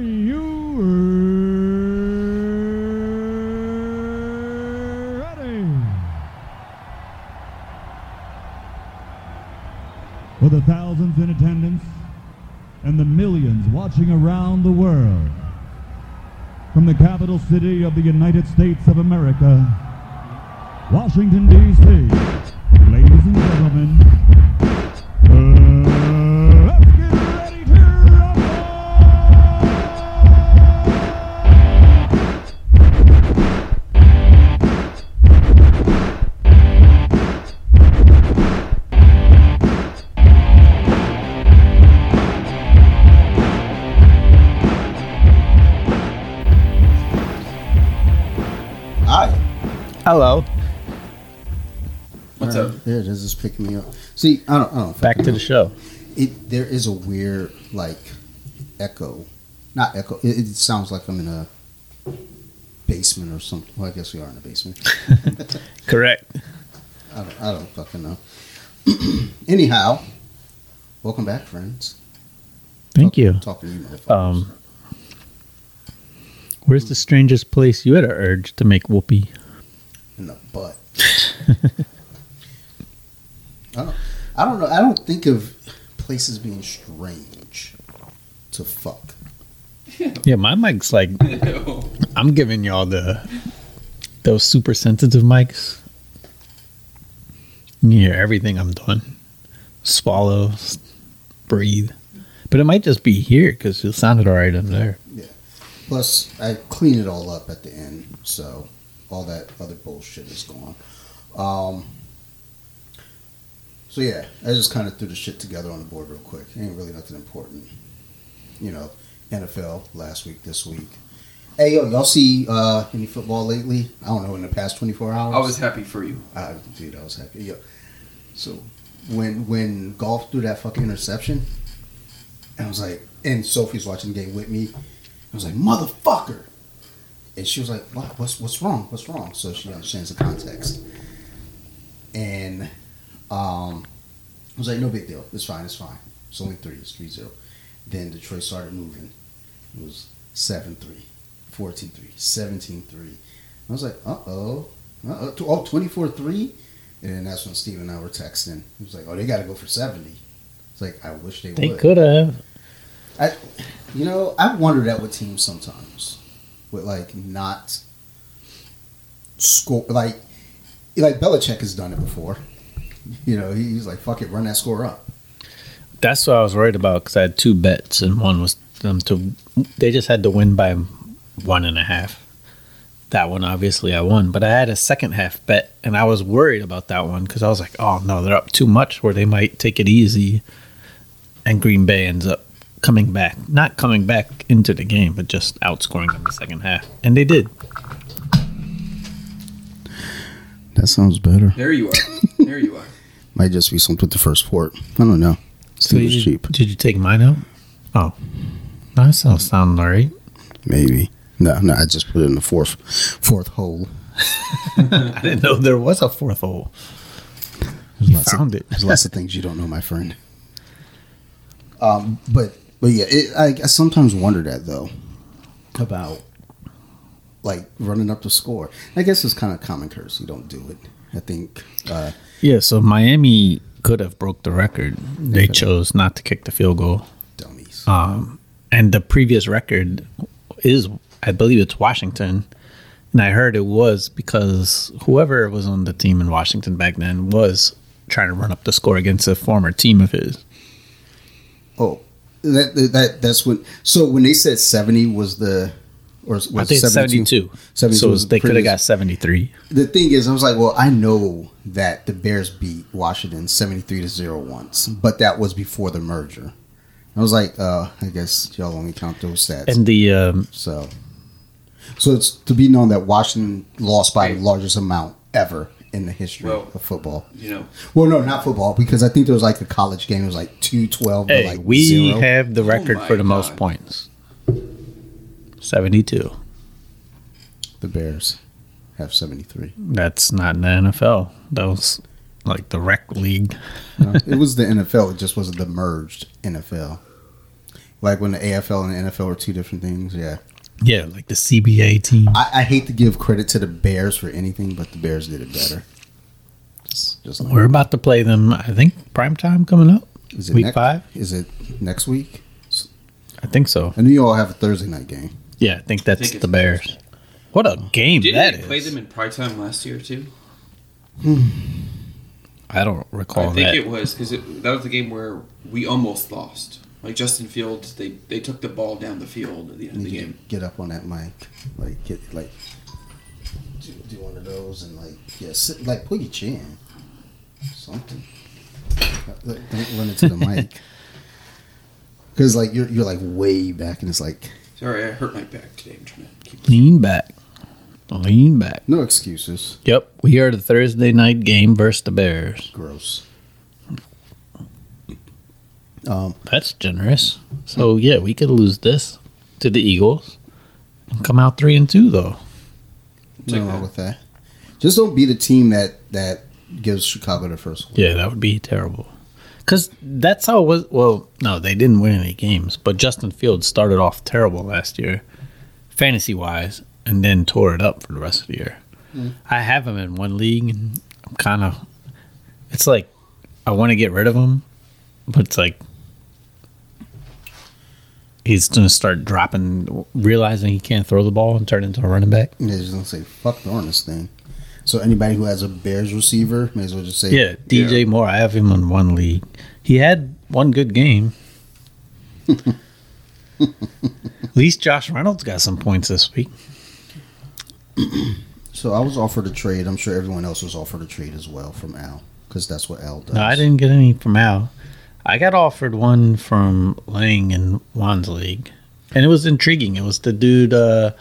You ready? For the thousands in attendance and the millions watching around the world, from the capital city of the United States of America, Washington, D.C., ladies and gentlemen, Me up. See, I don't. I don't Back to know. the show. It there is a weird like echo, not echo. It, it sounds like I'm in a basement or something. Well, I guess we are in a basement. Correct. I don't. I don't fucking know. Anyhow, welcome back, friends. Thank Talk- you. Talking to you, motherfuckers. Um, where's the strangest place you had an urge to make whoopee? in the butt. I don't, I don't know. I don't think of places being strange to fuck. Yeah, my mic's like I'm giving y'all the those super sensitive mics. You hear everything I'm doing. Swallow, breathe. But it might just be here because it sounded alright in there. Yeah. Plus, I clean it all up at the end, so all that other bullshit is gone. Um, so yeah, I just kind of threw the shit together on the board real quick. Ain't really nothing important, you know. NFL last week, this week. Hey yo, y'all see uh, any football lately? I don't know in the past twenty four hours. I was happy for you. I, dude, I was happy. Yo, so when when Goff threw that fucking interception, and I was like, and Sophie's watching the game with me. I was like, motherfucker, and she was like, what, what's what's wrong? What's wrong? So she understands the context, and um, I was like, no big deal. It's fine. It's fine. It's only three. It's 3-0. Then Detroit started moving. It was 7-3, 14-3, 17-3. I was like, uh-oh. Uh-oh. Oh, 24-3? And that's when Steve and I were texting. He was like, oh, they got to go for 70. It's like, I wish they, They would. could have. I, you know, I wonder that with teams sometimes. With, like, not score. Like, like Belichick has done it before. You know, he's like, fuck it, run that score up. That's what I was worried about because I had two bets and one was them to. They just had to win by one and a half. That one, obviously, I won, but I had a second half bet and I was worried about that one because I was like, oh no, they're up too much where they might take it easy, and Green Bay ends up coming back, not coming back into the game, but just outscoring them the second half, and they did. That sounds better. There you are. There you are. Might just be something with the first port. I don't know. Seems you, cheap. Did you take mine out? Oh, that sounds sound all right. Maybe. No, no, I just put it in the fourth fourth hole. I didn't know there was a fourth hole. You lots of- found it. There's lots of things you don't know, my friend. Um, but but yeah, it, I, I sometimes wonder that though about like running up the score. I guess it's kind of common courtesy. Don't do it. I think. Uh, Yeah, so Miami could have broke the record. They chose not to kick the field goal. dummies. Um, and the previous record is, I believe it's Washington. And I heard it was because whoever was on the team in Washington back then was trying to run up the score against a former team of his. oh, that, that that's when. So when they said seventy was the or was I think it's 72. 72 so was they could have got 73. the thing is, I was like, well, I know that the Bears beat Washington seventy three to zero once, but that was before the merger. I was like, uh, I guess y'all only count those stats. And the um, so, so it's to be known that Washington lost by the largest amount ever in the history Well- of football. You know, Well, no, not football, because I think there was like a college game. It was like two twelve hey, to like we zero. have the record my for the most points 72. the Bears have seventy three. That's not in the NFL. That was like the rec league. it was the NFL. It just wasn't the merged NFL. Like when the AFL and the NFL are two different things. Yeah. Yeah, like the CBA team. I, I hate to give credit to the Bears for anything, but the Bears did it better. Just, just like- We're about to play them. I think prime time coming up. is it week next- five? Is it next week? I think so. I knew you all have a Thursday night game. Yeah, I think that's think the Bears. What a game that is. Didn't that they is! play them in prime time last year too? Hmm. I don't recall I think that. it was because that was the game where we almost lost. Like Justin Fields, they they took the ball down the field at the end of the game. get up on that mic, like get like do, do one of those and like yeah, sit, like put your chin, something. Don't run into the mic, because like you're you're like way back and it's like Sorry, I hurt my back today. I'm trying to keep. Lean back. Lean back. no excuses. Yep, we are the Thursday night game versus the Bears. Gross. Um, That's generous. So yeah, we could lose this to the Eagles and come out three and two though. nothing wrong with that. Just don't be the team that that gives Chicago the first one. Yeah, that would be terrible. Because that's how it was. Well, no, they didn't win any games, but Justin Fields started off terrible last year, fantasy wise, and then tore it up for the rest of the year. Mm. I have him in one league, and I'm kind of. It's like I want to get rid of him, but it's like he's going to start dropping, realizing he can't throw the ball and turn into a running back. Yeah, just gonna say fuck throwing this thing. So anybody who has a Bears receiver may as well just say Yeah, DJ Moore. I have him in one league. He had one good game. At least Josh Reynolds got some points this week. So I was offered a trade. I'm sure everyone else was offered a trade as well from Al, because that's what Al does. No, I didn't get any from Al. I got offered one from Lang in Juan's league, and it was intriguing. It was the dude, uh,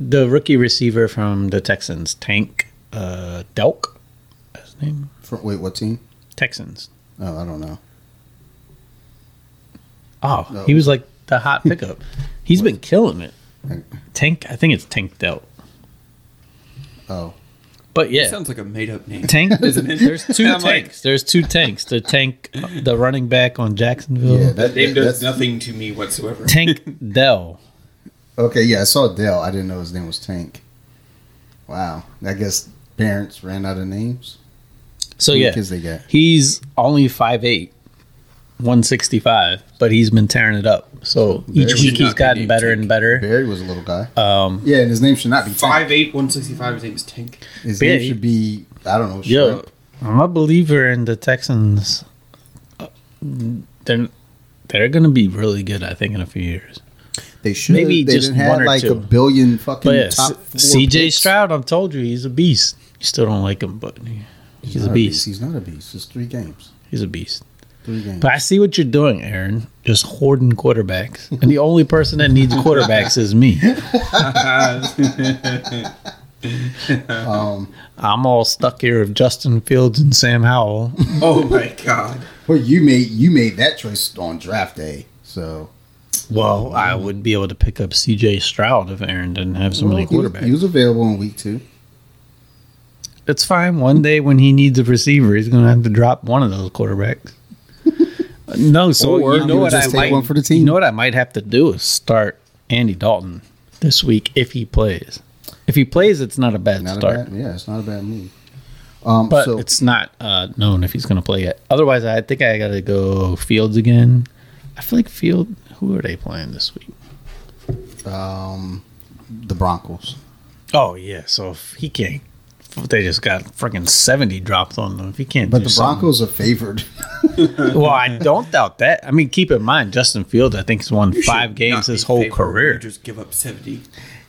the rookie receiver from the Texans, Tank uh, Delk. His name For, wait, what team? Texans. Oh, I don't know. Oh, No. he was like the hot pickup. He's been killing it. Tank, I think it's Tank Delk. Oh, But yeah, Sounds like a made up name. Tank. Isn't it? There's two I'm like- tanks. There's two tanks. The tank, the running back on Jacksonville. yeah. That name does that's- nothing to me whatsoever. Tank Dell. Okay, yeah, I saw Dell. I didn't know his name was Tank. Wow. I guess parents ran out of names. So How yeah, kids they got? he's only 5'8", 165, but he's been tearing it up. So each week he's not be gotten better Tank. and better. Barry was a little guy. Um, Yeah, and his name should not be Tank. Five eight one sixty five. His name is Tank. His Yeah, name should be I don't know. yo, Shrimp. I'm a believer in the Texans. Uh, They're they're gonna be really good. I think in a few years. They should. maybe they just didn't have one or like two. a billion fucking But yeah, top C.J. Stroud. I've told you he's a beast. You still don't like him, but he- he's a not beast. He's not a beast. It's three games. He's a beast. Three games. But I see what you're doing, Aaron. Just hoarding quarterbacks. And the only person that needs quarterbacks is me. Um, I'm all stuck here with Justin Fields and Sam Howell. oh my god. well, you made you made that choice on draft day, so Well, I would be able to pick up CJ Stroud if Aaron didn't have so many Well, he quarterbacks. He was available in week two. it's fine. One day when he needs a receiver, he's going to have to drop one of those quarterbacks. no, so Or you know what I might one for the team. You know what I might have to do is start Andy Dalton this week if he plays. If he plays, it's not a bad Not start. a bad, yeah, it's not a bad move. Um, But so it's not uh, known if he's going to play yet. Otherwise, I think I got to go Fields again. I feel like Field. Who are they playing this week? um, the Broncos. Oh yeah, so if he can't, if they just got freaking seventy dropped on them. If he can't, But do the something- Broncos are favored. Well, I don't doubt that. I mean, keep in mind, Justin Fields. I think he's won five games his whole favored. career. You Just give up seventy.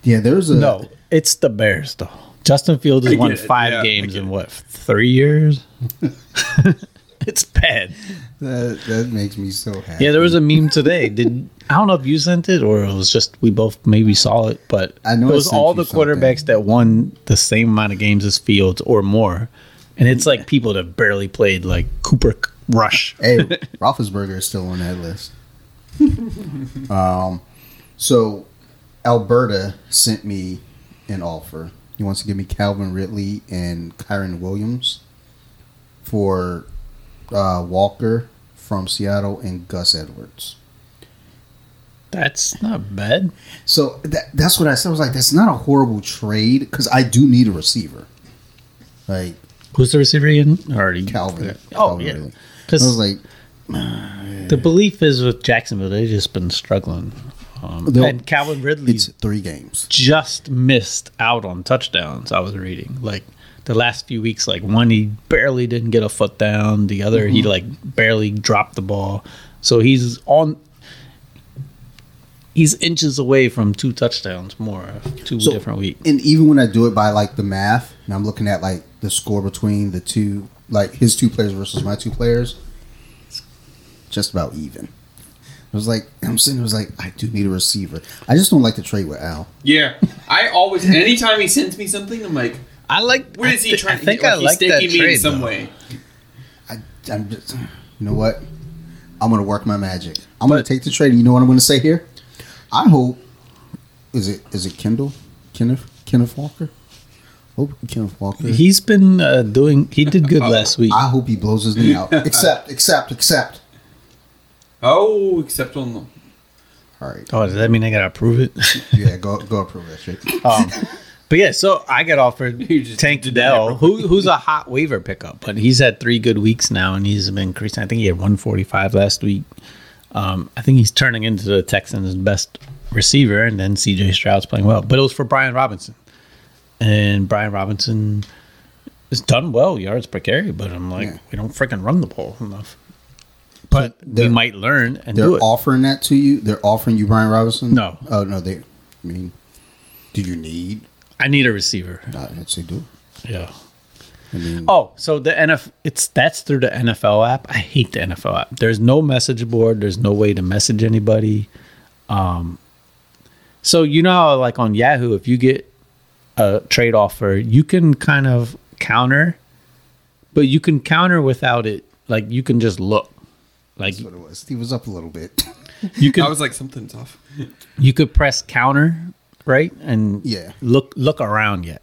yeah, there's a No, it's the Bears though. Justin Fields has won it. five Yeah, games in what three years? it's bad. that, that makes me so happy. Yeah, there was a meme today. Did I don't know if you sent it or it was just we both maybe saw it, but I know it was all the quarterbacks that won the same amount of games as Fields or more, and it's like people that barely played, like Cooper Rush. hey, Roethlisberger is still on that list. um, so Alberta sent me an offer. He wants to give me Calvin Ridley and Kyren Williams for uh, Walker from Seattle and Gus Edwards. That's not bad. So that, that's what I said. I was like, that's not a horrible trade because I do need a receiver. Like Who's the receiver again? Already Calvin. Oh Calvin yeah, Ridley. I was because like, the belief is with Jacksonville they've just been struggling. Um, and Calvin Ridley, it's three games. just missed out on touchdowns. I was reading like the last few weeks. Like one, he barely didn't get a foot down. The other, he mm-hmm. like barely dropped the ball. So he's on. He's inches away from two touchdowns more, two So- different weeks. And even when I do it by like the math, and I'm looking at like the score between the two, like his two players versus my two players, it's just about even. I was like, I'm sitting. there, I was like, I do need a receiver. I just don't like to trade with Al. Yeah, I always anytime he sends me something, I'm like, I like. what is he I, trying? I think like, I like he's that trade in some though. way. I, I'm just, you know what? I'm gonna work my magic. I'm gonna take the trade. You know what I'm gonna say here? I hope. Is it is it Kendall, Kenneth Kenneth Walker? Hope Kenneth Walker. He's been uh, doing. He did good last week. I hope he blows his knee out. except, except, except. Oh, except on the. All right. Oh, does that mean I gotta approve it? Yeah, go go approve that shit. Um, but yeah, so I got offered You Tank Dell, who who's a hot waiver pickup, but he's had three good weeks now, and he's been increasing. I think he had 145 last week. Um, I think he's turning into the Texans' best receiver, and then C.J. Stroud's playing well. But it was for Brian Robinson, and Brian Robinson has done well yards per carry. But I'm like, Yeah. we don't freaking run the ball enough. But we they're- might learn and They're do it. offering that to you. They're offering you Brian Robinson. No. Oh no, they. I mean, do you need? I need a receiver. I'd say do. Yeah. I mean, Oh, so the NFL it's that's through the NFL app. I hate the NFL app. There's no message board. There's no way to message anybody. Um, so you know, how, like on Yahoo, if you get a trade offer, you can kind of counter, but you can counter without it. Like you can just look. Like that's what it was. He was up a little bit. you could I was like, something's off. you could press counter, right? And Yeah. look look around yet.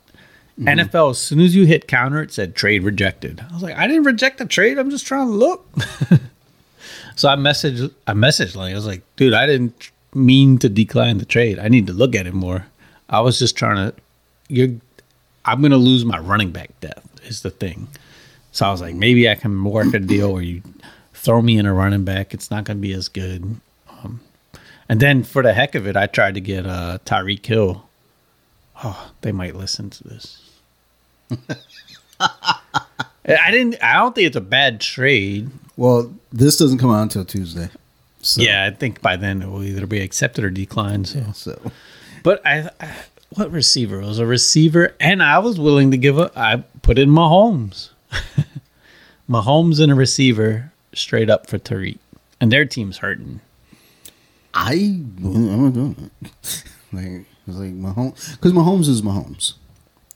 Mm-hmm. NFL, as soon as you hit counter, it said trade rejected. I was like, I didn't reject the trade. I'm just trying to look. so I messaged I messaged like I was like, dude, I didn't mean to decline the trade. I need to look at it more. I was just trying to you're I'm gonna lose my running back depth is the thing. So I was like, maybe I can work a deal where you throw me in a running back. It's not gonna be as good. And then for the heck of it, I tried to get uh, Tyreek Hill. Oh, they might listen to this. I didn't. I don't think it's a bad trade. well, this doesn't come out until Tuesday. So, Yeah, I think by then it will either be accepted or declined. So, So but I, I what receiver it was a receiver, and I was willing to give up. I put in Mahomes, Mahomes and a receiver straight up for Tyreek, and their team's hurting. I I'm doing it. Like it's like Mahomes because Mahomes is Mahomes.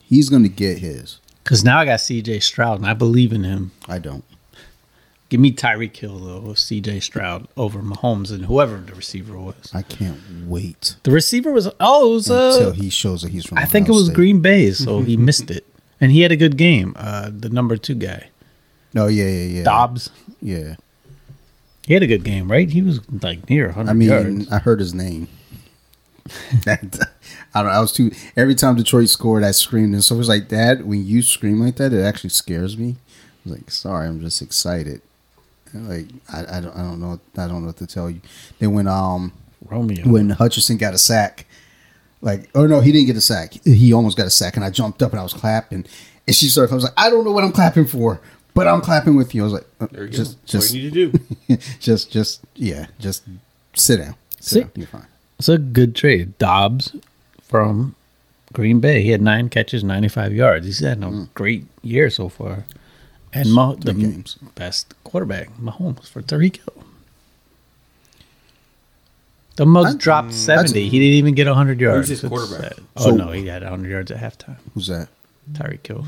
He's gonna get his. Because now I got C.J. Stroud, and I believe in him. I don't. Give me Tyreek Hill though C.J. Stroud over Mahomes and whoever the receiver was. I can't wait The receiver was oh, it was until uh, he shows that he's from. I think it Ohio was State. Green Bay, so he missed it, and he had a good game. Uh, the number two guy, Oh yeah, yeah, yeah. Doubs, Yeah. He had a good game, right? He was like near 100 I mean, yards. I heard his name. That- I don't. know, I was too. Every time Detroit scored, I screamed, and so it was like, "Dad, when you scream like that, it actually scares me." I was like, "Sorry, I'm just excited." Like I, I don't, I don't know, I don't know what to tell you. Then when um Romeo. when Hutchinson got a sack, like, oh no, he didn't get a sack. He almost got a sack, and I jumped up and I was clapping, and she started. I was like, I don't know what I'm clapping for, but I'm clapping with you. I was like, uh, There you just, go. That's just, what you need to do. just, just, yeah, just sit down. Sit See? down. You're fine. It's a good trade. Doubs from Green Bay. He had nine catches, 95 yards. He's had a great year so far. And Mah- the Three games. best quarterback, Mahomes, for Tyreek Hill. The Mugs I- dropped 70. He didn't even get 100 yards. Who's his It's quarterback? sad. Oh, So- no. He had 100 yards at halftime. Who's that? Tyreek Hill.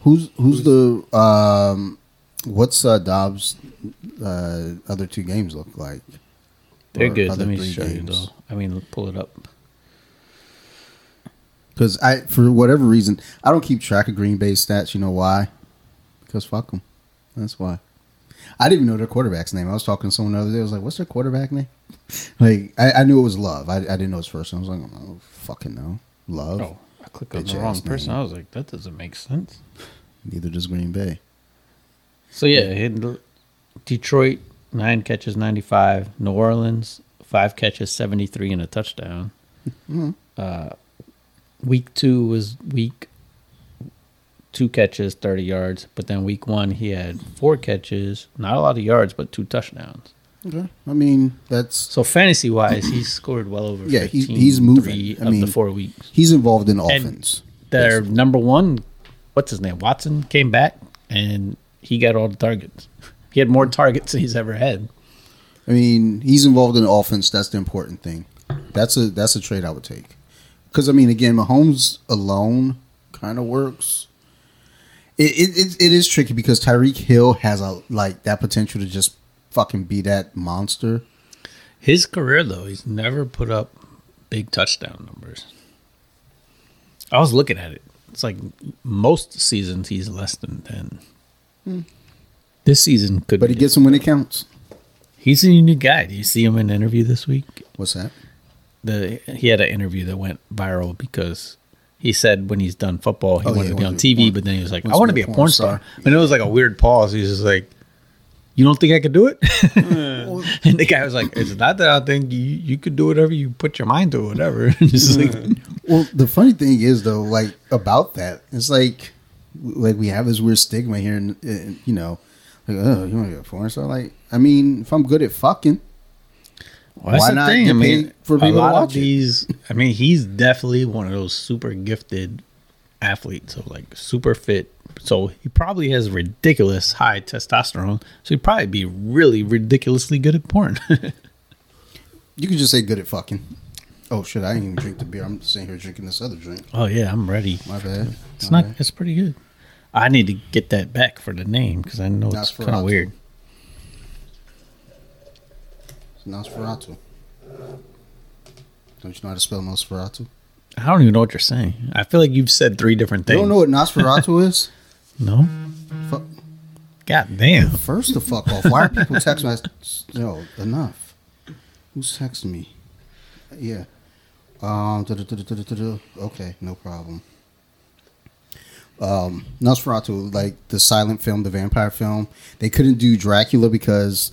Who's who's the um what's uh Doubs uh other two games look like? They're good. Let me three show you, though. I mean, pull it up. Because I for whatever reason I don't keep track of Green Bay stats. You know why? Because fuck them. That's why. I didn't even know their quarterback's name. I was talking to someone the other day. I was like, "What's their quarterback name?" Like, I, I knew it was Love. I, I didn't know his first name. I was like, "I don't fucking know, Love." Oh, I clicked on the wrong person. name. I was like, that doesn't make sense. Neither does Green Bay. So yeah, in Detroit nine catches, ninety five. New Orleans five catches, seventy three, and a touchdown. Uh, week two was week. Two catches, thirty yards. But then week one, he had four catches, not a lot of yards, but two touchdowns. Okay. I mean, that's So fantasy wise, he's scored well over. Yeah, he's- 15, he's moving. I mean, the four weeks. he's involved in offense. Their number one, what's his name, Watson, came back and he got all the targets. He had more targets than he's ever had. I mean, he's involved in offense. That's the important thing. That's a that's a trade I would take. Because I mean, again, Mahomes alone kind of works. It, it it it is tricky because Tyreek Hill has a like that potential to just fucking be that monster. His career though, he's never put up big touchdown numbers. I was looking at it. It's like most seasons he's less than ten. This season could, Hmm. But he gets them when it counts. He's a unique guy. Do you see him in an interview this week? What's that? the he had an interview that went viral because he said when he's done football he Oh, wanted yeah, to be on wants to be TV, porn- but then he was like, I want to be a porn star. And it was like a weird pause. He's just like, You don't think I could do it? and the guy was like, It's not that I think you you could do whatever you put your mind to, whatever. just like, Well, the funny thing is though, like about that, it's like like we have this weird stigma here, and, and you know, like oh, you want to be a porn star? Like, I mean, if I'm good at fucking, well, that's Why the not thing. I mean, paid for a people to lot of watch it? these. I mean, he's definitely one of those super gifted athletes. So like super fit. So he probably has ridiculous high testosterone. So he'd probably be really ridiculously good at porn. you could just say good at fucking. Oh shit! I didn't even drink the beer. I'm sitting here drinking this other drink. oh yeah, I'm ready. My bad. It's My not. bad. It's pretty good. I need to get that back for the name because I know it's kind of weird. Nosferatu. Don't you know how to spell Nosferatu? I don't even know what you're saying. I feel like you've said three different things. You don't know what Nosferatu is? No. Fuck. God damn. First, the fuck off. Why are people texting me? Yo, enough. Who's texting me? Yeah. Um. Okay, no problem. Um, Nosferatu, like the silent film, the vampire film, they couldn't do Dracula because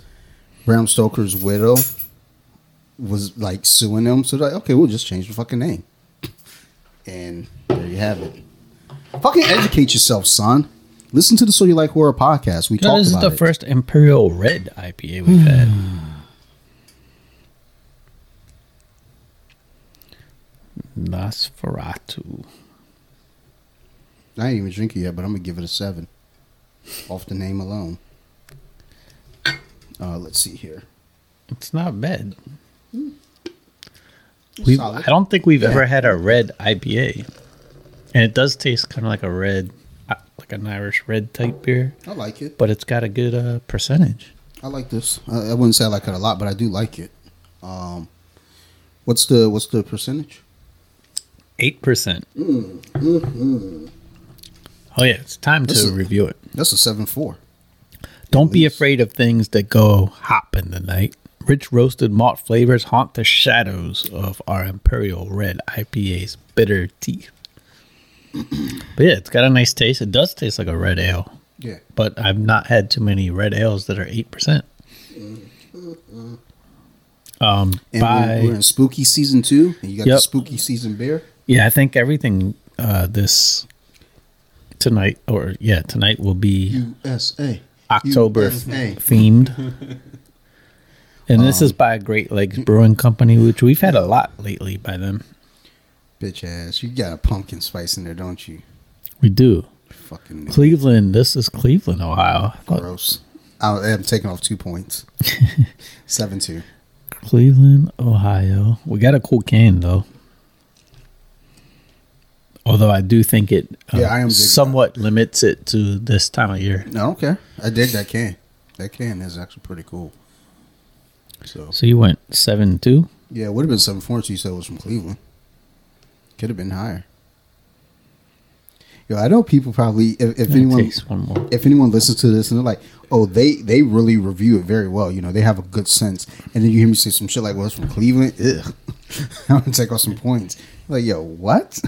Bram Stoker's widow was like suing them. So they're like, okay, we'll just change the fucking name. And there you have it. Fucking educate yourself, son. Listen to the So You Like Horror podcast. We No, talked this is about the it. first Imperial Red IPA we've had. Nosferatu. I ain't even drinking yet, but I'm gonna give it a seven. Off the name alone. Uh, let's see here. It's not bad. We Solid. I don't think we've Yeah. ever had a red IPA, and it does taste kind of like a red, uh, like an Irish red type beer, I like it. but it's got a good uh, percentage. I like this. I, I wouldn't say I like it a lot, but I do like it. Um, what's the what's the percentage? Eight percent. Mm, Oh yeah, it's time to This is- review it. That's a seven four. Don't be afraid of things that go hop in the night. Rich roasted malt flavors haunt the shadows of our Imperial Red IPA's bitter teeth. but yeah, it's got a nice taste. It does taste like a red ale, Yeah. but I've not had too many red ales that are eight percent. Um, And by we're, in spooky season two, and you got the spooky season beer. yeah, I think everything uh, this tonight or yeah tonight will be USA. October USA. themed. And this is by Great Lakes Brewing Company, which we've had a lot lately by them. Bitch ass. You got a pumpkin spice in there, don't you? We do. Fucking Cleveland, this is Cleveland, Ohio. Gross. I, I'm taking off two points. Seven two. Cleveland, Ohio. We got a cool can though. Although I do think it uh, Yeah, I am somewhat limits it to this time of year. No, care. I dig that can. That can is actually pretty cool. So So you went seven two. yeah, it would have been seven four. You said it was from Cleveland. Could have been higher. Yo, I know people probably if, if anyone Taste one more. if anyone listens to this and they're like, oh, they they really review it very well. You know, they have a good sense. And then you hear me say some shit like, well, it's from Cleveland. Ugh. I'm gonna take off some points. Like, yo, what?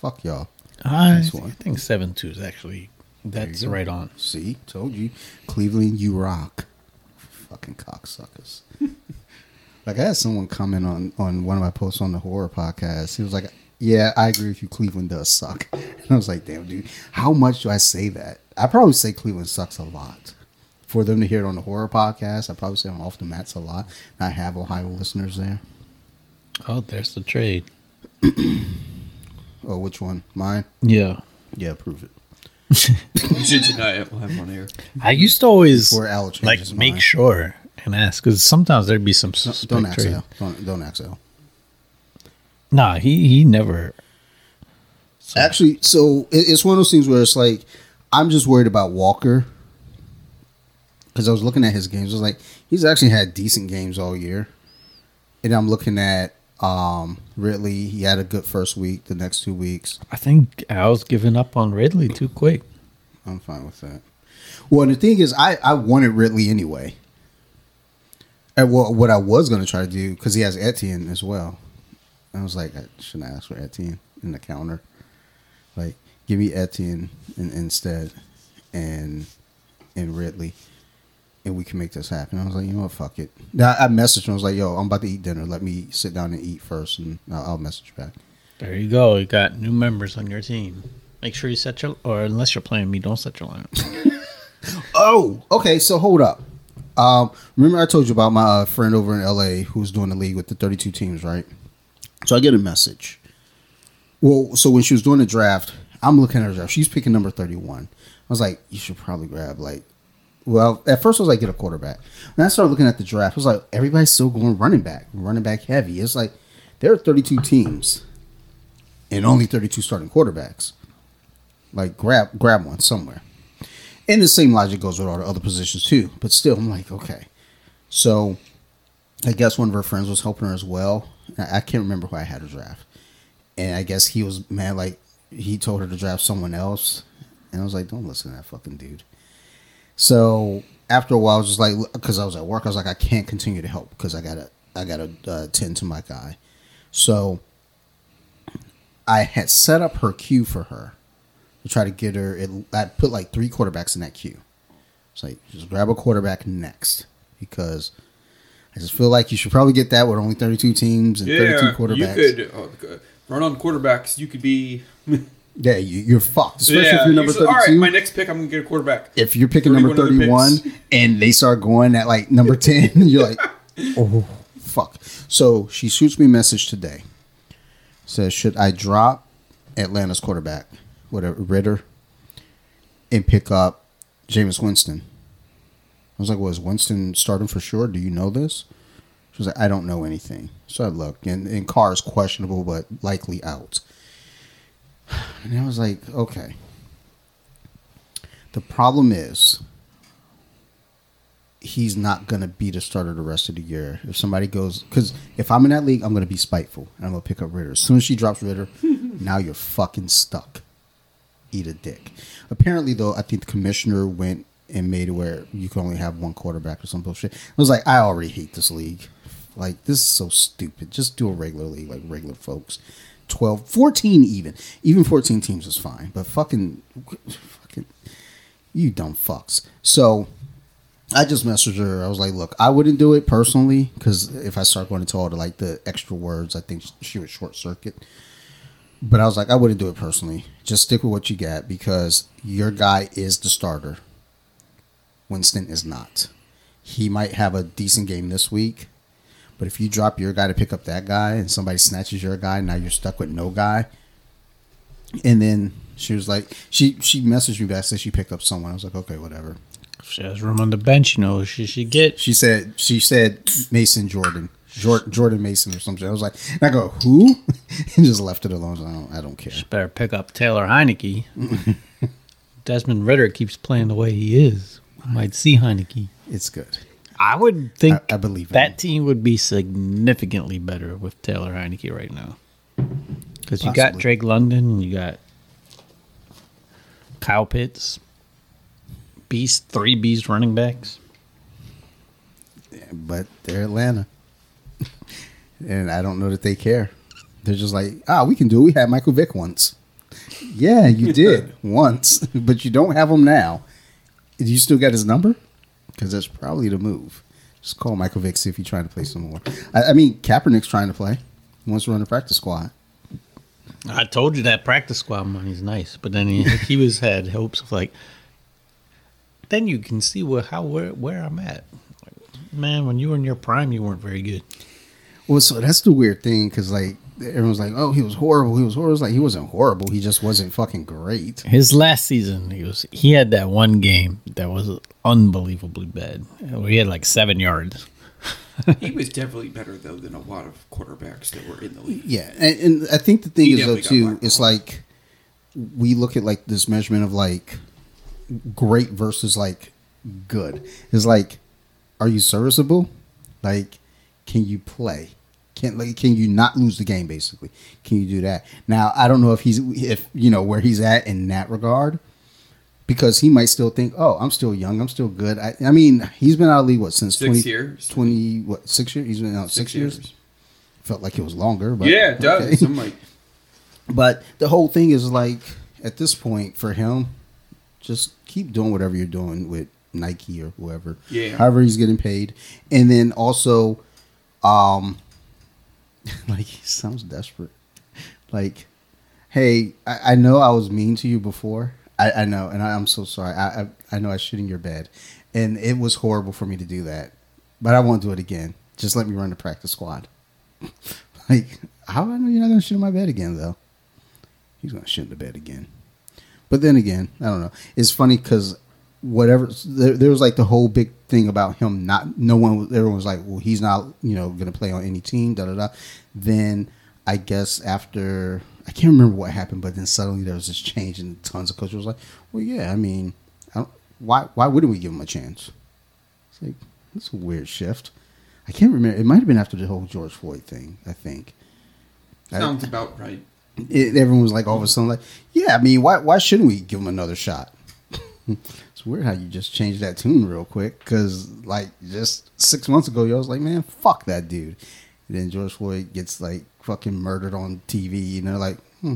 Fuck y'all. I, Nice one. I think seven two is actually that's right on. See, told you, Cleveland, you rock. Fucking cocksuckers. like I had someone comment on on one of my posts on the horror podcast. He was like, "Yeah, I agree with you. Cleveland does suck." And I was like, "Damn, dude, how much do I say that? I probably say Cleveland sucks a lot." For them to hear it on the horror podcast, I probably say I'm off the mats a lot. And I have Ohio listeners there. Oh, there's the trade. Oh, which one? Mine? Yeah, Yeah, prove it. You should deny it. We'll have him on air. I used to always Before Al like changes make mind. sure and ask because sometimes there'd be some Don't, suspect don't ask trade. Al. Don't, don't ask Al. Nah, he he never. Actually, so it- it's one of those things where it's like I'm just worried about Walker because I was looking at his games. I was like, he's actually had decent games all year, and I'm looking at um, Ridley. He had a good first week. The next two weeks, I think Al's giving up on Ridley too quick. I'm fine with that. Well, and the thing is, I I wanted Ridley anyway. And well, what I was going to try to do because he has Etienne as well. I was like, I shouldn't ask for Etienne in the counter. Like, give me Etienne in, instead, and and Ridley, and we can make this happen. I was like, you know what, fuck it. Now I messaged him. I was like, yo, I'm about to eat dinner. Let me sit down and eat first, and I'll, I'll message back. There you go. You got new members on your team. Make sure you set your or unless you're playing me, don't set your lineup. Oh, okay. So hold up. Um, remember I told you about my uh, friend over in LA who's doing the league with the 32 teams, right? So I get a message. Well, so when she was doing the draft, I'm looking at her draft. She's picking number 31. I was like, you should probably grab like. Well, at first I was like, get a quarterback. And I started looking at the draft. I was like, everybody's still going running back, running back heavy. It's like there are 32 teams, and only 32 starting quarterbacks. Like grab grab one somewhere. And the same logic goes with all the other positions too. But still, I'm like, okay. So I guess one of her friends was helping her as well. I can't remember who I had her draft. And I guess he was mad, like, he told her to draft someone else. And I was like, don't listen to that fucking dude. So after a while, I was just like, because I was at work, I was like, I can't continue to help because I gotta, I gotta uh, tend to my guy. So I had set up her queue for her to try to get her. It, I put like three quarterbacks in that queue. It's like just grab a quarterback next because I just feel like you should probably get that with only thirty two teams and thirty two quarterbacks. you could uh, run on quarterbacks. You could be. Yeah, you, you're fucked. Especially yeah, if you're number you said, thirty All right, my next pick, I'm gonna get a quarterback. if you're picking number 31 other 31 picks. and they start going at like number 10 you're like oh fuck. So she shoots me a message today. Says should i drop atlanta's quarterback whatever Ridder and pick up Jameis winston? I was like was winston starting for sure? Do you know this? She was like i don't know anything. So i looked and, and carr is questionable but likely out and i was like okay the problem is he's not going to be the starter the rest of the year. If somebody goes, because if I'm in that league, I'm going to be spiteful and I'm going to pick up Ridder. As soon as she drops Ridder, now you're fucking stuck. Eat a dick. Apparently, though, I think the commissioner went and made it where you can only have one quarterback or some bullshit. I was like, I already hate this league. Like, this is so stupid. Just do a regular league, like regular folks. 12, 14 even. Even 14 teams is fine. But fucking, fucking, you dumb fucks. So I just messaged her. I was like, look, I wouldn't do it personally because if I start going into all the like the extra words, I think she would short circuit. But I was like, I wouldn't do it personally. Just stick with what you got because your guy is the starter. Winston is not. He might have a decent game this week, but if you drop your guy to pick up that guy and somebody snatches your guy, now you're stuck with no guy. And then she was like, she she messaged me back said she picked up someone. I was like, okay, whatever. If she has room on the bench, you know, she should get. She said she said Mason Jordan. Jordan, Jordan Mason or something. I was like, and I go, who? and just left it alone. So I don't, I don't care. She better pick up Taylor Heinicke. Desmond Ridder keeps playing the way he is. Might see Heinicke. It's good. I would think I, I believe that team would be significantly better with Taylor Heinicke right now. Because you got Drake London you got Kyle Pitts, beast, three beast running backs. but they're Atlanta, and I don't know that they care. They're just like, ah, we can do it. We had Michael Vick once. Yeah, you did once, but you don't have him now. Do you still got his number? Because that's probably the move. Just call Michael Vick see if he's trying to play some more. I, I mean, Kaepernick's trying to play. He wants to run the practice squad. I told you that practice squad money's nice, but then he, he was had hopes of like. Then you can see where how where where I'm at. Man, when you were in your prime, you weren't very good. Well, so that's the weird thing because like everyone's like, oh, he was horrible. He was horrible. It's like he wasn't horrible. He just wasn't fucking great. His last season, he was he had that one game that was unbelievably bad. Where he had like seven yards. he was definitely better though than a lot of quarterbacks that were in the league. Yeah, and, and I think the thing He is though too, it's like we look at like this measurement of like great versus like good. It's like, are you serviceable? Like, can you play? Can like can you not lose the game? Basically, can you do that? Now I don't know if he's if you know where he's at in that regard. Because he might still think, oh, I'm still young, I'm still good. I, I mean, he's been out of the league what since Six 20, years. 20 what six years? He's been out six, years. Felt like it was longer, but Yeah, it does. okay. I'm like, But the whole thing is like at this point for him, just keep doing whatever you're doing with Nike or whoever. Yeah. However he's getting paid. And then also, um like he sounds desperate. Like, hey, I, I know I was mean to you before. I, I know, and I, I'm so sorry. I, I I know I shit in your bed. And it was horrible for me to do that. But I won't do it again. Just let me run the practice squad. like, how do I know you're not gonna shit in my bed again though? he's gonna shit in the bed again. But then again, I don't know. It's funny because whatever there, there was like the whole big thing about him not. No one, everyone was like, well, he's not, you know, gonna play on any team. Da da da. Then I guess after I can't remember what happened, but then suddenly there was this change and tons of coaches was like, well, yeah, I mean, I don't, why why wouldn't we give him a chance? It's like that's a weird shift. I can't remember. It might have been after the whole George Floyd thing. I think. I- sounds about right. it, everyone was like all of a sudden like, yeah, I mean, why why shouldn't we give him another shot? it's weird how you just changed that tune real quick because like just six months ago, y'all was like, man, fuck that dude. And then George Floyd gets like fucking murdered on TV, and they're like, hmm,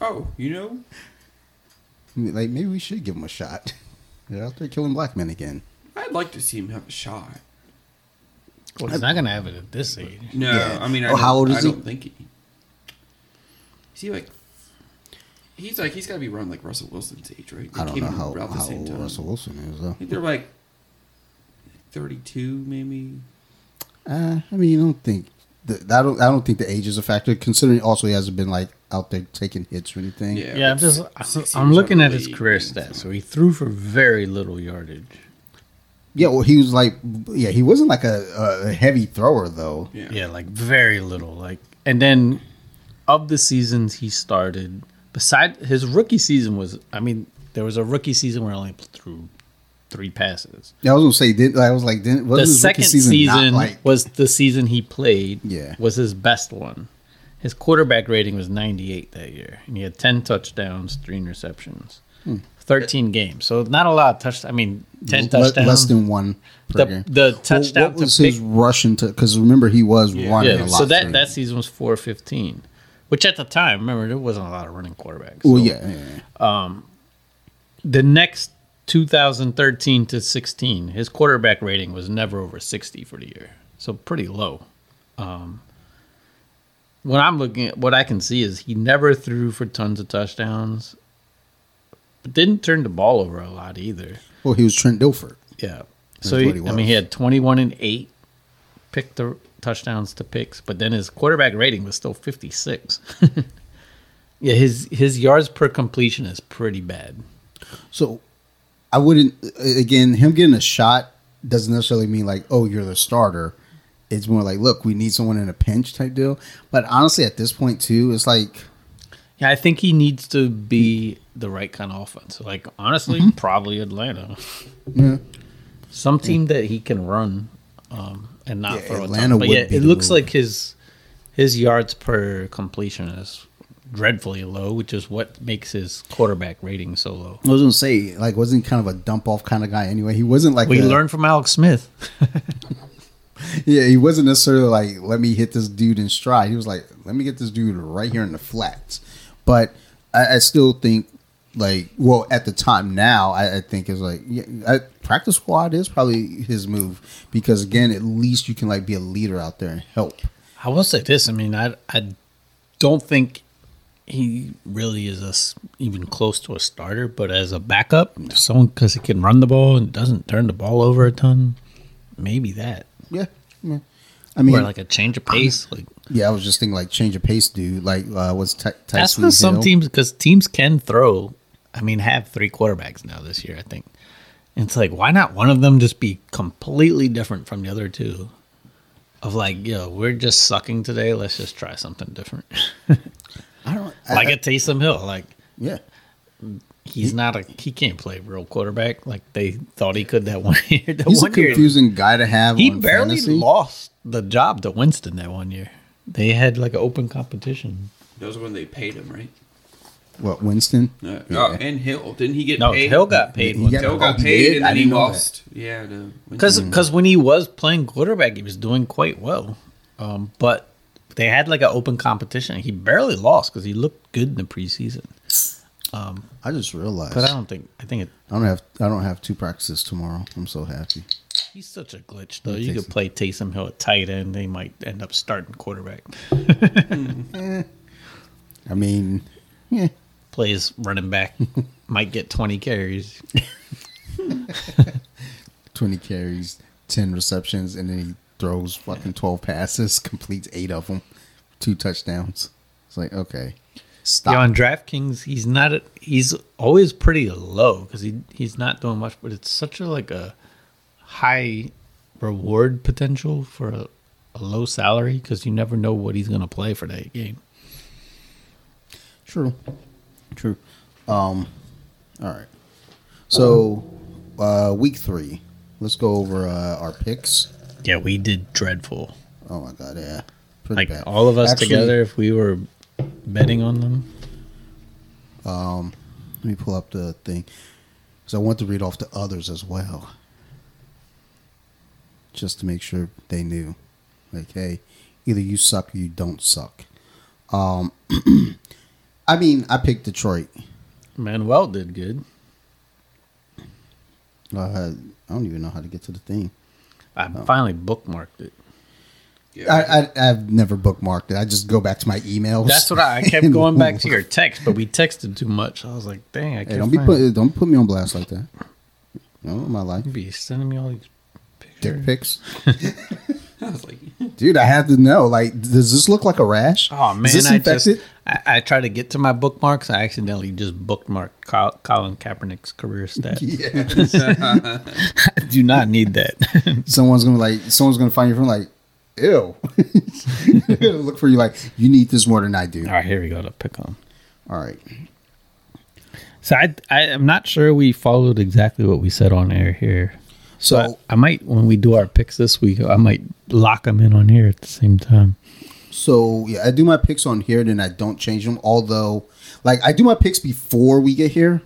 Oh, you know, like maybe we should give him a shot. They're out there killing black men again. I'd like to see him have a shot. Well, he's not gonna have it at this age. No, Yeah. I mean, I Oh, how old is I he? don't think he. Is he like? He's like he's got to be around like Russell Wilson's age, right? They I don't came know how, around the how same old time. Russell Wilson is though. I think they're like thirty-two, maybe. Uh, I mean, I don't think that I don't I don't think the age is a factor. Considering also he hasn't been like out there taking hits or anything. Yeah, Yeah, I'm just s- six I'm looking at his career stats. so- So he threw for very little yardage. Yeah, well, he was like, yeah, he wasn't like a, a heavy thrower though. Yeah. Yeah, like very little. Like, and then of the seasons he started, beside his rookie season was, I mean, there was a rookie season where he only threw three passes. Yeah, I was gonna say, did I was like, didn't wasn't the second season, not like was the season he played. Yeah. was his best one. His quarterback rating was 98 that year, and he had 10 touchdowns, three interceptions, Hmm. 13 games. So not a lot of touch. I mean, 10 le- touchdowns. less than one the game? the touchdown Well, what was to his pick. rushing to? Because remember, he was Yeah. running Yeah, a lot. so that that season was 415, which at the time, remember, there wasn't a lot of running quarterbacks. well, So yeah, yeah, yeah. The next 2013 to 16, his quarterback rating was never over 60 for the year, so pretty low. Um, when I'm looking at what I can see is he never threw for tons of touchdowns, but didn't turn the ball over a lot either. Well, he was Trent Dilfer. Yeah. That's So he, he I mean, he had 21 and eight, picked the touchdowns to picks, but then his quarterback rating was still 56. yeah, his his yards per completion is pretty bad. So I wouldn't. Again, him getting a shot doesn't necessarily mean like, oh, you're the starter. It's more like, look, we need someone in a pinch type deal. But honestly, at this point too, it's like, Yeah, I think he needs to be the right kind of offense. Like honestly, Mm-hmm. probably Atlanta, yeah, some team that he can run um, and not Yeah, throw Atlanta a ton. But yeah, it looks move. like his his yards per completion is dreadfully low, which is what makes his quarterback rating so low. I was gonna say, like, wasn't he kind of a dump off kind of guy anyway? He wasn't like We a- learned from Alex Smith. Yeah, he wasn't necessarily like, let me hit this dude in stride. He was like, let me get this dude right here in the flats. But I, I still think, like, well, at the time now, I, I think is like, yeah, I, practice squad is probably his move because again, at least you can like be a leader out there and help. I will say this. I mean, I I don't think he really is a even close to a starter, but as a backup, someone because he can run the ball and doesn't turn the ball over a ton, maybe that. Yeah, yeah. I mean, or like a change of pace. Like yeah, I was just thinking like change of pace, dude. Like, uh, was Ty- that's Tyson what some teams because teams can throw. I mean, have three quarterbacks now this year. I think it's like why not one of them just be completely different from the other two? Of like, yo, we're just sucking today. Let's just try something different. I don't I- like I- a Taysom Hill. Like yeah. he's not a he can't play real quarterback like they thought he could that one year. The He's a one year confusing guy to have. he on barely fantasy. lost the job to Winston that one year. They had like an open competition. That was when they paid him, right? What Winston? Uh, Yeah. oh, and Hill didn't he get No, paid? Hill got paid He one got- Hill got paid, did? and then he didn't that. lost. Yeah, because because when he was playing quarterback, he was doing quite well. Um, but they had like an open competition. He barely lost because he looked good in the preseason. I just realized. But I don't think I think it, I don't have. I don't have two practices tomorrow. I'm so happy. he's such a glitch though. Yeah, You could Taysom. play Taysom Hill at tight end. They might end up starting quarterback. I mean, yeah. Plays running back, might get twenty carries. 20 carries, 10 receptions, and then he throws fucking 12 passes, completes eight of them, two touchdowns. It's like, okay, stop. Yeah, on DraftKings, he's not. A, he's always pretty low because he he's not doing much, but it's such a like a high reward potential for a, a low salary because you never know what he's gonna play for that game. True. True. Um, all right. So, uh, week three. Let's go over uh, our picks. Yeah, we did dreadful. Oh my god, yeah, pretty Like bad. all of us Actually, together, if we were betting on them. Um, let me pull up the thing because I want to read off the others as well, just to make sure they knew. Like, hey, either you suck or you don't suck. Um, I mean, I picked Detroit. Manuel did good. Uh, I don't even know how to get to the thing. I finally bookmarked it. Yeah. I, I I've never bookmarked it. I just go back to my emails. That's what I, I kept going back to your text, but we texted too much. I was like, dang, I can't don't be put it. don't put me on blast like that. No, my life. You be sending me all these Dick pics, I was like, dude. I have to know. Like, does this look like a rash? Oh man, Is this I infected? just I, I tried to get to my bookmarks. I accidentally just bookmarked Colin Kaepernick's career stats. I do not need that. someone's gonna like someone's gonna find your phone like ew look for you like you need this more than i do all right, here we go to pick on. all right So I, I am not sure we followed exactly what we said on air here. So I, I might when we do our picks this week, I might lock them in on here at the same time. so yeah i do my picks on here then i don't change them although like i do my picks before we get here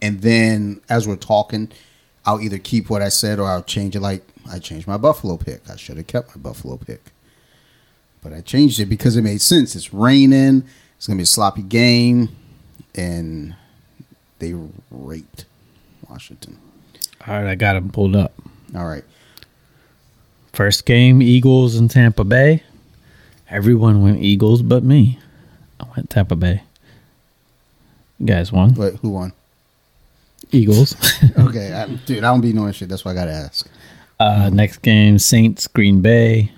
and then as we're talking i'll either keep what i said or i'll change it. Like i changed my buffalo pick. I should have kept my buffalo pick. But i changed it because it made sense. It's raining. It's gonna be a sloppy game. And they raped washington All right, I got them pulled up. all right First game, Eagles and Tampa Bay. Everyone went Eagles but me. I went Tampa Bay. You guys won. Wait, who won? Eagles. Okay, I, dude, I don't be knowing shit. That's why I gotta ask. Uh, next game, Saints, Green Bay.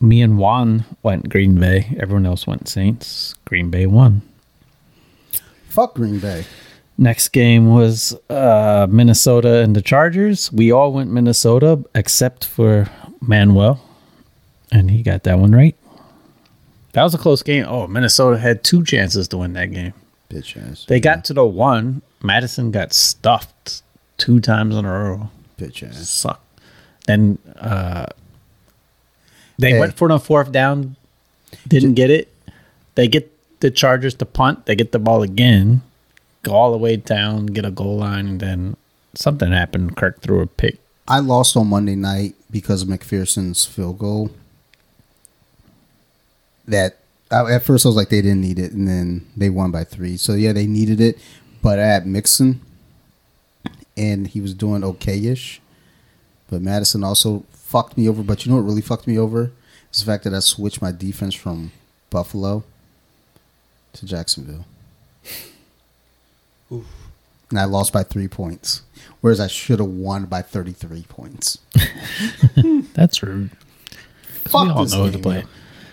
Me and Juan went Green Bay. Everyone else went Saints. Green Bay won. Fuck Green Bay. Next game was uh, Minnesota and the Chargers. We all went Minnesota except for Manuel, and he got that one right. That was a close game. Oh, Minnesota had two chances to win that game. Bitch ass. They got to the one. Mattison got stuffed two times in a row. bitch ass. sucked. Then uh, they Hey. went for the fourth down, didn't get it. They get the Chargers to punt. They get the ball again, go all the way down, get a goal line, and then something happened. Kirk threw a pick. I lost on Monday night because of McPherson's field goal. That I, at first I was like they didn't need it, and then they won by three. So yeah, they needed it, but I had Mixon, and he was doing okay-ish. But Mattison also fucked me over. But you know what really fucked me over is the fact that I switched my defense from Buffalo to Jacksonville, and I lost by three points. Whereas I should have won by thirty three points. That's rude. Fuck we all this know who to play. yo.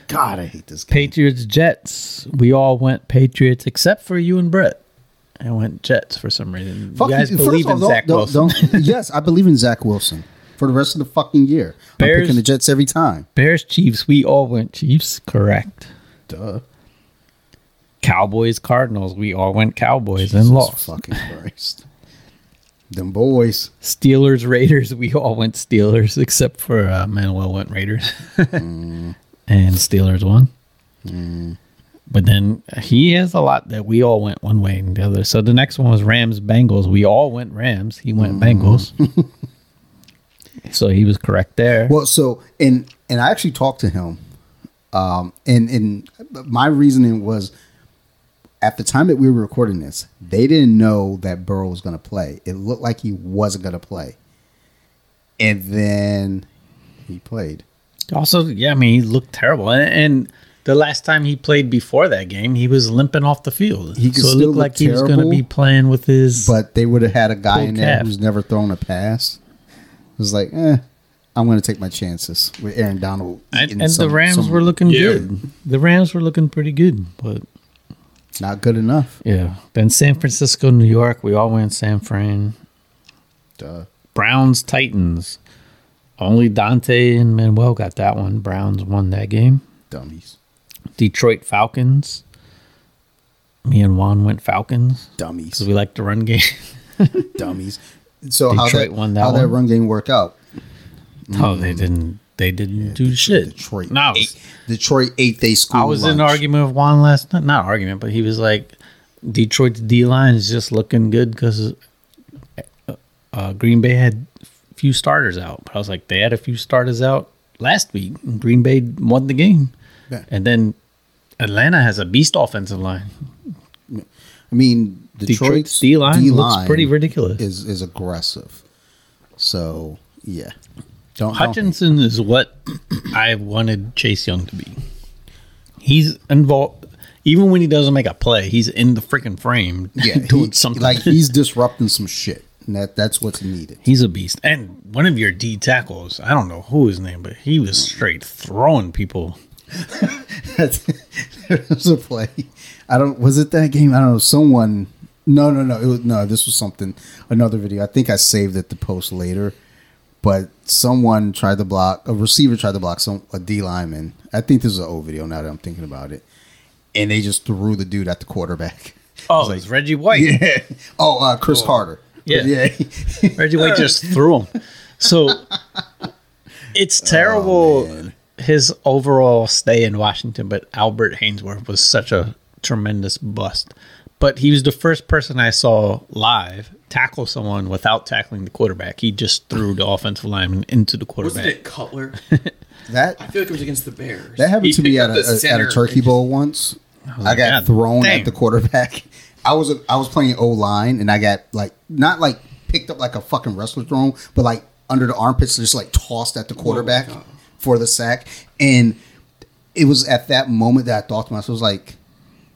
God, I hate this game. Patriots Jets. We all went Patriots except for you and Brett. I went Jets for some reason. Fuck you guys you. believe First in all, Zach don't- Wilson. don't- yes, I believe in Zach Wilson for the rest of the fucking year. I'm picking the Jets every time. Bears Chiefs. We all went Chiefs. Correct. Duh. Cowboys Cardinals. We all went Cowboys and lost. Fucking Christ. Them boys. Steelers Raiders. We all went Steelers except for uh, Manuel went Raiders, Mm. and Steelers won. But then he has a lot that we all went one way and the other. So the next one was Rams Bengals. We all went Rams. He went Mm. Bengals. so he was correct there. Well, so and and I actually talked to him, um, and and my reasoning was at the time that we were recording this, they didn't know that Burrow was going to play. It looked like he wasn't going to play, and then he played. Also, yeah, I mean, he looked terrible. And, and the last time he played before that game, he was limping off the field. He could so it looked look like he was going to be playing with his. But they would have had a guy in there calf. who's never thrown a pass. It was like, eh, I'm going to take my chances with Aaron Donald. and, eating and the Rams some- were looking Yeah. good. The Rams were looking pretty good, but not good enough. yeah. Then San Francisco, New York, we all went San Fran. Duh. Browns, Titans. Only Dante and Manuel got that one. Browns won that game. Dummies. Detroit Falcons. Me and Juan went Falcons Dummies. because we like the run game. Dummies. So how that, won that how that run game work out? Oh, they didn't. They didn't do shit. Detroit. No, I eight, was, Detroit eighth day school. I was in an argument with Juan last night. Not argument, but he was like, Detroit's D line is just looking good because uh, Green Bay had few starters out. But I was like, they had a few starters out last week. And Green Bay won the game, Yeah. and then Atlanta has a beast offensive line. I mean, Detroit's Detroit's D line looks pretty ridiculous. Is is aggressive. So yeah, don't Hutchinson is what I wanted Chase Young to be. He's involved, even when he doesn't make a play. He's in the freaking frame, Yeah, doing he, something. like he's disrupting some shit. And that that's what's needed. He's a beast. And one of your D tackles, I don't know who his name, but he was straight throwing people. there was a play. I don't. Was it that game? I don't know. Someone. No, no, no. It was no. This was something. Another video. I think I saved it to post later. But someone tried to block. A receiver tried to block some a D lineman. I think this is an old video. Now that I'm thinking about it, and they just threw the dude at the quarterback. Oh, it's Reggie White. Yeah. Oh, uh, Cris Carter. Yeah. Yeah. Reggie White just threw him. So it's terrible man. his overall stay in Washington, but Albert Haynesworth was such a tremendous bust. But he was the first person I saw live tackle someone without tackling the quarterback. He just threw the offensive lineman into the quarterback. Wasn't it Cutler? that I feel like it was against the Bears. That happened He to me at a, a- at a turkey and bowl once. Oh, I, like, got God thrown damn. at the quarterback. I was a, I was playing O line and I got like not like picked up like a fucking wrestler thrown, but like under the armpits, just like tossed at the oh, quarterback God. for the sack. And it was at that moment that I thought to myself, I was like,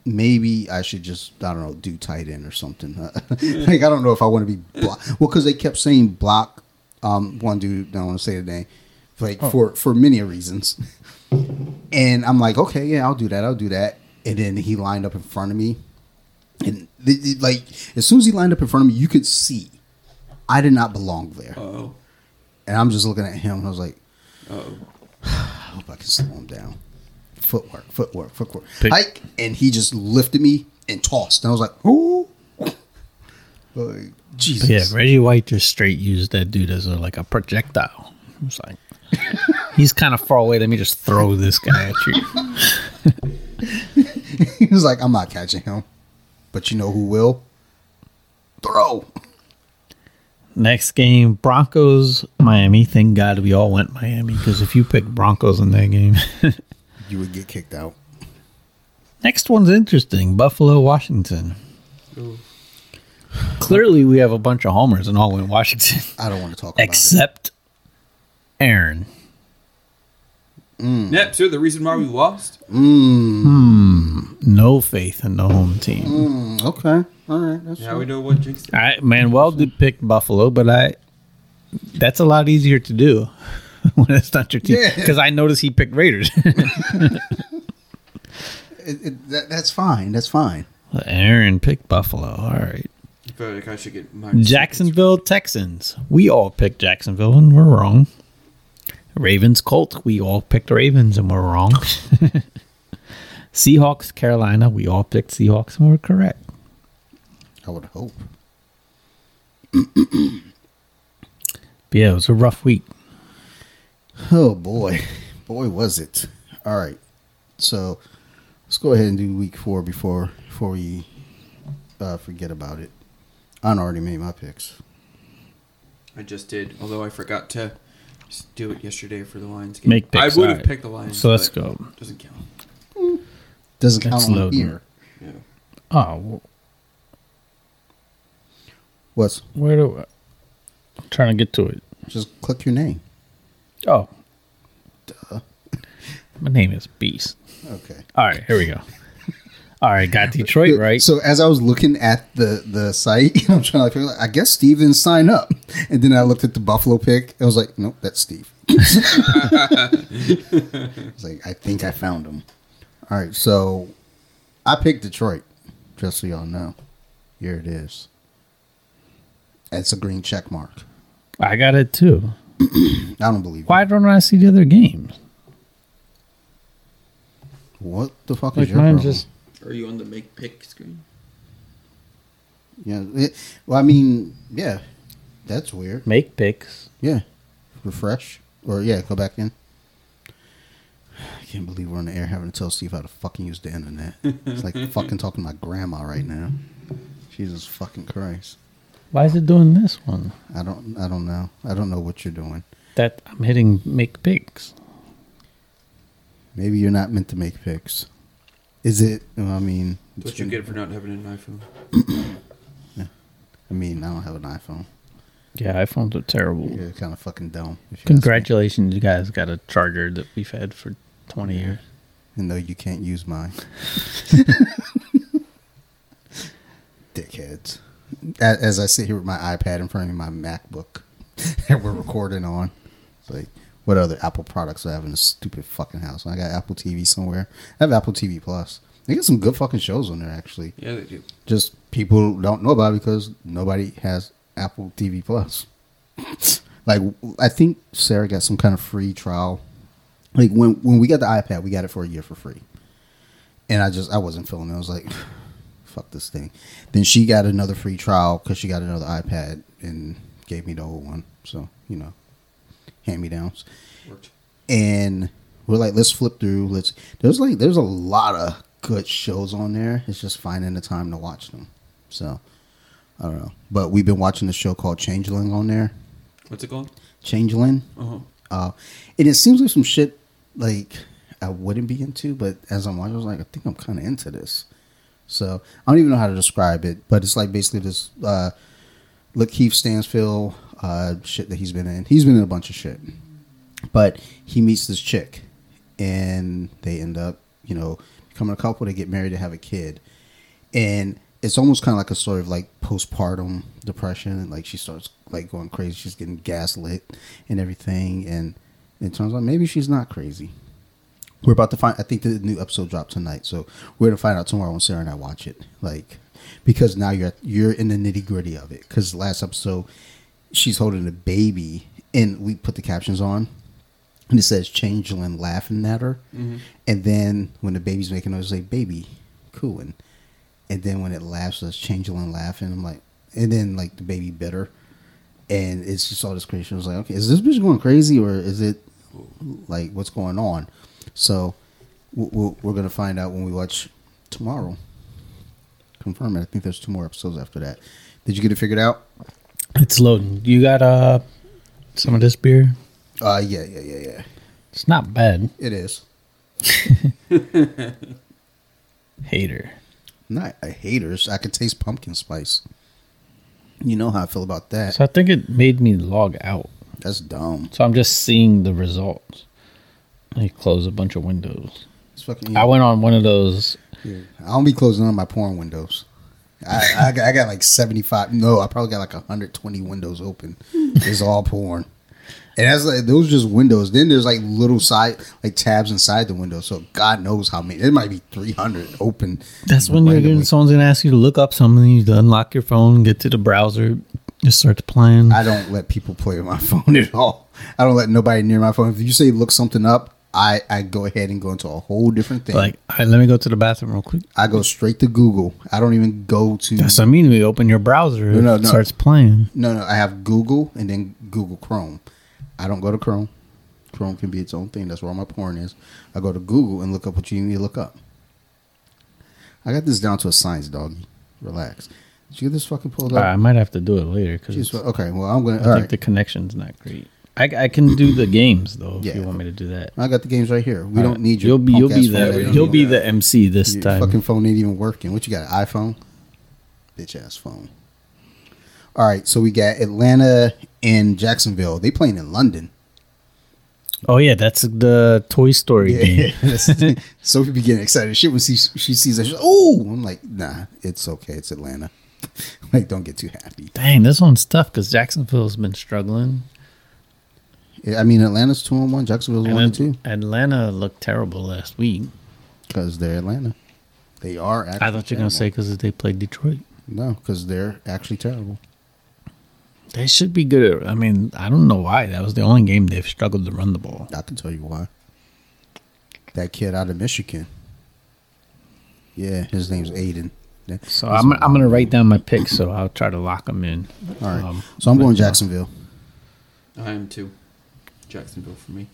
maybe I should just I don't know do tight end or something. like I don't know if I want to be block. Well, because they kept saying block. Um, one dude, I don't want to say the name, like for for many reasons. And I'm like, okay, yeah, I'll do that. I'll do that. And then he lined up in front of me, and like as soon as he lined up in front of me, you could see I did not belong there. Oh, And I'm just looking at him, and I was like, oh. I hope I can slow him down. Footwork, footwork, footwork. Pick- Hike, and he just lifted me and tossed, and I was like, ooh, like, Jesus. But yeah, Reggie White just straight used that dude as a, like a projectile. It was like he's kind of far away. Let me just throw this guy at you. he was like, I'm not catching him. But you know who will? Throw. Next game, Broncos, Miami. Thank God we all went Miami because if you picked Broncos in that game. You would get kicked out. Next one's interesting Buffalo, Washington. Clearly, we have a bunch of homers and all in Washington, I don't want to talk about it. except Aaron. Yep, so the reason why we lost? it. Mm, No faith in the home team. mm, okay. All right. That's Now we know what jinxed it. I Manuel did pick Buffalo, but I that's a lot easier to do when it's not your team. Yeah. Because I noticed he picked Raiders. It, it, that, that's fine. That's fine. Aaron picked Buffalo. All right. Like I should get my Jacksonville Texans. We all picked Jacksonville and we're wrong. Ravens Colts. We all picked Ravens and we're wrong. Seahawks Carolina. We all picked Seahawks and we're correct. I would hope. But yeah, it was a rough week. Oh boy, boy was it. All right, so let's go ahead and do week four before before we uh, forget about it. I already made my picks. I just did, although I forgot to do it yesterday for the Lions game. Make picks, I would have alright. picked the Lions. So let's go. Doesn't count. Doesn't count That's on loading. here. Yeah. Oh, What's where do I, I'm trying to get to it. just click your name. Oh. Duh. My name is Beast. Okay. All right, here we go. All right, got Detroit right. So as I was looking at the the site, I'm trying to figure out. I guess Steve didn't sign up, and then I looked at the Buffalo pick. I was like, nope, that's Steve. I was like, I think I found him. All right, so I picked Detroit. Just so y'all know, here it is. It's a green check mark. I got it too. I don't believe. Why don't I see the other games? What the fuck Like is your problem? just Are you on the make pick screen? Yeah. It, well, I mean, yeah, that's weird. make picks. Yeah. Refresh. Or, yeah, go back in. I can't believe we're on the air having to tell Steve how to fucking use the internet. It's like fucking talking to my grandma right now. Jesus fucking Christ. Why is it doing this one? I don't I don't know. I don't know what you're doing. That I'm hitting make picks. Maybe you're not meant to make picks. Is it I mean What you get for not having an iPhone? yeah. I mean, I don't have an iPhone. Yeah, iPhones are terrible. You're kind of fucking dumb. you. Congratulations, you guys got a charger that we've had for 20 years. And no, you can't use mine. Dickheads. As I sit here with my iPad in front of me, my MacBook that we're recording on. It's like, what other Apple products do I have in this stupid fucking house? I got Apple TV somewhere. I have Apple TV Plus. They get some good fucking shows on there, actually. Yeah, they do. Just people don't know about it because nobody has Apple TV Plus. like, I think Sarah got some kind of free trial. Like when when we got the iPad, we got it for a year for free, and I just I wasn't feeling it. I was like, fuck this thing. Then she got another free trial because she got another iPad and gave me the old one. So you know, hand me downs and we're like, let's flip through. Let's. There's like, there's a lot of good shows on there. It's just finding the time to watch them. So, I don't know. But we've been watching the show called Changeling on there. What's it called? Changeling. Uh huh. Uh, and it seems like some shit like I wouldn't be into, but as I'm watching, I was like, I think I'm kind of into this. So I don't even know how to describe it, but it's like basically this. Uh, LaKeith Stanfield, uh, shit that he's been in. He's been in a bunch of shit, but he meets this chick, and they end up, you know, becoming a couple. They get married, to have a kid, and it's almost kind of like a story of like postpartum depression, and like she starts like going crazy. She's getting gaslit and everything, and it turns out maybe she's not crazy. We're about to find. I think the new episode dropped tonight, so we're gonna find out tomorrow when Sarah and I watch it. Like, because now you're you're in the nitty gritty of it. Because last episode, she's holding a baby, and we put the captions on, and it says Changeling laughing at her, mm-hmm. and then when the baby's making noise, like baby, cooing, and then when it laughs, it's Changeling laughing. I'm like, and then like the baby bitter, and it's just all this crazy. I was like, okay, is this bitch going crazy or is it like what's going on? So w- w- we're gonna find out when we watch tomorrow. Confirm it. I think there's two more episodes after that. Did you get it figured out? It's loading. You got uh some of this beer? Uh, yeah, yeah, yeah, yeah. It's not bad. It is. Hater. Not a haters. I could taste pumpkin spice. You know how I feel about that. So I think it made me log out. That's dumb. So I'm just seeing the results. I close a bunch of windows. Fucking. I went on one of those. I don't be closing on my porn windows. I, I, got, I got like 75. No, I probably got like 120 windows open. It's all porn. And that's like, those are just windows. Then there's like little side, like tabs inside the window. So God knows how many. It might be 300 open. That's when you're getting someone's gonna ask you to look up something. You unlock your phone, get to the browser, just start playing. I don't let people play with my phone at all. I don't let nobody near my phone. If you say look something up, I, I go ahead and go into a whole different thing. like, all right, let me go to the bathroom real quick. I go straight to Google. I don't even go to. That's what I mean. We open your browser, No, no, it no. starts playing. No, no, I have Google and then Google Chrome. I don't go to Chrome. Chrome can be its own thing. That's where all my porn is. I go to Google and look up what you need to look up. I got this down to a science, doggy. Relax. Did you get this fucking pulled right, I might have to do it later because okay, well, I'm gonna. All think right. the connection's not great. I, I can do the games though if Yeah. you want me to do that. I got the games right here. We All don't right. need your You'll be you'll be the you'll be the MC this Your time. fucking phone ain't even working. What you got? iPhone? Bitch ass phone. All right, so we got Atlanta and Jacksonville. They playing in London. Oh yeah, that's the Toy Story game. Yeah. Sophie be getting excited. Shit when she she sees that. Oh, I'm like, nah, it's okay. It's Atlanta. like, don't get too happy. Dang, this one's tough because Jacksonville's been struggling. Yeah, I mean, Atlanta's two and one. Jacksonville's one and And two Atlanta looked terrible last week. because they're Atlanta. They are. Actually I thought you were gonna say because they played Detroit. no, because they're actually terrible. They should be good. At, I mean, I don't know why. That was the only game they've struggled to run the ball. I can tell you why. That kid out of Michigan. Yeah, his name's Aidan. So he's I'm a- I'm gonna write down my picks. So I'll try to lock them in. All right. Um, so I'm going Jacksonville. I am too. Jacksonville for me.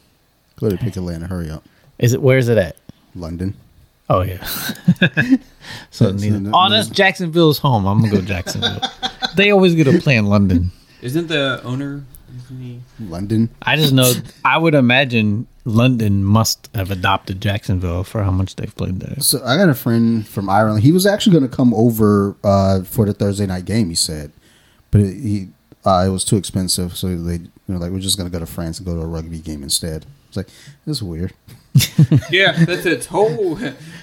Go ahead, pick Atlanta. Hurry up. Is it? Where's it at? London. Oh yeah. so neither, no- oh, that's Jacksonville's home. I'm gonna go Jacksonville. they always get to play in London. Isn't the owner? Isn't he? London. I just know. I would imagine London must have adopted Jacksonville for how much they've played there. So I got a friend from Ireland. He was actually going to come over uh, for the Thursday night game. He said, but he uh, it was too expensive. So they you know like we're just going to go to France and go to a rugby game instead. It's like this is weird. Yeah, that's a whole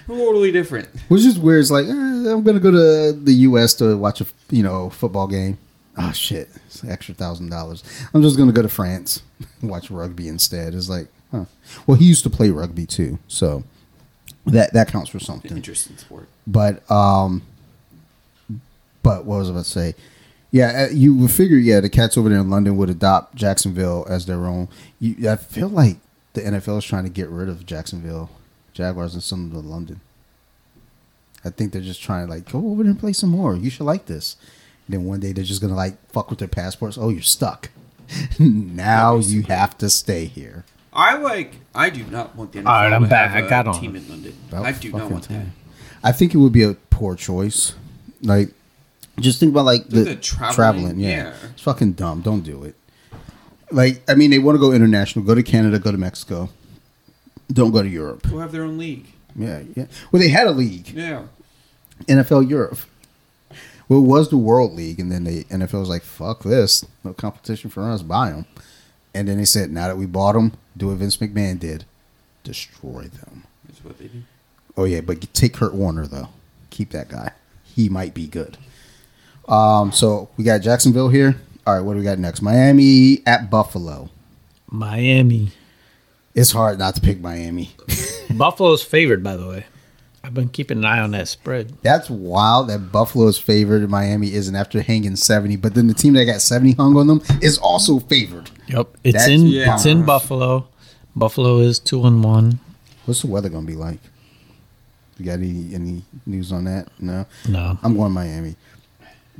totally different. Which is weird. It's like eh, I'm going to go to the U.S. to watch a you know football game. Oh shit, it's an extra thousand dollars. I'm just going to go to France and watch rugby instead. It's like, huh. Well, he used to play rugby too, so that that counts for something. Interesting sport. But um, but what was I about to say? Yeah, uh, you would figure. Yeah, the cats over there in London would adopt Jacksonville as their own. You, I feel like the NFL is trying to get rid of Jacksonville Jaguars and some of the London. I think they're just trying to like go over there and play some more. You should like this. And then one day they're just gonna like fuck with their passports. Oh, you're stuck. now you have to stay here. I like. I do not want the NFL All right, I'm to back. have I a got on. team in London. About I do not fucking want that. I think it would be a poor choice. Like, just think about like the, The traveling, traveling. yeah. yeah. it's fucking dumb. Don't do it. Like, I mean, they want to go international. Go to Canada. Go to Mexico. Don't go to Europe. Who have their own league? Yeah, yeah. Well, they had a league, Yeah. NFL Europe. Well, it was the World League, and then the NFL was like, "Fuck this, no competition for us. Buy them." And then they said, "Now that we bought them, do what Vince McMahon did, destroy them." That's what they do. Oh yeah, but take Kurt Warner though. Keep that guy. He might be good. Um, so we got Jacksonville here. All right, what do we got next? Miami at Buffalo. Miami. It's hard not to pick Miami. Buffalo's favored, by the way. I've been keeping an eye on that spread. That's wild that Buffalo is favored and Miami isn't after hanging 70. But then the team that got 70 hung on them is also favored. Yep, it's That's in Yeah. it's in Buffalo. Buffalo is two and one. What's the weather going to be like? You got any, any news on that? No? No. I'm going Miami.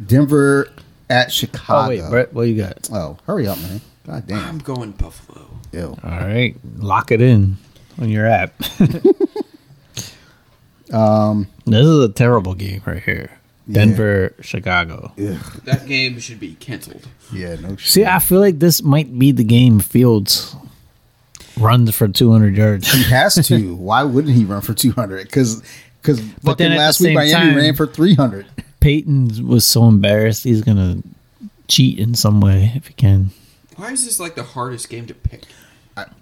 Denver at Chicago. Oh wait, Brett, what you got? Oh, hurry up, man. God damn. I'm going Buffalo. Ew. All right, lock it in on your app. Um, this is a terrible game right here. Denver, Chicago. That game should be canceled. Yeah, no shit. See, I feel like this might be the game Fields runs for 200 yards. he has to. Why wouldn't he run for 200? Because because But then fucking last week same Miami time- ran for 300. Peyton was so embarrassed he's gonna cheat in some way if he can. Why is this like the hardest game to pick?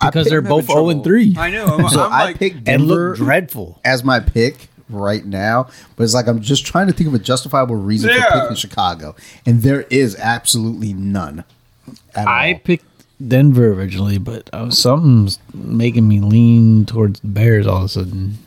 Because they're both having 0 and trouble. 3 I know. I'm, So I'm I like, picked and Denver look dreadful. as my pick right now, but it's like I'm just trying to think of a justifiable reason Yeah. for picking Chicago, and there is absolutely none. At I all. picked Denver originally, but uh, something's making me lean towards the Bears all of a sudden.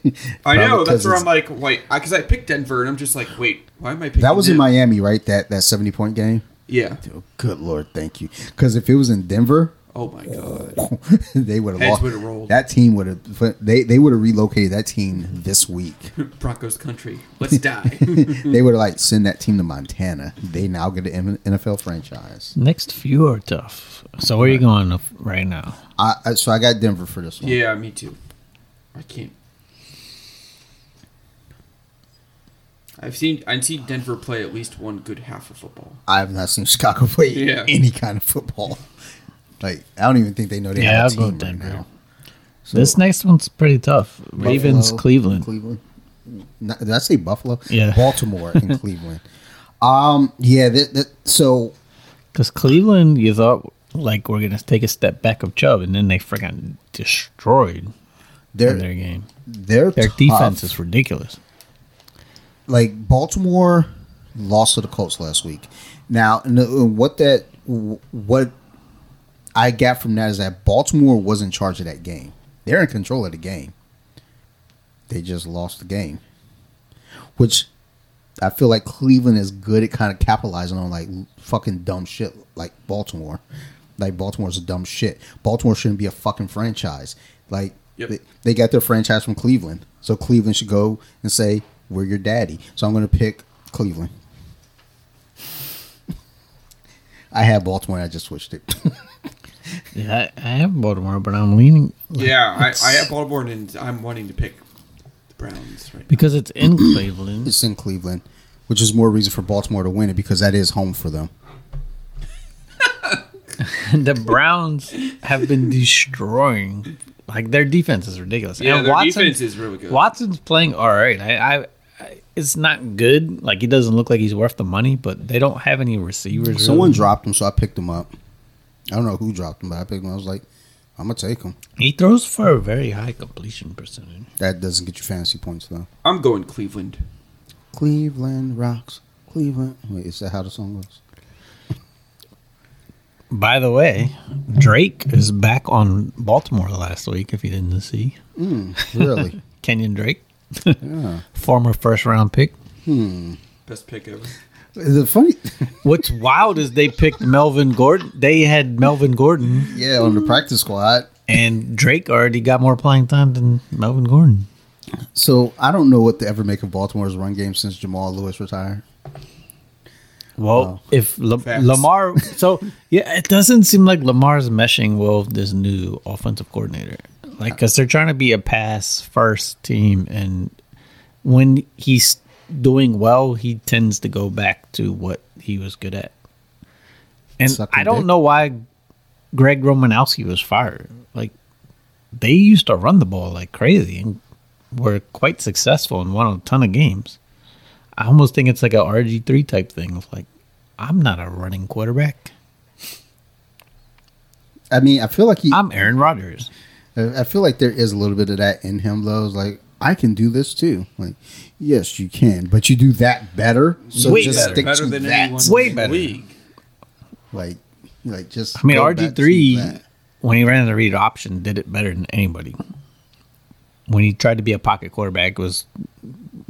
I know. that's where I'm like, wait, because I, picked Denver, and I'm just like, wait, why am I picking? that was in them? Miami, right? That that 70 point game. Yeah. Oh, good lord, thank you. Because if it was in Denver, Oh my god. they would have lost. would've rolled. That team would have. They they would have relocated that team this week. Broncos country. Let's die. they would have like send that team to Montana. They now get an NFL franchise. Next few are tough. So where are you going right now? I, I so I got Denver for this one. yeah, me too. I can't. I've seen I've seen Denver play at least one good half of football. I have not seen Chicago play Yeah. any kind of football. Like I don't even think they know they Yeah, have a I'll team right Denver. now. So, this next one's pretty tough. Ravens, Buffalo, Cleveland. Cleveland. Not- did I say Buffalo? Yeah. Baltimore and Cleveland. Um. Yeah. That, that, so Because Cleveland, you thought like we're gonna take a step back of Chubb, and then they freaking destroyed their their game. their Their tough. defense is ridiculous. Like Baltimore lost to the Colts last week. Now, uh, what that what I got from that is that Baltimore was in charge of that game. They're in control of the game. They just lost the game, which I feel like Cleveland is good at kind of capitalizing on like fucking dumb shit like Baltimore. Like Baltimore's a dumb shit. Baltimore shouldn't be a fucking franchise. Like Yep. they, they got their franchise from Cleveland, so Cleveland should go and say we're your daddy. So I'm going to pick Cleveland. I have Baltimore. I just switched it. Yeah, I, I have Baltimore, but I'm leaning Yeah, I, I have Baltimore, and I'm wanting to pick the Browns right now. because it's in Cleveland. it's in Cleveland, which is more reason for Baltimore to win it because that is home for them. the Browns have been destroying. Like their defense is ridiculous. Yeah, And their Watson- defense is really good. Watson's playing all right. I, I, I, it's not good. Like he doesn't look like he's worth the money, but they don't have any receivers. Someone really. dropped him, so I picked him up. I don't know who dropped him, but I picked him. I was like, I'm gonna take him. He throws for a very high completion percentage. That doesn't get you fantasy points though. I'm going Cleveland. Cleveland rocks. Cleveland. Wait, is that how the song goes? By the way, Drake is back on Baltimore last week. If you didn't see, mm, Really? Kenyan Drake, yeah. former first round pick. Hmm. Best pick ever. The funny, What's wild is they picked Melvin Gordon. They had Melvin Gordon, yeah, on the practice squad. and Drake already got more playing time than Melvin Gordon. So I don't know what to ever make of Baltimore's run game since Jamal Lewis retired. Well, if La- Lamar, so yeah, it doesn't seem like Lamar's meshing well with this new offensive coordinator. Like, because they're trying to be a pass first team, and when he's doing well, he tends to go back to what he was good at. And Sucking I don't dick. know why Greg Romanowski was fired. Like, they used to run the ball like crazy and were quite successful and won a ton of games. I almost think it's like a RG three type thing of like, I'm not a running quarterback. I mean, I feel like he. I'm Aaron Rodgers. I I feel like there is a little bit of that in him, though. It's like I can do this too. Like, yes, you can, but you do that better. So Way just better. stick Better to than that. anyone Way better. league. Like, like just. I mean, RG three when he ran the read option did it better than anybody. When he tried to be a pocket quarterback, it was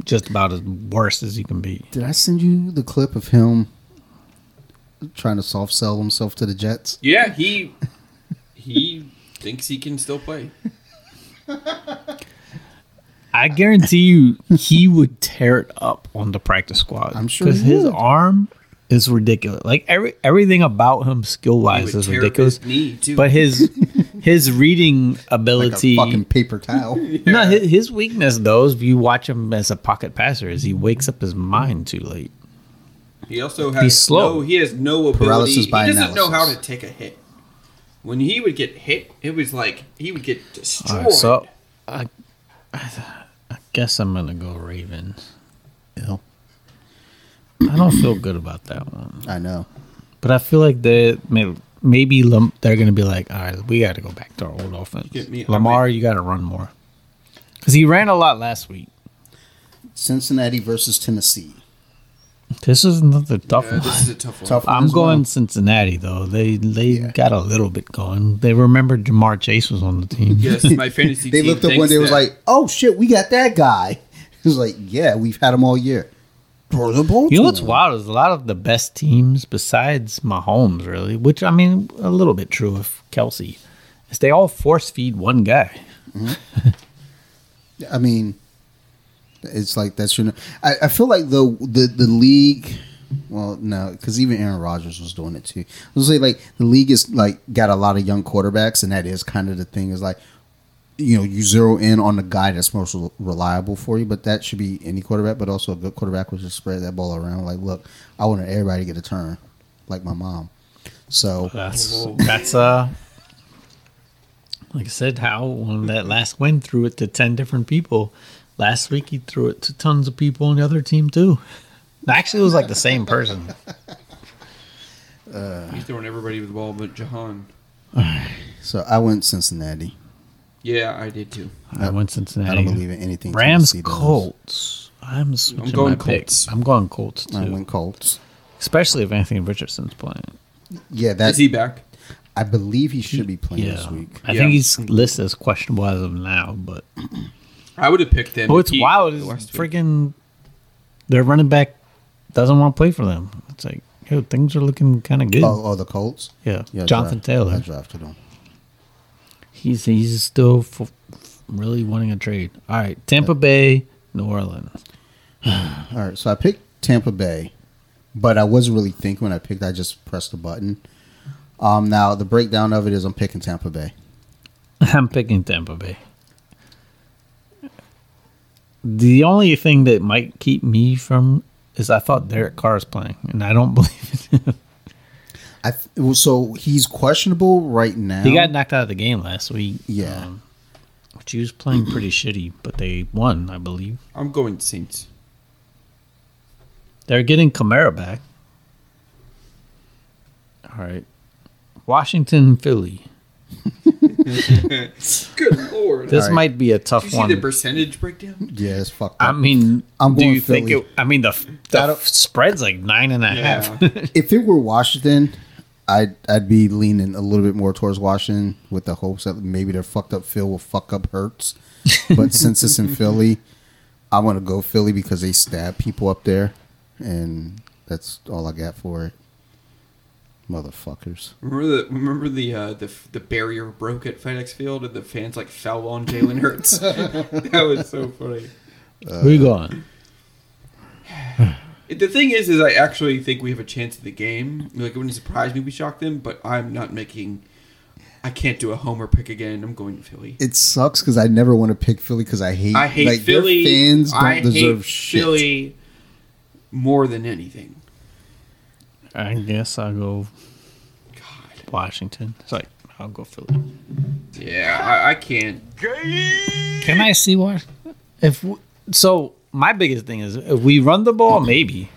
just about as worse as he can be. Did I send you the clip of him trying to soft sell himself to the Jets? Yeah, he he thinks he can still play. I guarantee you, he would tear it up on the practice squad. I'm sure because his arm is ridiculous. Like every everything about him skill wise is ridiculous. his too. But his his reading like ability. a fucking paper towel. No, his, his weakness though, is if you watch him as a pocket passer, is he wakes up his mind too late. He also has He's slow. No, he has no ability. Paralysis by he doesn't know how to take a hit. When he would get hit, it was like he would get destroyed. Alright, so I, I guess I'm gonna go Ravens. Ill. I don't feel good about that one, I know. but I feel like they may, maybe Lam- they're gonna be like, all right, we got to go back to our old offense. Get me- I Lamar, you got to run more because he ran a lot last week. Cincinnati versus Tennessee. This is another tough yeah, one. this is a tough one. Tough one I'm as well. going Cincinnati though. They they Yeah. got a little bit going. They remember Ja'Marr Chase was on the team. Yes, my fantasy. They looked up one thinks day. Was like, "Oh shit, we got that guy." He was like, "Yeah, we've had him all year." Throw the ball. You know what's wild is a lot of the best teams besides Mahomes, really, which I mean, a little bit true of Kelce, is they all force feed one guy. Mm-hmm. I mean, it's like that's your. I, I feel like the the the league. Well, no, because even Aaron Rodgers was doing it too. I was say like the league is like got a lot of young quarterbacks, and that is kind of the thing. Is like, you know, you zero in on the guy that's most reliable for you, but that should be any quarterback. But also a good quarterback would just spread that ball around. Like, look, I want everybody to get a turn, like my mom. So That's that's uh, like I said, how on that last win threw it to ten different people. Last week he threw it to tons of people on the other team too. Actually, it was like the same person. he's throwing everybody with the ball, but Jahan. so I went Cincinnati. Yeah, I did too. I went Cincinnati. I don't believe in anything. Rams Tennessee does. Colts. I'm switching going my pick. Colts. I'm going Colts too. I went Colts. Especially if Anthony Richardson's playing. Yeah, that Is he back? I believe he should be playing Yeah, this week. I Yeah. think he's listed as questionable as of now. But I would have picked him. oh, it's he- wild. It's freaking. Their running back doesn't want to play for them. It's like, yo, things are looking kind of good. Oh, oh, the Colts. yeah. Yeah, Jonathan draft- Taylor. I drafted him. He's he's still f- f- really wanting a trade. All right, Tampa Bay, New Orleans. All right, so I picked Tampa Bay, but I wasn't really thinking when I picked. I just pressed a button. Um, now the breakdown of it is I'm picking Tampa Bay. I'm picking Tampa Bay. The only thing that might keep me from is I thought Derek Carr is playing, and I don't believe it. I th- so he's questionable right now. he got knocked out of the game last week. Yeah. um, which he was playing pretty shitty, but they won, I believe. I'm going Saints. They're getting Kamara back. All right, Washington, Philly. Good lord! This All right. might be a Did tough you see one. the percentage breakdown? yeah, it's fucked I mean, I'm do going you think Philly. it? I mean, the I the don't- spread's like nine and a half. Yeah. if it were Washington, I'd I'd be leaning a little bit more towards Washington with the hopes that maybe their fucked up Phil will fuck up Hurts. But since it's in Philly, I want to go Philly because they stab people up there, and that's all I got for it. Motherfuckers. Remember the remember the uh, the the barrier broke at FedEx Field and the fans like fell on Jalen Hurts. that was so funny. Where you going? The thing is, is I actually think we have a chance at the game. Like it wouldn't surprise me if we shock them, but I'm not making. I can't do a homer pick again. I'm going to Philly. It sucks because I never want to pick Philly because I hate I hate like, their Philly. fans don't I deserve hate shit. Philly more than anything. I guess I'll go God. Washington. It's like I'll go Philly. Yeah, I, I can't. Can I see what? If w- so, my biggest thing is if we run the ball, maybe.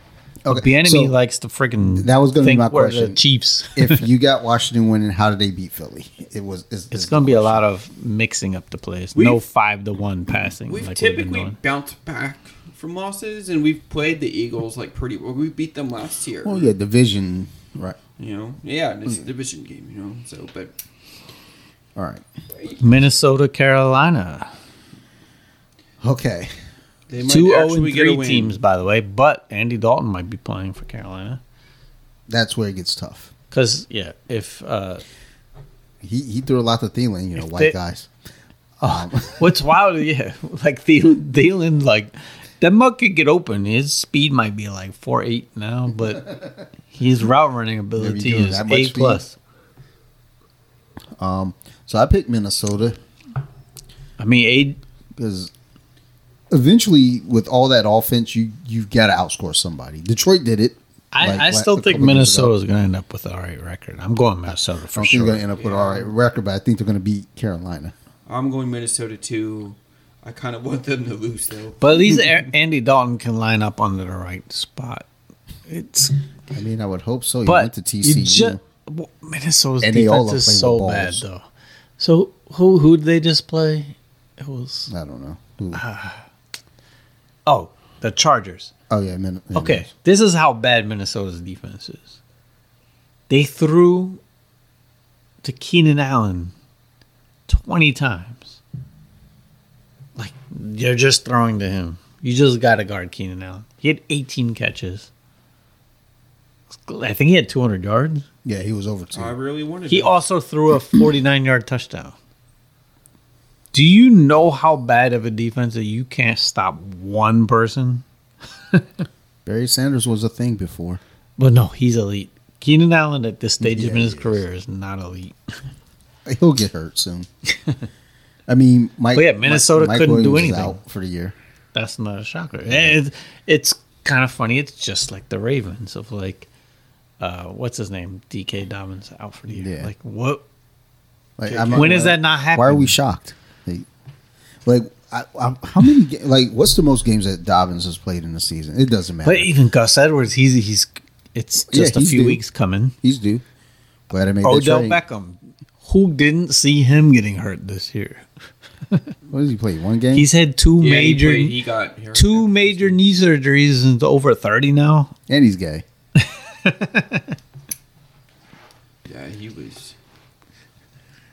Okay, The enemy so likes to freaking. That was gonna be think my we're the question. Chiefs. if you got Washington winning, how did they beat Philly? It was. Is, It's is going to be a lot of mixing up the plays. We've- no five to one passing. We've like we've typically doing. bounced back from losses, and we've played the Eagles like pretty well. We beat them last year. Well, yeah, division, right? You know, yeah, and it's a division game. You know, so but All right. Minnesota, Carolina. Okay. they might Two zero actually and three teams, by the way. But Andy Dalton might be playing for Carolina. That's where it gets tough. Because yeah, if uh, He he threw a lot to Thielen, you know, white they- guys. What's wild, yeah, like Thielen, Thielen like that mug could get open. His speed might be like four eight now, but his route running ability go, is that much A speed? plus. So I picked Minnesota I mean, a because eventually, with all that offense, you you've got to outscore somebody. Detroit did it. I, like, I still a think couple years ago. Minnesota is going to end up with an all right record. I'm going Minnesota I for don't think sure. they're going to end up with an all right record, but I think they're going to beat Carolina. I'm going Minnesota too. I kind of want them to lose though. But at least Andy Dalton can line up under the right spot. It's I mean, I would hope so. He but went to you ju- well, Minnesota's And defense is so bad though. So who who did they just play? It was I don't know. Who- uh, oh the Chargers. oh yeah, Min- yeah, Okay, this is how bad Minnesota's defense is. They threw to Keenan Allen 20 times. Like, you're just throwing to him. You just got to guard Keenan Allen. He had 18 catches. I think he had 200 yards. Yeah, he was over two. I really wanted. He to. also threw a 49 yard touchdown. Do you know how bad of a defense that you can't stop one person? Barry Sanders was a thing before. But no, he's elite. Keenan Allen at this stage Yeah, of his is. career is not elite. He'll get hurt soon. I mean, Mike. But yeah, Minnesota Mike couldn't do Williams is anything. out for the year. That's not a shocker. And It's, it's kind of funny. It's just like the Ravens of like, uh, what's his name? DK Dobbins out for the year. Yeah. Like what? Like, I'm When not- is that not happening? Why are we shocked? Like, like I, I, how many? Like, what's the most games that Dobbins has played in the season? It doesn't matter. But even Gus Edwards, he's he's. It's Yeah, just a few due. weeks coming. He's due. Glad I made Odell. Beckham, who didn't see him getting hurt this year? What does he play? One game. He's had two Yeah, he major, played- He, got haircut. two major knee surgeries and over thirty now. and he's gay. Yeah, he was.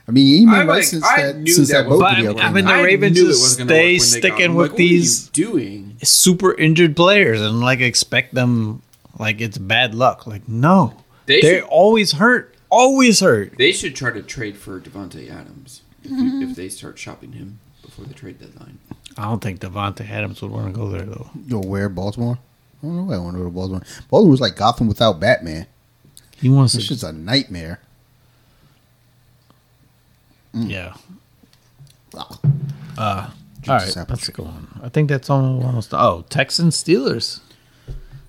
I mean, he been I, like, since I that. knew Since that that, was boat But video I came mean, the Ravens just stay they got sticking with Like, what are you these- doing. super injured players and like expect them like it's bad luck. Like no, They they are should- always hurt, always hurt. They should try to trade for Davante Adams if, you- Mm-hmm. if they start shopping him before the trade deadline. I don't think Davante Adams would want to go there though. Yo, where Baltimore? I don't know why I want to go to Baltimore. Baltimore was like Gotham without Batman. He wants This to, shit's a nightmare. yeah. Ugh. Uh, all right, apple let's tree. go on. I think that's all almost. Oh, Texans Steelers.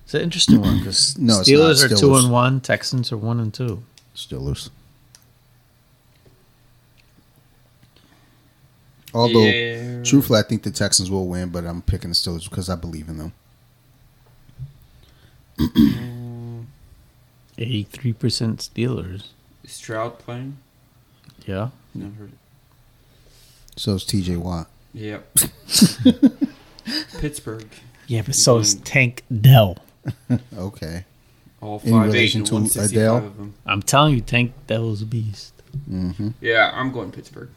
It's an interesting one because No, it's Steelers not. are two and one. Texans are one and two. Steelers. Although, Yeah. truthfully, I think the Texans will win, but I'm picking the Steelers because I believe in them. Eighty-three percent Steelers. Is Stroud playing? Yeah. Never heard it. So is TJ Watt. Yep. Pittsburgh. Yeah, but so is Tank Dell. Okay. All In five eight relation and to one sixty Adele? of them. I'm telling you, Tank Dell Dell's a beast. hmm Yeah, I'm going Pittsburgh.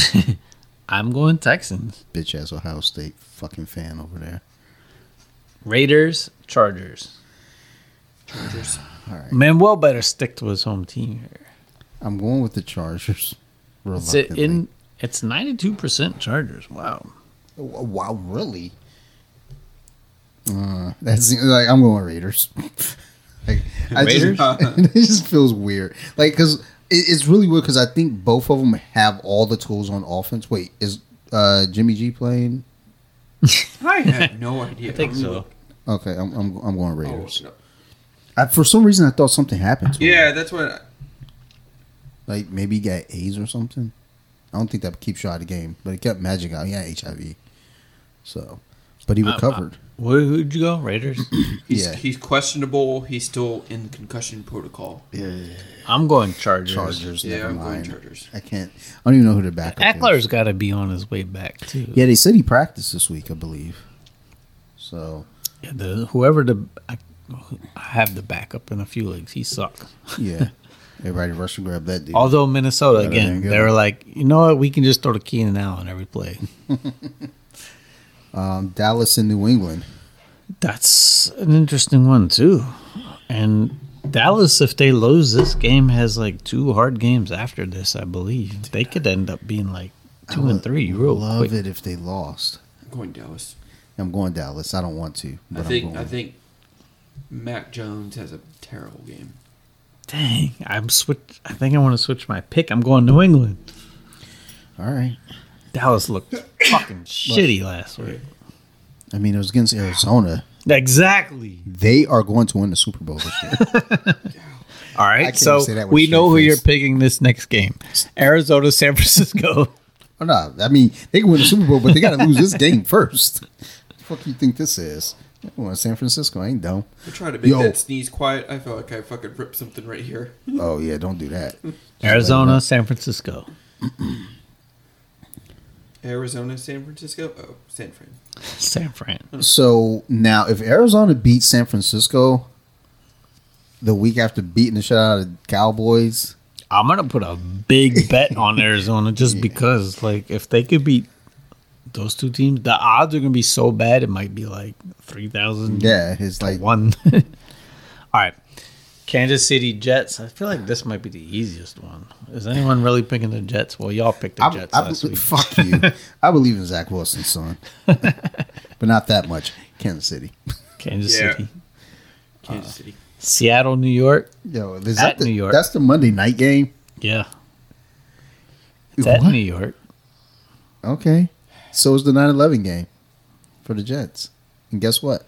I'm going Texans. Bitch ass Ohio State fucking fan over there. Raiders, Chargers. Chargers. All right. Manuel better stick to his home team here. I'm going with the Chargers. It's it in. It's ninety two percent Chargers. Wow. Wow, really? Uh, that's like I'm going Raiders. like, I Raiders? Just, it just feels weird. Like because it, it's really weird because I think both of them have all the tools on offense. Wait, is uh, Jimmy G playing? I have no idea. I think I'm so. Okay, I'm I'm, I'm going Oh, Raiders. no. I, for some reason, I thought something happened to him. Yeah, that's what. I- like maybe he got AIDS or something. I don't think that keeps you out of the game, but it kept Magic out. He had HIV, so but he recovered. Where who'd you go? Raiders. He's, Yeah. he's questionable. He's still in concussion protocol. yeah, I'm going Chargers. Chargers. Yeah, never I'm going. Chargers. I can't. I don't even know who to backup Ekeler's is. Ekeler's got to be on his way back too. Yeah, they said he practiced this week, I believe. So Yeah, the whoever the I, I have the backup in a few leagues. He sucks. yeah, everybody rush and grab that dude. Although Minnesota again, they were like, you know what, we can just throw to Keenan Allen every play. um, Dallas and New England. That's an interesting one too. And Dallas, if they lose this game, has like two hard games after this. I believe they could end up being like two I and would three real Love quick. it if they lost. I'm going Dallas. I'm going Dallas. I don't want to, but I think. I'm I think. Mac Jones has a terrible game. Dang, I'm switch. I think I want to switch my pick. I'm going New England. All right. Dallas looked fucking shitty last week. I mean, it was against Arizona. Exactly. They are going to win the Super Bowl this year. All right. Can't so say that with we know who straight you're face. picking this next game: Arizona, San Francisco. oh, no, I mean, they can win the Super Bowl, but they got to lose this game first. The fuck you think this is? Well, San Francisco I ain't dumb. I tried to make Yo. that sneeze quiet. I felt like I fucking ripped something right here. Oh yeah, don't do that. Arizona, San Francisco. Arizona, San Francisco. Oh, San Fran. San Fran. So now, if Arizona beats San Francisco the week after beating the shit out of the Cowboys, I'm gonna put a big bet on Arizona just because, like, if they could beat those two teams, the odds are gonna be so bad it might be like three thousand. yeah, it's like one. All right, Kansas City Jets. I feel like this might be the easiest one. Is anyone really picking the Jets? Well, y'all picked the I, Jets I, last week. fuck you. I believe in Zach Wilson, son, but not that much. Kansas City. Kansas Yeah. City, Kansas uh, City. Seattle, New York. Yo, is At that the, New York. That's the Monday night game. Yeah, it's at New York. Okay, so is the 9-11 game for the Jets, and guess what?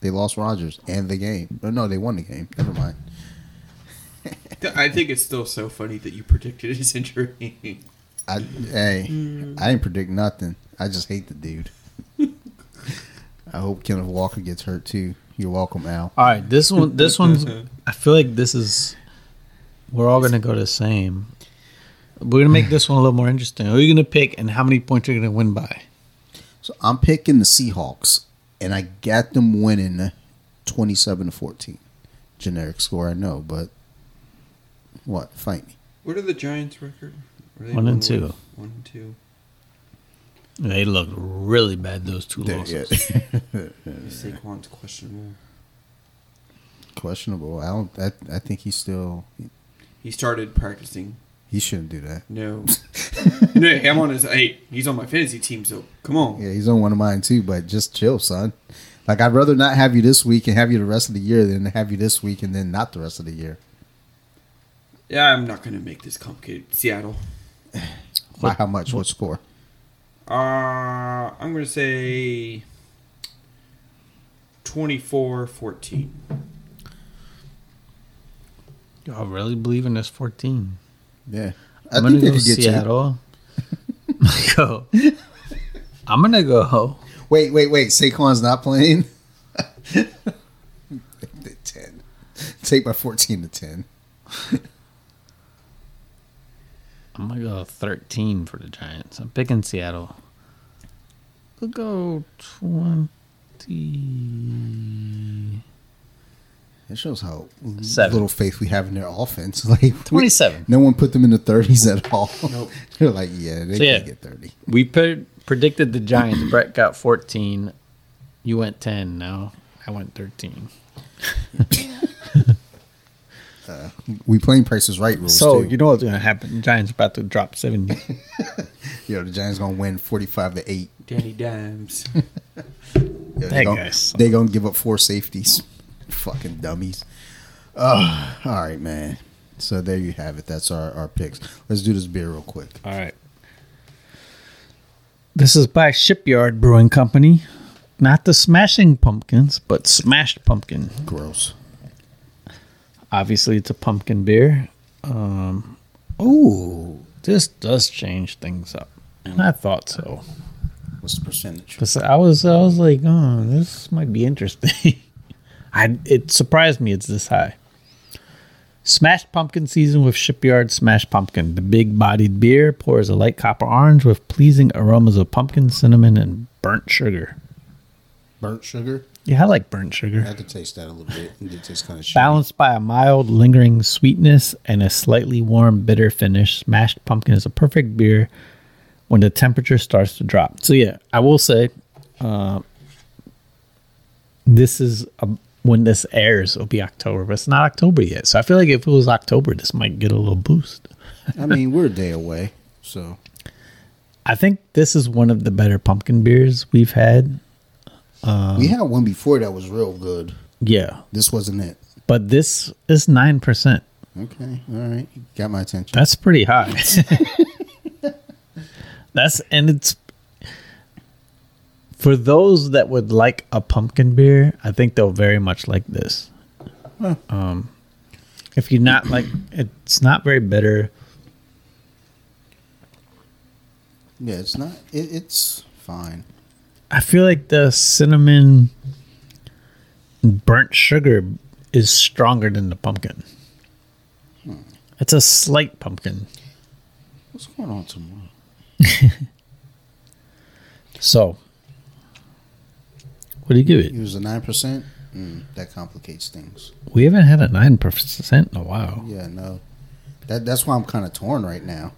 They lost Rodgers and the game. No, they won the game. Never mind. I think it's still so funny that you predicted his injury. I hey, I didn't predict nothing. I just hate the dude. I hope Kenneth Walker gets hurt too. You're welcome, Al. All right, this one, this one's. I feel like this is. We're all gonna go the same. We're gonna make this one a little more interesting. Who are you gonna pick, and how many points are you gonna win by? So I'm picking the Seahawks, and I got them winning 27 to 14. Generic score, I know, but what? Fight me. What are the Giants' record? Are One and two. with- One and two. They look really bad. Those two There- losses. yeah. Saquon's questionable. Questionable. I don't. I, I think he's still. He started practicing. He shouldn't do that. No. no, I'm on his. Hey, he's on my fantasy team, so come on. Yeah, he's on one of mine too. But just chill, son. Like I'd rather not have you this week and have you the rest of the year than have you this week and then not the rest of the year. Yeah, I'm not gonna make this complicated. Seattle. By how much? What score? Uh, I'm gonna say 24-14. Y'all really believe in this fourteen? Yeah, I I'm gonna go get you. Seattle. go. I'm gonna go. Wait, wait, wait. Saquon's not playing. ten. Take my fourteen to ten. I'm gonna go 13 for the Giants. I'm picking Seattle. We'll go 20. It shows how Seven. little faith we have in their offense. Like we- 27. no one put them in the thirties at all. Nope. They're like, yeah, they So, yeah. can't get thirty. We pre- predicted the Giants. Brett got 14. You went 10. No, I went 13. Uh, we playing prices right rules So too. you know what's gonna happen? Giants about to drop 70. you know, the Giants gonna win forty five to eight. Danny Dimes. Yeah, That they gonna, guy's- they gonna give up four safeties. Fucking dummies. Oh, all right, man. So there you have it. That's our, our picks. Let's do this beer real quick. All right. This is by Shipyard Brewing Company. Not the Smashing Pumpkins, but Smashed Pumpkin. Gross. Obviously, it's a pumpkin beer. Um, oh, this does change things up, and I thought so. What's the percentage? Cause I was, I was like, oh, this might be interesting. I it surprised me it's this high. Smashed pumpkin season with Shipyard Smashed Pumpkin. The big bodied beer pours a light copper orange with pleasing aromas of pumpkin, cinnamon, and burnt sugar. Burnt sugar. Yeah, I like burnt sugar. I had to taste that a little bit. It did taste kind of. Balanced by a mild, lingering sweetness and a slightly warm, bitter finish, Smashed Pumpkin is a perfect beer when the temperature starts to drop. So, yeah, I will say uh, this is a, when this airs, it'll be October, but it's not October yet. So, I feel like if it was October, this might get a little boost. I mean, we're a day away, so I think this is one of the better pumpkin beers we've had. We had one before that was real good. Yeah, This wasn't it. but this is 9%. Okay, all right, got my attention. That's pretty high. That's and it's for those that would like a pumpkin beer. I think they'll very much like this. Um, if you're not like, it's not very bitter. Yeah, it's not. It, it's fine. I feel like the cinnamon burnt sugar is stronger than the pumpkin. It's a slight pumpkin. What's going on tomorrow? So, what do you give it? It was a nine percent. Mm, that complicates things. We haven't had a nine percent in a while. Yeah, no. That that's why I'm kind of torn right now,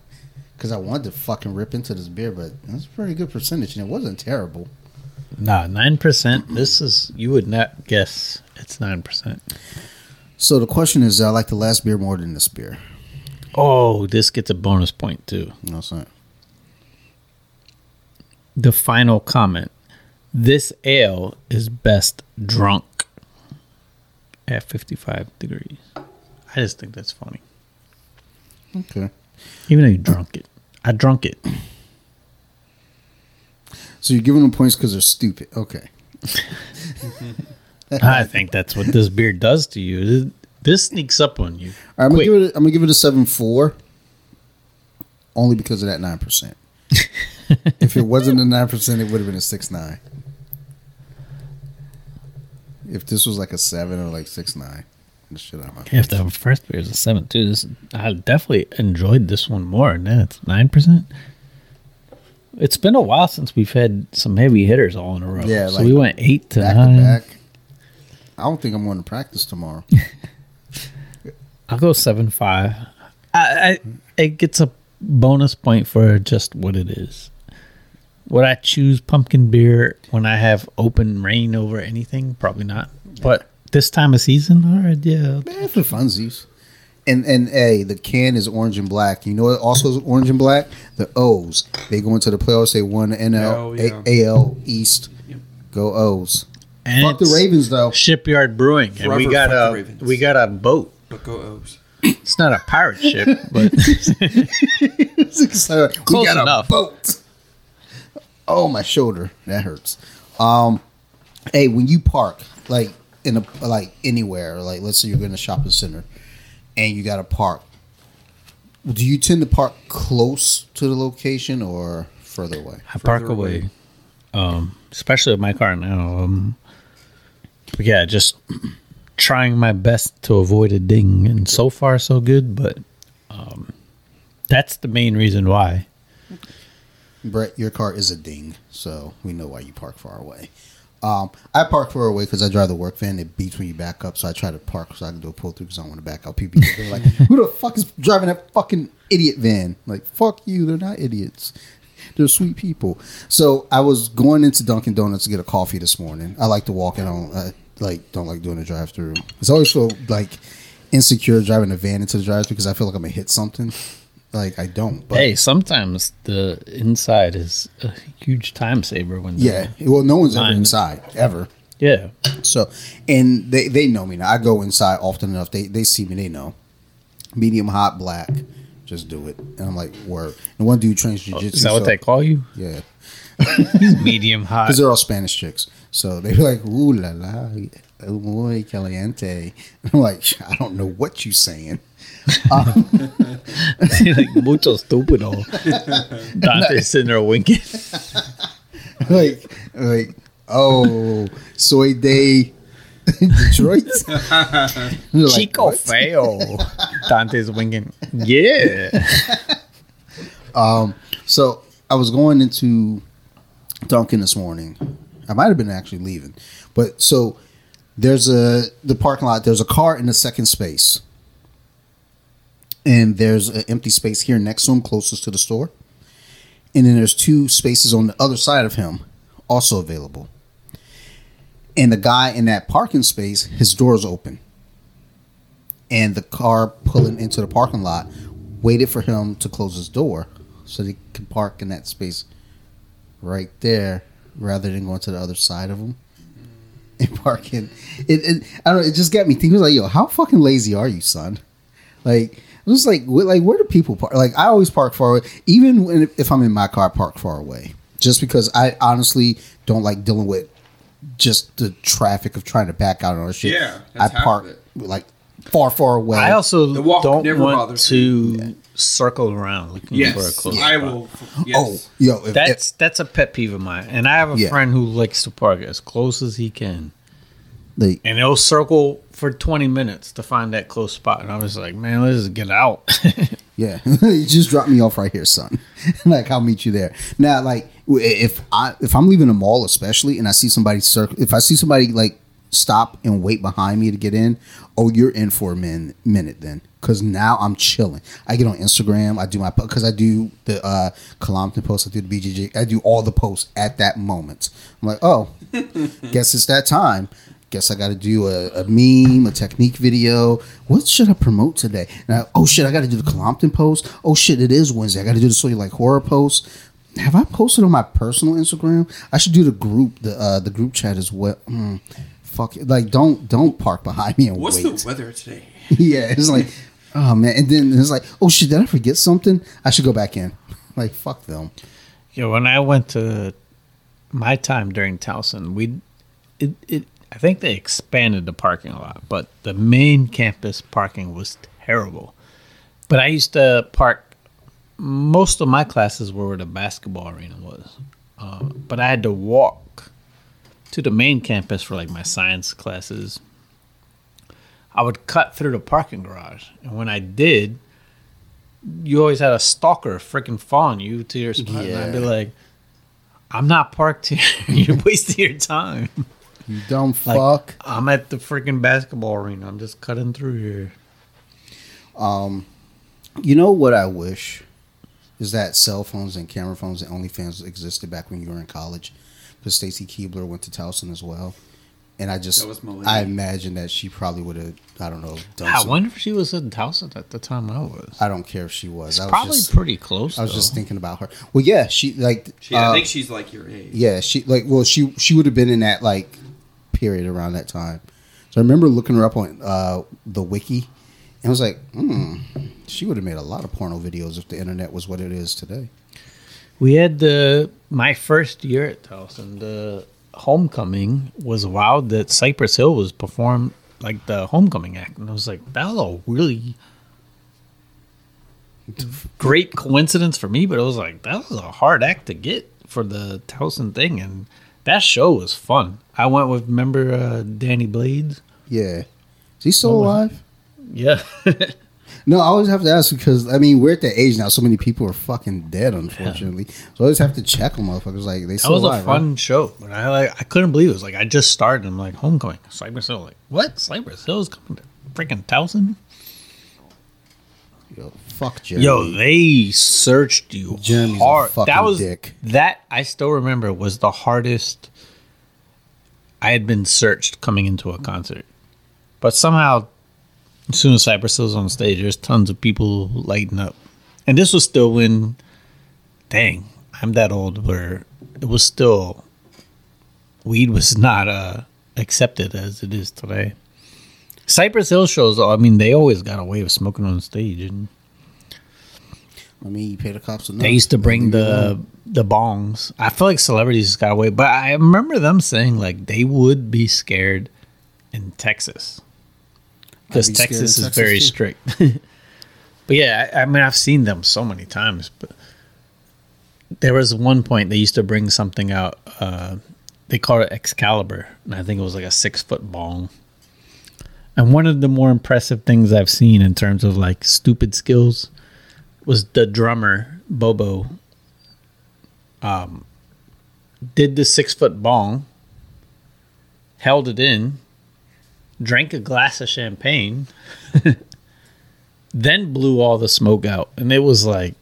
because I wanted to fucking rip into this beer, but that's a pretty good percentage, and it wasn't terrible. Nah, nine percent. This is you would not guess it's nine percent. So the question is, I like the last beer more than this beer. Oh, this gets a bonus point too. Know what The final comment: This ale is best drunk at fifty-five degrees. I just think that's funny. Okay. Even though you drunk it, I drunk it. So you're giving them points because they're stupid. Okay. I think that's what this beer does to you. This sneaks up on you. All right, I'm gonna Quick. give it. A, I'm gonna give it a seven four. Only because of that nine percent. if it wasn't a nine percent, it would have been a six nine. If this was like a seven or like six nine, the shit out of my If the first beer is a seven too, this I definitely enjoyed this one more. And then it's nine percent. It's been a while since we've had some heavy hitters all in a row. Yeah, so like we went eight to back nine. to back. I don't think I'm going to practice tomorrow. I'll go seven five. I, I it gets a bonus point for just what it is. Would I choose pumpkin beer when I have open rain over anything? Probably not. But this time of season, all right, yeah. Man, for funsies. And and a the can is orange and black. You know what also is orange and black? The O's. They go into the playoffs. They won the NL Oh, yeah. A- AL East. Yep. Go O's. And Fuck the Ravens though. Shipyard Brewing, and we got a we got a boat. But go O's. It's not a pirate ship, but So, we Close got enough. a boat. Oh, my shoulder. That hurts. Um, hey, when you park, like in a like anywhere, like let's say you're in a shopping center, and you got to park. Do you tend to park close to the location or further away? I park Further away. away. Um, especially with my car now. Um, but yeah, just trying my best to avoid a ding, and so far so good. But um, that's the main reason why. Brett, your car is a ding, so we know why you park far away. Um, I park far away because I drive the work van. It beats when you back up, so I try to park so I can do a pull through because I don't want to back out. People are like, "Who the fuck is driving that fucking idiot van?" Like, fuck you. They're not idiots. They're sweet people. So I was going into Dunkin' Donuts to get a coffee this morning. I like to walk in on, I like don't like doing a drive through. It's always so like insecure driving a van into the drive through because I feel like I'm gonna hit something. Like I don't. But hey, sometimes the inside is a huge time saver when Yeah. Well, no one's ever inside ever. yeah. So, and they they know me now. I go inside often enough. They they see me. They know. Medium hot black. Just do it. And I'm like, word. And one dude trains jujitsu. Oh, Is that what they call you? Yeah. He's medium hot. Because they're all Spanish chicks. So they're like, ooh la la, muy caliente. And I'm like, I don't know what you're saying. like mucho stupido. Dante's sitting there winking. like, like, oh, soy de Detroit. Like, Chico "What?" feo. Dante's winking. Yeah. um. So I was going into Dunkin' this morning. I might have been actually leaving, but so there's a the parking lot. There's a car in the second space, and there's an empty space here next to him, closest to the store. And then there's two spaces on the other side of him, also available. And the guy in that parking space, his door's open. And the car pulling into the parking lot waited for him to close his door so they could park in that space right there rather than going to the other side of him and parking. It, it I don't know, it just got me thinking like, yo, how fucking lazy are you, son? Like it was like like where do people park? Like I always park far away, even when, if I'm in my car, I park far away, just because I honestly don't like dealing with just the traffic of trying to back out on our shit. Yeah, I that's half park of it. like far far away. I also The walk don't never want bothers to circle around looking for a Yes, close I spot. will. Oh, yes. Oh, yo, if, That's that's a pet peeve of mine, and I have a Yeah. friend who likes to park as close as he can, if- like, and he'll circle for twenty minutes to find that close spot. And I was like, man, let's just get out. Yeah, you just drop me off right here, son. like I'll meet you there. Now, like if I if I'm leaving a mall, especially, and I see somebody circle, if I see somebody like stop and wait behind me to get in, oh, you're in for a min- minute then, because now I'm chilling. I get on Instagram, I do my because I do the uh Colompton post, I do the BGG, I do all the posts at that moment. I'm like, oh, guess it's that time. Guess I got to do a, a meme, a technique video. What should I promote today? Now, oh shit, I got to do the Colompton post. Oh shit, it is Wednesday. I got to do the so you like horror post. Have I posted on my personal Instagram? I should do the group, the uh, the group chat as well. Mm, fuck, it. like don't don't park behind me and What's wait. the weather today? yeah, it's like, oh man, and then it's like, oh shit, did I forget something? I should go back in. Like fuck them. Yeah, when I went to my time during Towson, we it, it I think they expanded the parking a lot, but the main campus parking was terrible. But I used to park most of my classes were where the basketball arena was, uh, but I had to walk to the main campus for like my science classes. I would cut through the parking garage, and when I did, you always had a stalker freaking following you to your spot. And I'd be like, I'm not parked here. You're wasting your time. You dumb Like, fuck. I'm at the freaking basketball arena. I'm just cutting through here. Um, You know what I wish is that cell phones and camera phones and OnlyFans existed back when you were in college. Because Stacy Keibler went to Towson as well, and I just That was I imagine that she probably would have I don't know done. I some- wonder if she was in Towson at the time I was. I don't care if she was. I was Probably just, pretty close. I was though. just thinking about her. Well, yeah, she like She, I uh, think she's like your age. Yeah, she like well she she would have been in that like period around that time. So I remember looking her up on uh, the wiki, and I was like, hmm, she would have made a lot of porno videos if the internet was what it is today. We had the my first year at Towson. The homecoming was wild. That Cypress Hill was performed like the homecoming act, and I was like, that was a really great coincidence for me. But it was like that was a hard act to get for the Towson thing, and that show was fun. I went with remember uh, Danny Blades. Yeah, is he still alive? Yeah, No, I always have to ask because I mean we're at the age now. So many people are fucking dead, unfortunately. So I always have to check on motherfuckers. Like they that was alive, a fun show. But I like I couldn't believe it. it was like I just started. And I'm like homecoming, Cypress Hill. Like what? Cypress Hill's coming to freaking Towson. Yo, fuck Jeremy. Yo, they searched you Jeremy's a hard. fucking that was dick. that I still remember was the hardest I had been searched coming into a concert. But somehow, as soon as Cypress Hill's on stage, there's tons of people lighting up. And this was still when, dang, I'm that old where it was still, weed was not uh, accepted as it is today. Cypress Hill shows, I mean, they always got a way of smoking on stage. And I mean, you pay the cops enough. they used to bring the the bongs. I feel like celebrities got away, but I remember them saying like they would be scared in Texas because be Texas is Texas, very too. strict. but yeah, I, I mean I've seen them so many times. But there was one point they used to bring something out. Uh, they called it Excalibur, and I think it was like a six foot bong. And one of the more impressive things I've seen in terms of like stupid skills was the drummer Bobo. Um, did the six foot bong, held it in, drank a glass of champagne, then blew all the smoke out, and it was like,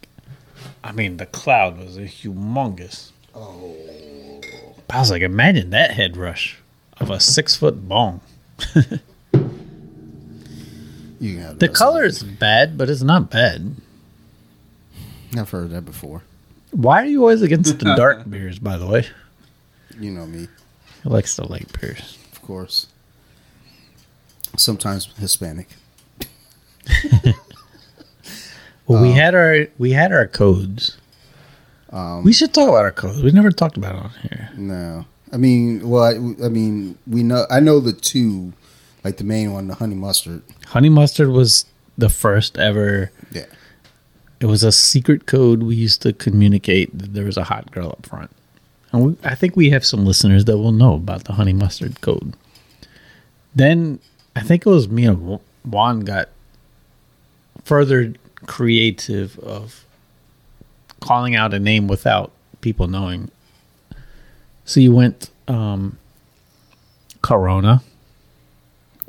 I mean, the cloud was a humongous. Oh, I was like, imagine that head rush of a six foot bong. You can have The rest color is bad, but it's not bad. I've heard that before. Why are you always against the dark beers? By the way, You know me, he likes the light beers. of course. Sometimes Hispanic. Well, we Um, had our we had our codes. Um, We should talk about our codes. We never talked about it on here. no, I mean, well, I, I mean, we know. I know the two, like the main one, the honey mustard. Honey mustard was the first ever. Yeah. It was a secret code we used to communicate that there was a hot girl up front. And we, I think we have some listeners that will know about the honey mustard code. Then I think it was me and Juan got further creative of calling out a name without people knowing. So you went um, Corona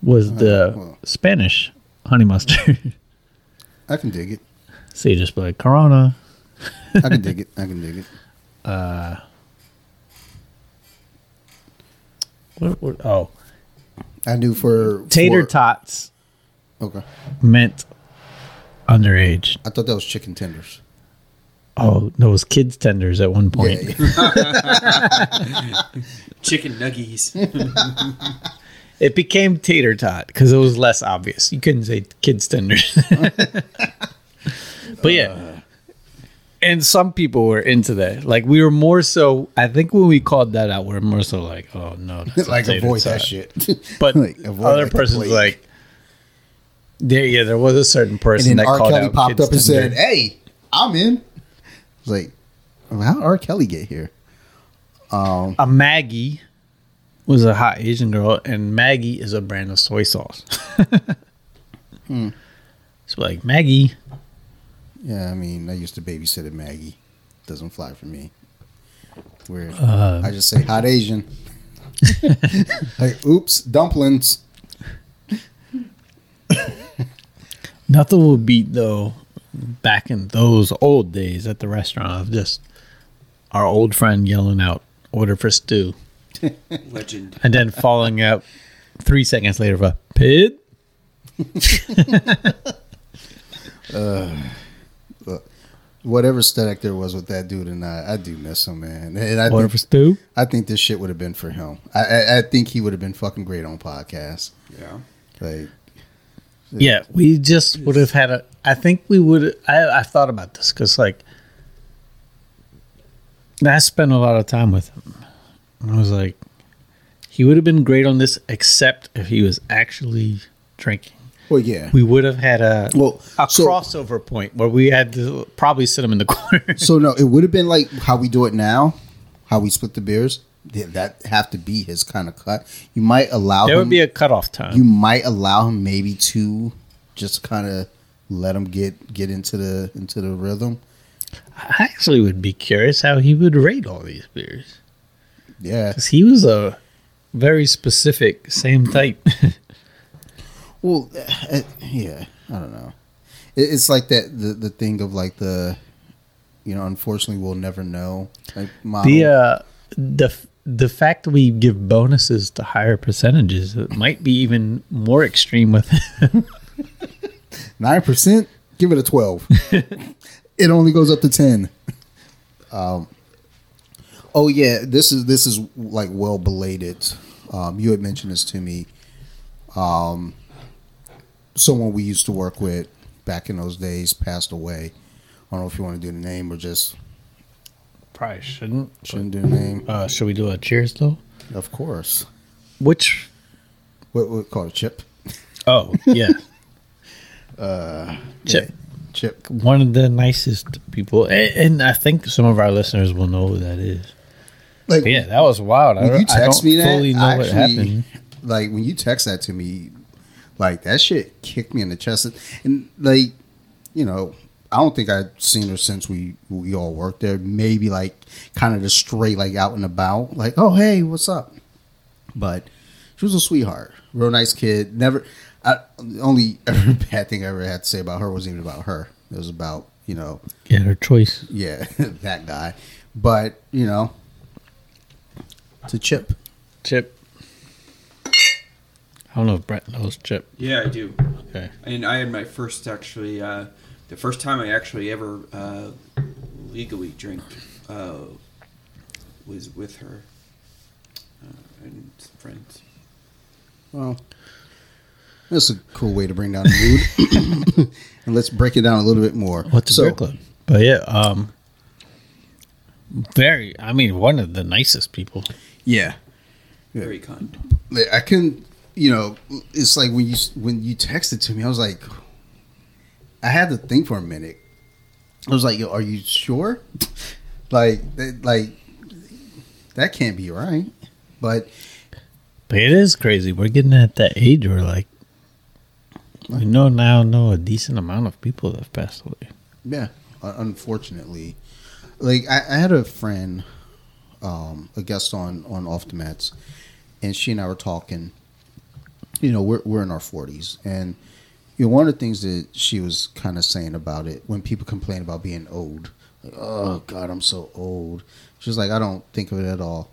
was uh, the well. Spanish honey mustard. I can dig it. so you just be like Corona. I can dig it. I can dig it. Uh, what, what, oh, I knew for tater for- tots Okay, meant underage. I thought that was chicken tenders. Oh, no, it was kids tenders at one point. Yeah, yeah. Chicken nuggies. It became tater tot because it was less obvious. You couldn't say kids tenders. but yeah. and some people were into that. Like we were more so I think when we called that out, we are more so like, oh no, that's a like tater avoid that shit. But Like, avoid other like the person's like there yeah, there was a certain and person then that R. called Kelly out popped kids up and said, tender. "Hey, I'm in." I was like, "How did R. Kelly get here?" Um, a Maggie was a hot Asian girl, and Maggie is a brand of soy sauce. Hmm. So like Maggie, yeah, I mean, I used to babysit at Maggie. Doesn't fly for me. Weird. Uh. I just say hot Asian. like, oops, dumplings. nothing will beat though. Back in those old days at the restaurant of just our old friend yelling out, "Order for stew," Legend. and then following up three seconds later of a pid. Uh, whatever aesthetic there was with that dude and I, I do miss him, man. And I Order think, for stew. I think this shit would have been for him. I, I, I think he would have been fucking great on podcasts. Yeah. Like, Yeah, we just would have had a. I think we would. I I thought about this because like, I spent a lot of time with him. And I was like, he would have been great on this, except if he was actually drinking. well, yeah. We would have had a Well, a so- crossover point where we had to probably sit him in the corner. So no, it would have been like how we do it now, how we split the beers. Yeah, that have to be his kind of cut. You might allow there him. would be a cutoff time. you might allow him maybe to just kind of let him get get into the into the rhythm. I actually would be curious how he would rate all these beers Yeah. because he was a very specific same type. Well, uh, yeah. I don't know. It, it's like that the the thing of like the, you know, unfortunately we'll never know. Like model. The uh, the the fact that we give bonuses to higher percentages it might be even more extreme with Nine percent. Give it a twelve. it only goes up to ten. Um. Oh yeah, this is this is like well belated. Um, you had mentioned this to me. Um, someone we used to work with back in those days passed away. I don't know if you want to do the name or just probably shouldn't. shouldn't do the name. Uh, should we do a cheers though? Of course. Which What what call it chip? oh yeah, Chip. Yeah, chip. one of the nicest people, and, and I think some of our listeners will know who that is. Like yeah, that was wild. I, when you I text don't me that, fully know I what actually- happened. Like when you text that to me, like that shit kicked me in the chest. And like, you know, I don't think I've seen her since we we all worked there. Maybe like kind of just straight like out and about, like, oh hey, what's up? But she was a sweetheart, real nice kid. Never. I, the only ever bad thing I ever had to say about her wasn't even about her. It was about you know Yeah, her choice. yeah, that guy. But, you know, it's a chip. Chip. I don't know if Brett knows Chip. Yeah, I do. Okay. And I had my first actually, uh, the first time I actually ever uh, legally drank uh, was with her uh, and some friends. Well, That's a cool way to bring down the mood. and let's break it down a little bit more. What's the so, beer club? But yeah, um, very. I mean, one of the nicest people. Yeah, Very kind. Like, I can, you know, it's like when you when you texted to me, I was like, I had to think for a minute. I was like, "Yo, are you sure?" like, that- like that can't be right. But But it is crazy. We're getting at that age where like we know now know a decent amount of people that have passed away. yeah, unfortunately, like I, I had a friend, um, a guest on on off the mats, and she and I were talking. You know, we're we're in our forties, and you know, one of the things that she was kind of saying about it when people complain about being old, like, oh God, I'm so old. She's like, I don't think of it at all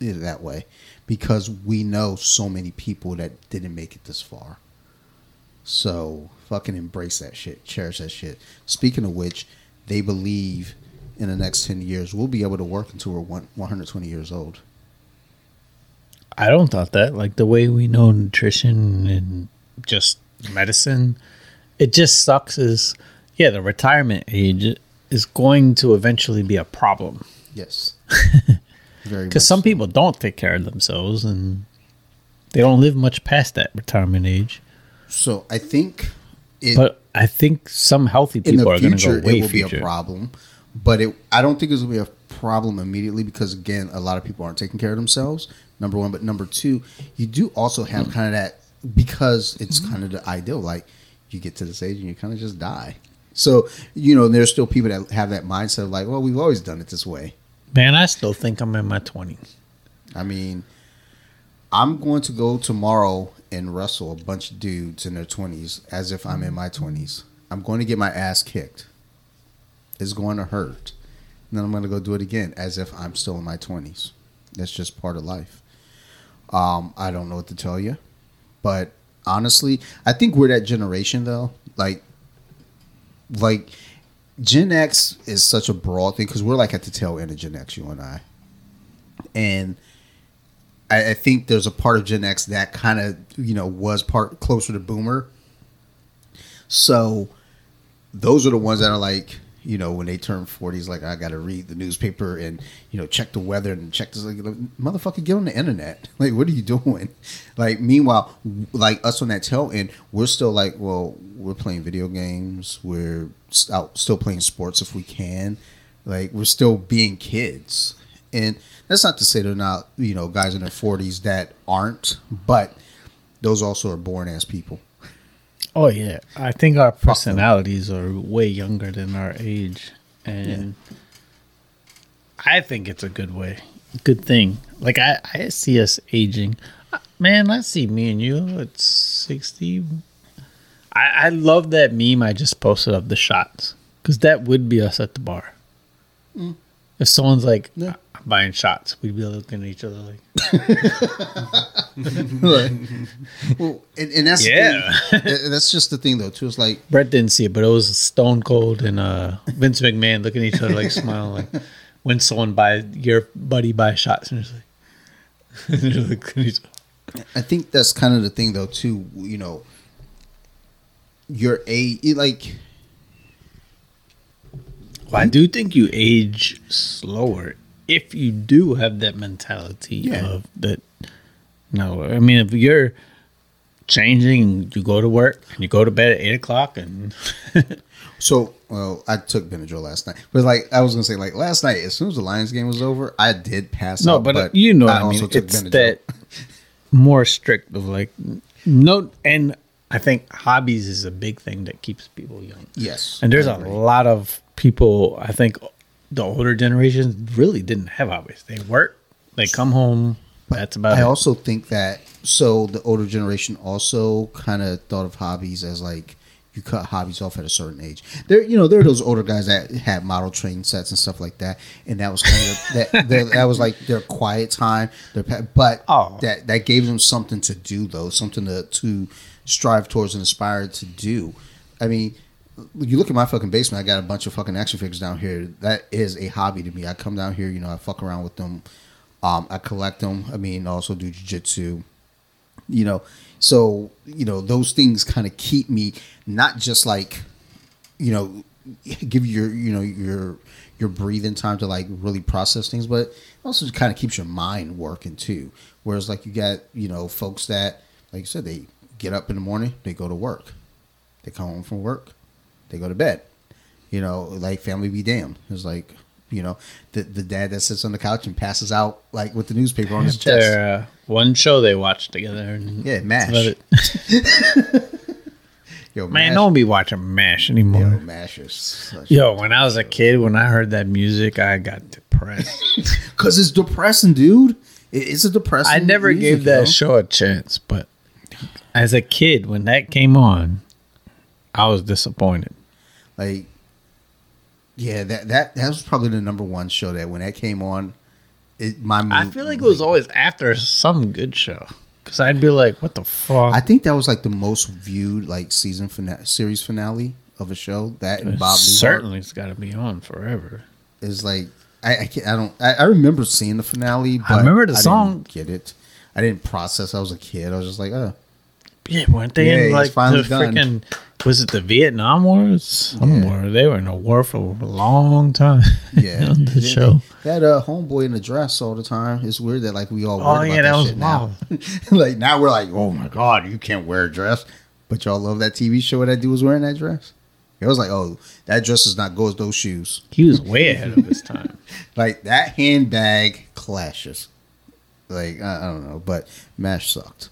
eh, that way because we know so many people that didn't make it this far. So fucking embrace that shit, cherish that shit. Speaking of which, they believe in the next 10 years we'll be able to work until we're one, 120 years old. I don't thought that. Like the way we know nutrition and just medicine, it just sucks. Is yeah, the retirement age is going to eventually be a problem Yes. Very because some so. people don't take care of themselves and they don't live much past that retirement age. So I think it, But I think some healthy people are going to go way it will future. be a problem, but it I don't think it's gonna be a problem immediately because again, a lot of people aren't taking care of themselves. Number one, but number two, you do also have mm. kind of that because it's kind of the ideal. Like you get to this age and you kind of just die. So you know, there's still people that have that mindset of like, well, we've always done it this way. Man, I still think I'm in my twenties. I mean, I'm going to go tomorrow and wrestle a bunch of dudes in their 20s as if I'm in my 20s. I'm going to get my ass kicked. It's going to hurt. And then I'm going to go do it again as if I'm still in my 20s. That's just part of life. Um, I don't know what to tell you. But honestly, I think we're that generation though. Like, like Gen X is such a broad thing because we're like at the tail end of Gen X, you and I. And I, I think there's a part of Gen X that kind of you know was part closer to Boomer. So those are the ones that are like you know when they turn 40s like i gotta read the newspaper and you know check the weather and check this like motherfucker get on the internet. Like what are you doing? Like meanwhile like us on that tail end we're still like well we're playing video games. We're out still playing sports if we can. Like we're still being kids. And that's not to say they're not you know guys in their 40s that aren't but those also are born as people Oh yeah, I think our personalities are way younger than our age, and I think it's a good way, good thing. Like I, I see us aging. Man, I see me and you at sixty. I, I love that meme I just posted of the shots because that would be us at the bar. Mm. If someone's like Yeah. "I'm buying shots, we'd be looking at each other like, well and, and that's Yeah. thing. That's just the thing though too it's like Brett didn't see it, but it was Stone Cold and uh, Vince McMahon looking at each other like smiling, like when someone buy your buddy buys shots and it's like, and they're looking at each other. I think that's kind of the thing, though, too. You know, your age, like, Well, I do think you age slower if you do have that mentality Yeah. of that. No, I mean if you're changing you go to work and you go to bed at eight o'clock and so. Well, I took Benadryl last night, but like I was gonna say, like last night, as soon as the Lions game was over, I did pass no, out. but, uh, you know what I, mean. also took It's Benadryl. that more strict of like no, and I think hobbies is a big thing that keeps people young. yes, And there's a lot of people. I think the older generations really didn't have hobbies. They work, they come home. That's about I it. also think that so the older generation also kind of thought of hobbies as like you cut hobbies off at a certain age. There, you know, there are those older guys that had model train sets and stuff like that, and that was kind of that. that, that was like their quiet time. Their but Oh. that that gave them something to do though, something to to strive towards and aspire to do. I mean. You look at my fucking basement. I got a bunch of fucking action figures down here. That is a hobby to me. I come down here, you know, I fuck around with them. Um, I collect them. I mean, also do jujitsu. You know, so you know those things kind of keep me not just like, you know, give your you know your your breathing time to like really process things, but also kind of keeps your mind working too. Whereas like you got you know folks that like you said they get up in the morning, they go to work, they come home from work, they go to bed. You know, like family be damned. It's like you know the the dad that sits on the couch and passes out like with the newspaper on his chest. Their uh, one show they watched together. Yeah, Mash. Love it. Yo, Man, Mash, don't be watching Mash anymore. yo. Mash is Yo, when I was a kid, when I heard that music, I got depressed. because it's depressing, dude. It's a depressing. I never music, gave that yo. show a chance, but as a kid, when that came on, I was disappointed. Like. Yeah, that that that was probably the number one show that when that came on, it my. I feel like it was always after some good show. Because I'd be like, what the fuck? I think that was like the most viewed like season finale, series finale of a show. That and Bob Certainly, it's got to be on forever. is like I I, I don't I, I remember seeing the finale. But I remember the didn't song. Get it? I didn't process. I was a kid. I was just like, oh, Yeah, weren't they Yeah, in like the freaking? Was it the Vietnam Wars? Some Yeah. war. They were in a war for a long time. yeah. on the They- show. They had a homeboy in the dress all the time. It's weird that like we all. Oh, yeah, about that was shit now. like now we're like, oh my god, you can't wear a dress. But y'all love that TV show where that dude was wearing that dress. It was like, oh, that dress does not go with those shoes. He was way ahead of his time. Like that handbag clashes. Like I, I don't know, but Mash sucked.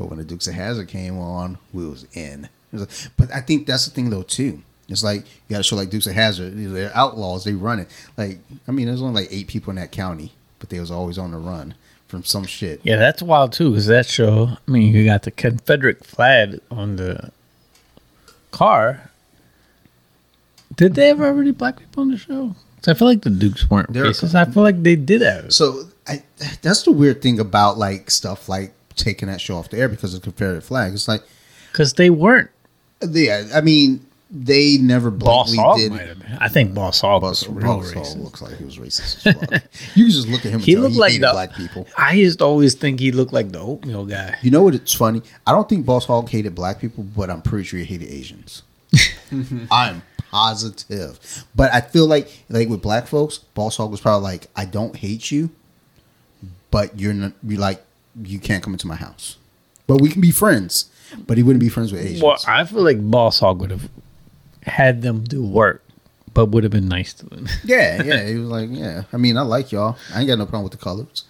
But when the Dukes of Hazzard came on, we was in. Was but I think that's the thing though too. It's like you got to show like Dukes of Hazzard. They're outlaws. They run it. Like I mean, there's only like eight people in that county, but they was always on the run from some shit. Yeah, that's wild too. Because that show, I mean, you got the Confederate flag on the car. Did they ever have any black people on the show? I feel like the Dukes weren't There are racist. I feel like they did have. So I, that's the weird thing about like stuff like taking that show off the air because of the Confederate flag. It's like, Because they weren't. yeah, I mean, they never Boss blatantly Hog did. might have been. I think Boss Hogg Boss, was real Boss Hogg racist. looks like he was racist as fuck. you can just look at him. And He tell looked he like hated the black people. I used to always think he looked like the oatmeal guy. You know what? It's funny. I don't think Boss Hogg hated black people, but I'm pretty sure he hated Asians. I'm positive. But I feel like, like with black folks, Boss Hogg was probably like, "I don't hate you, but you're not. You like, you can't come into my house, but we can be friends." But he wouldn't be friends with Asians. Well, I feel like Boss Hogg would have had them do work, but would have been nice to them. yeah, yeah. He was like, "Yeah, I mean, I like y'all. I ain't got no problem with the colors."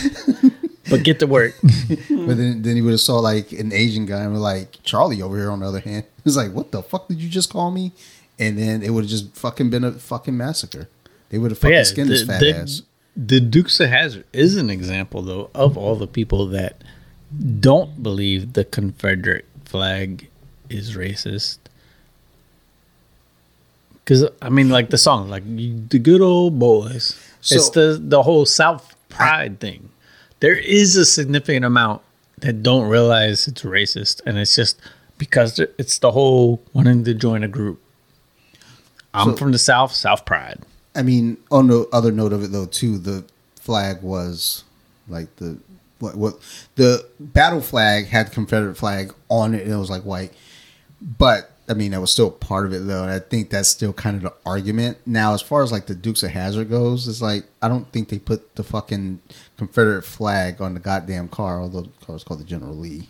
but get to work. But then, then he would have saw like an Asian guy and was like Charlie over here. On the other hand, he was like, "What the fuck did you just call me?" And then it would have just fucking been a fucking massacre. They would have fucking yeah, skinned his fat the, ass. The Dukes of Hazzard is an example, though, of all the people that don't believe the Confederate flag is racist. Because I mean, like the song, like the good old boys. it's the the whole South pride thing. There is a significant amount that don't realize it's racist, and it's just because it's the whole wanting to join a group. I'm So- from the South, South pride. I mean, on the other note of it though, too, the flag was like the what what the battle flag had the Confederate flag on it, and it was like white. But I mean, that was still part of it though, and I think that's still kind of the argument. Now, as far as like the Dukes of Hazzard goes, it's like I don't think they put the fucking Confederate flag on the goddamn car, although the car was called the General Lee.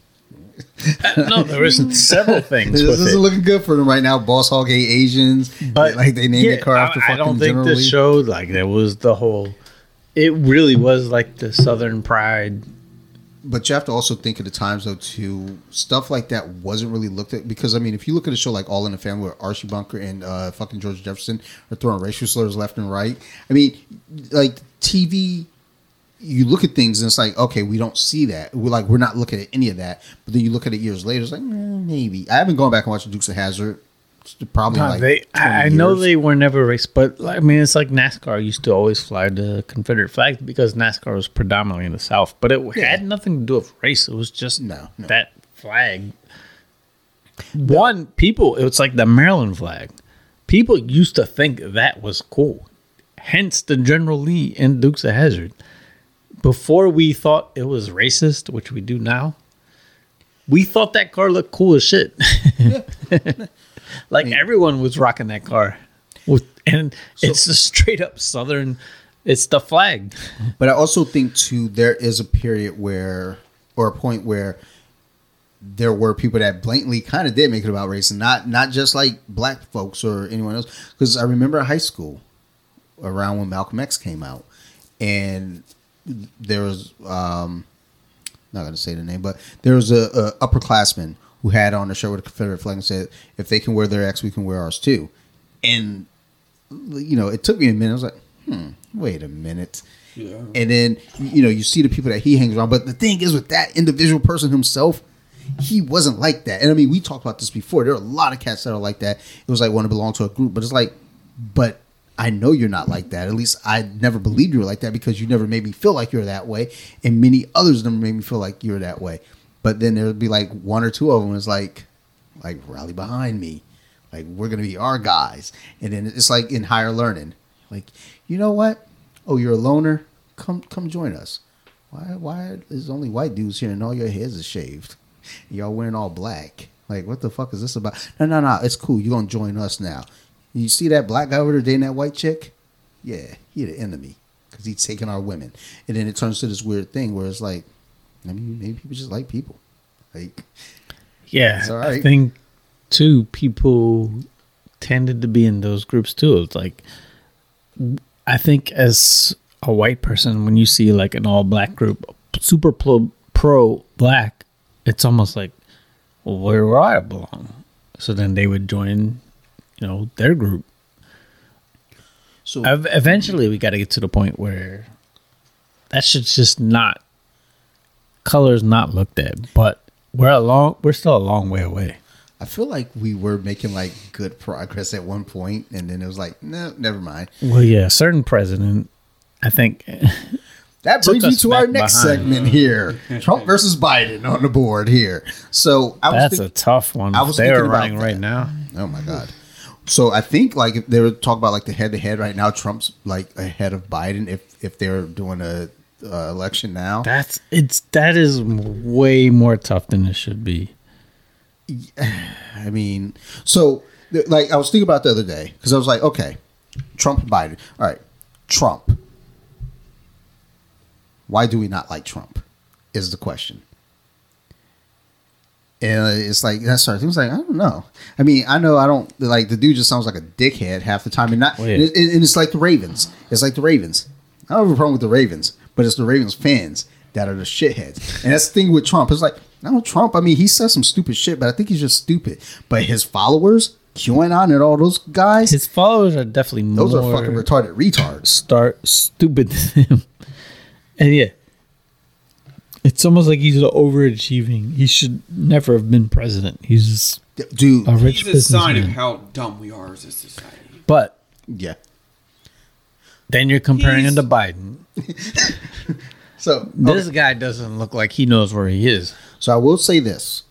No, there was several things This with isn't it. looking good for them right now. Boss Hogg hate Asians, but like they named yeah, the car after I, I fucking don't think General this Lee. showed like there was the whole. It really was like the Southern pride. but you have to also think of the times though too stuff like that wasn't really looked at because i mean if you look at a show like all in the family where archie bunker and uh fucking george jefferson are throwing racial slurs left and right i mean like tv you look at things and it's like okay we don't see that we're like we're not looking at any of that but then you look at it years later it's like eh, maybe i haven't gone back and watched dukes of hazzard probably No, like they, I I know they were never racist, but I mean, it's like NASCAR used to always fly the Confederate flag because NASCAR was predominantly in the South, but it Yeah. had nothing to do with race. It was just No, no. that flag. One, people, it was like the Maryland flag. People used to think that was cool. Hence the General Lee and Dukes of Hazzard. Before we thought it was racist, which we do now, we thought that car looked cool as shit. like everyone was rocking that car, with and it's a straight up southern. It's the flag. But I also think too there is a period where or a point where there were people that blatantly kind of did make it about race and not not just like black folks or anyone else because I remember high school around when Malcolm X came out and there was um not gonna say the name but there was a, a upperclassman who had on a shirt with a Confederate flag and said if they can wear their X we can wear ours too. And you know it took me a minute. I was like hmm wait a minute. Yeah. and then you know you see the people that he hangs around but the thing is with that individual person himself he wasn't like that. And i mean we talked about this before. There are a lot of cats that are like that. It was like want to belong to a group but it's like but i know you're not like that. At least i never believed you were like that because you never made me feel like you're that way and many others never made me feel like you're that way. But then there would be like one or two of them is like like rally behind me. Like we're gonna be our guys. And then it's like in higher learning. Like you know what? Oh you're a loner? Come come join us. Why why is only white dudes here and all your heads are shaved? Y'all wearing all black. Like what the fuck is this about? No no no. It's cool. You're gonna join us now you see that black guy over there dating that white chick yeah he the enemy because he's taking our women and then it turns to this weird thing where it's like i mean maybe people just like people like Yeah, all I think too people tended to be in those groups too. It's like I think as a white person, when you see like an all black group, super pro, pro black, it's almost like, well, where do I belong? So then they would join, you know, their group. so Ev- Eventually, we got to get to the point where that shit's just not colors not looked at, but we're a long, we're still a long way away. I feel like we were making like good progress at one point, and then it was like, no, never mind. Well, yeah, a certain president, I think. That brings you to our next behind. segment here: Trump versus Biden on the board here. So I was That's a tough one. I was They're thinking about running that. right now. oh my god. So I think like if they were talking about like the head to head right now, Trump's like ahead of Biden if if they're doing a uh, election now. That's it's that is way more tough than it should be. I mean, so like I was thinking about the other day because I was like, okay, Trump and Biden. All right, Trump. Why do we not like Trump? Is the question. And it's like that's sorry. Things like I don't know. I mean, I know I don't like the dude. Just sounds like a dickhead half the time, and not. Yeah. and, it- and it's like the Ravens. It's like the Ravens. I don't have a problem with the Ravens, but it's the Ravens fans that are the shitheads. And that's the thing with Trump. It's like no Trump. I mean, he says some stupid shit, but I think he's just stupid. But his followers, QAnon, and all those guys, His followers are definitely those more are fucking retarded retards. start stupid than him. And yeah. It's almost like he's overachieving. He should never have been president. He's just Dude, a rich He's a sign of businessman. how dumb we are as a society. But yeah. then you're comparing him to Biden. So This guy doesn't look like he knows where he is. So I will say this: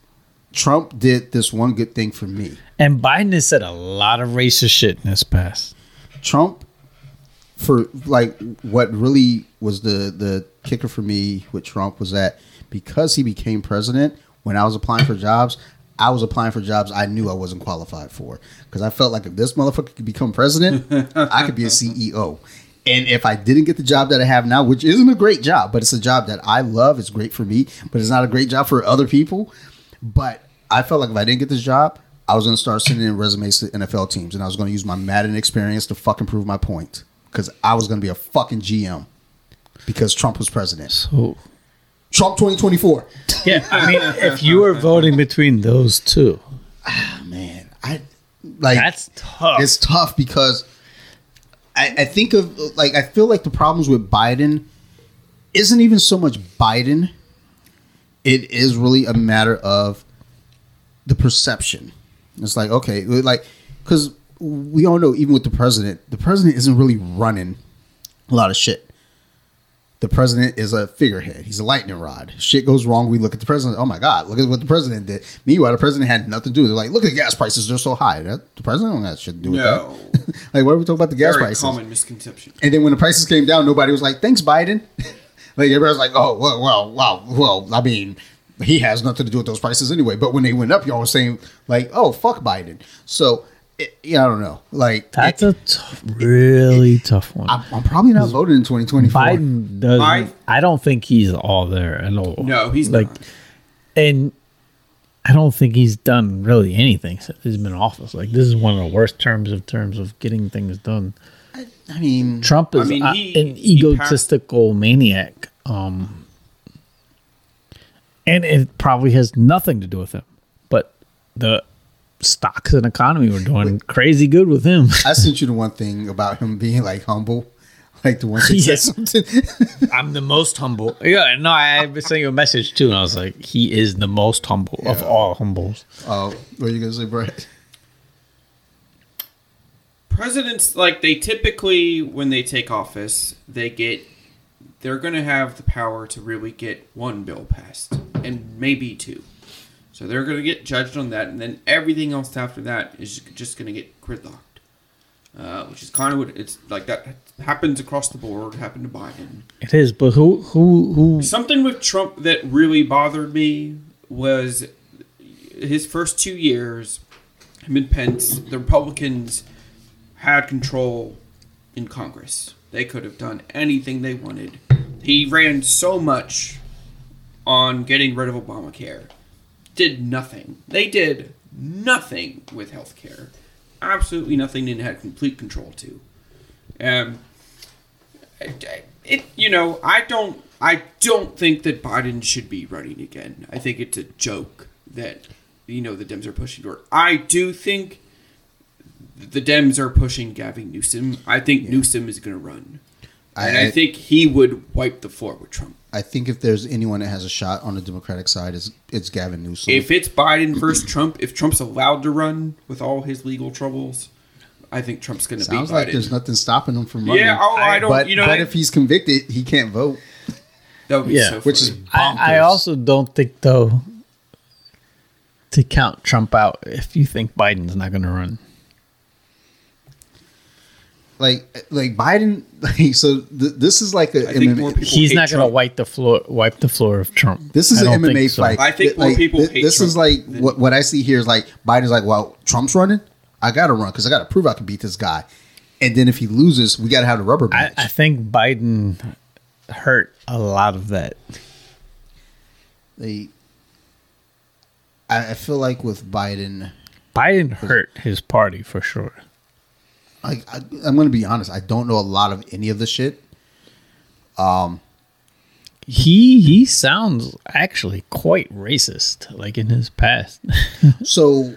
Trump did this one good thing for me. And Biden has said a lot of racist shit in this past. Trump, for like what really was the the kicker for me with Trump was that because he became president, when I was applying for jobs, I was applying for jobs I knew I wasn't qualified for because I felt like if this motherfucker could become president, I could be a CEO. And if I didn't get the job that I have now, which isn't a great job, but it's a job that I love, it's great for me, but it's not a great job for other people. But I felt like if I didn't get this job, I was going to start sending in resumes to NFL teams, and I was going to use my Madden experience to fucking prove my point because I was going to be a fucking GM because Trump was president. So Trump 2024. yeah, I mean, if you were voting between those two, ah, Man, I like that's tough. it's tough because I, I think of like I feel like the problems with Biden isn't even so much Biden. It is really a matter of the perception. It's like okay, like because we all know even with the president, the president isn't really running a lot of shit. The president is a figurehead. He's a lightning rod. Shit goes wrong. We look at the president. Oh my God! Look at what the president did. Meanwhile, the president had nothing to do. with. They're like, look at the gas prices. They're so high. That, the president don't have shit to do with No. that. like, what are we talking about the gas prices. Very prices? common misconception. And then when the prices came down, nobody was like, "Thanks, Biden." like everybody's like, oh well, well, well, well. I mean, he has nothing to do with those prices anyway. But when they went up, y'all were saying like, oh fuck Biden. So it, yeah, I don't know. Like That's it- a tough, really tough one. I'm, I'm probably not voting in 2024. Biden does. I- I, don't think he's all there at all. No, he's like, not. and I don't think he's done really anything since he's been in office. Like, this is one of the worst terms of terms of getting things done. I mean, Trump is I mean, uh, he- an he passed- egotistical maniac. Um, and it probably has nothing to do with him, but the stocks and economy were doing crazy good with him. I sent you the one thing about him being like humble, like the one he Yeah. said something. I'm the most humble. Yeah, no, I sent you a message too, and I was like, he is the most humble of all humbles. Oh, what are you gonna say, Brett? presidents like they typically when they take office they get they're going to have the power to really get one bill passed and maybe two so they're going to get judged on that and then everything else after that is just going to get gridlocked uh, which is kind of what it's like that happens across the board happened to biden It is, but who, who, who? Something with Trump that really bothered me was his first two years, him and Pence, the Republicans had control in Congress. They could have done anything they wanted. He ran so much on getting rid of Obamacare. Did nothing. They did nothing with health care. Absolutely nothing and had complete control to. Um, it you know I don't I don't think that Biden should be running again. I think it's a joke that you know the Dems are pushing toward. I do think the Dems are pushing Gavin Newsom. I think Newsom is going to run, and I, I- think he would wipe the floor with Trump. I think if there's anyone that has a shot on the Democratic side, is it's Gavin Newsom. If it's Biden versus Trump, if Trump's allowed to run with all his legal troubles, I think Trump's going to beat Sounds Biden. like there's nothing stopping him from running. yeah, oh, I don't. but you know, but if he's convicted, he can't vote. that would be Yeah, so which is. I, I also don't think though to count Trump out if you think Biden's not going to run. Like like Biden. Like, so th- this is like a I think MMA more He's not going to wipe the floor, wipe the floor of Trump. This is I an MMA think so. fight. I think more Like, people thi- hate This is like what, what I see here is like Biden's like, well, Trump's running. I got to run because I got to prove I can beat this guy. And then if he loses, we got to have the rubber I, match. I think Biden hurt a lot of that. they, I, I feel like with Biden, Biden hurt his party for sure. I, I, I'm going to be honest. I don't know a lot of any of the shit. Um, He he sounds actually quite racist, like in his past. So,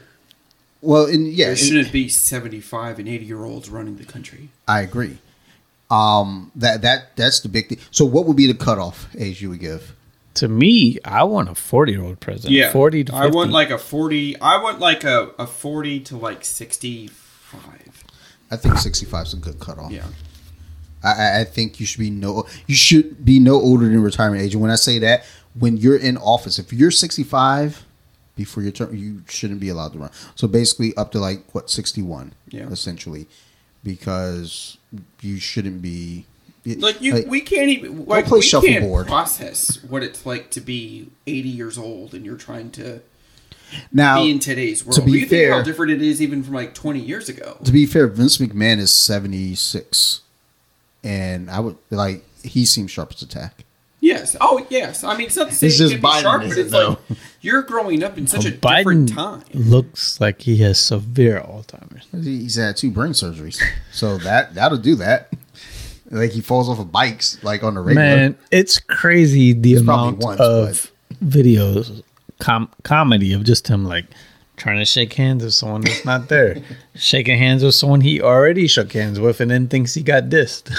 well, and yeah, There shouldn't be 75 and 80 year olds running the country. I agree. Um, that that that's the big thing. So, what would be the cutoff age you would give? to me, I want a forty-year-old president. Yeah, forty to 50. I want like a 40. I want like a, a 40 to like 65. I think 65 is a good cutoff. Yeah. I- I, think you should be no you should be no older than retirement age. And when I say that, when you're in office, if you're 65 before your term, you shouldn't be allowed to run. So basically, up to like what 61, Yeah. essentially, because you shouldn't be Like you, we can't even like play we shuffleboard. can't process what it's like to be 80 years old and you're trying to now. in today's world. to be you think how different it is even from like 20 years ago. To be fair, Vince McMahon is 76, and I would like he seems sharp as a tack. Yes. Oh, yes. I mean, it's not to say It's it just can be Biden sharp, but it's though. like you're growing up in such a Biden different time. looks like he has severe Alzheimer's. He's had two brain surgeries, so that that'll do that. Like he falls off of bikes, like on the regular. Man, it's crazy the It's amount once, of videos, com- comedy of just him like trying to shake hands with someone that's not there, shaking hands with someone he already shook hands with, and then thinks he got dissed.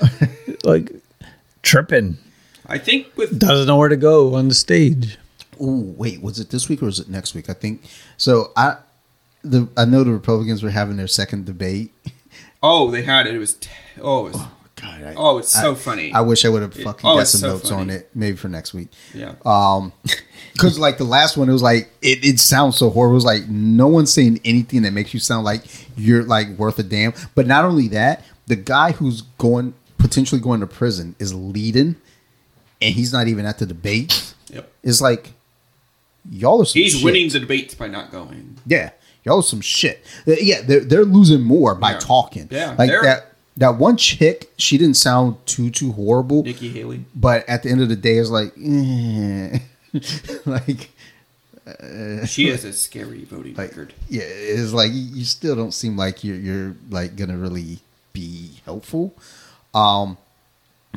like tripping, I think with doesn't know where to go on the stage. Oh wait, was it this week or was it next week? I think so. I the I know the Republicans were having their second debate. oh they had it. It was t- oh it was, God, I, oh it's so I- funny. I wish I would have fucking oh, got some so notes on it, maybe for next week. yeah. Um, because like the last one, it was like it, it sounds so horrible. It was like no one's saying anything that makes you sound like you're like worth a damn. But not only that, the guy who's going potentially going to prison is leading, and he's not even at the debate. Yep. It's like y'all are some He's shit. winning the debates by not going. Yeah, y'all are some shit. Uh, Yeah, they're they're losing more by Yeah. talking. Yeah, like that. That one chick, she didn't sound too too horrible, Nikki Haley. but at the end of the day, it's like, eh. like She has a scary voting like record. yeah, it's like you you still don't seem like you're you're like gonna really be helpful. Um,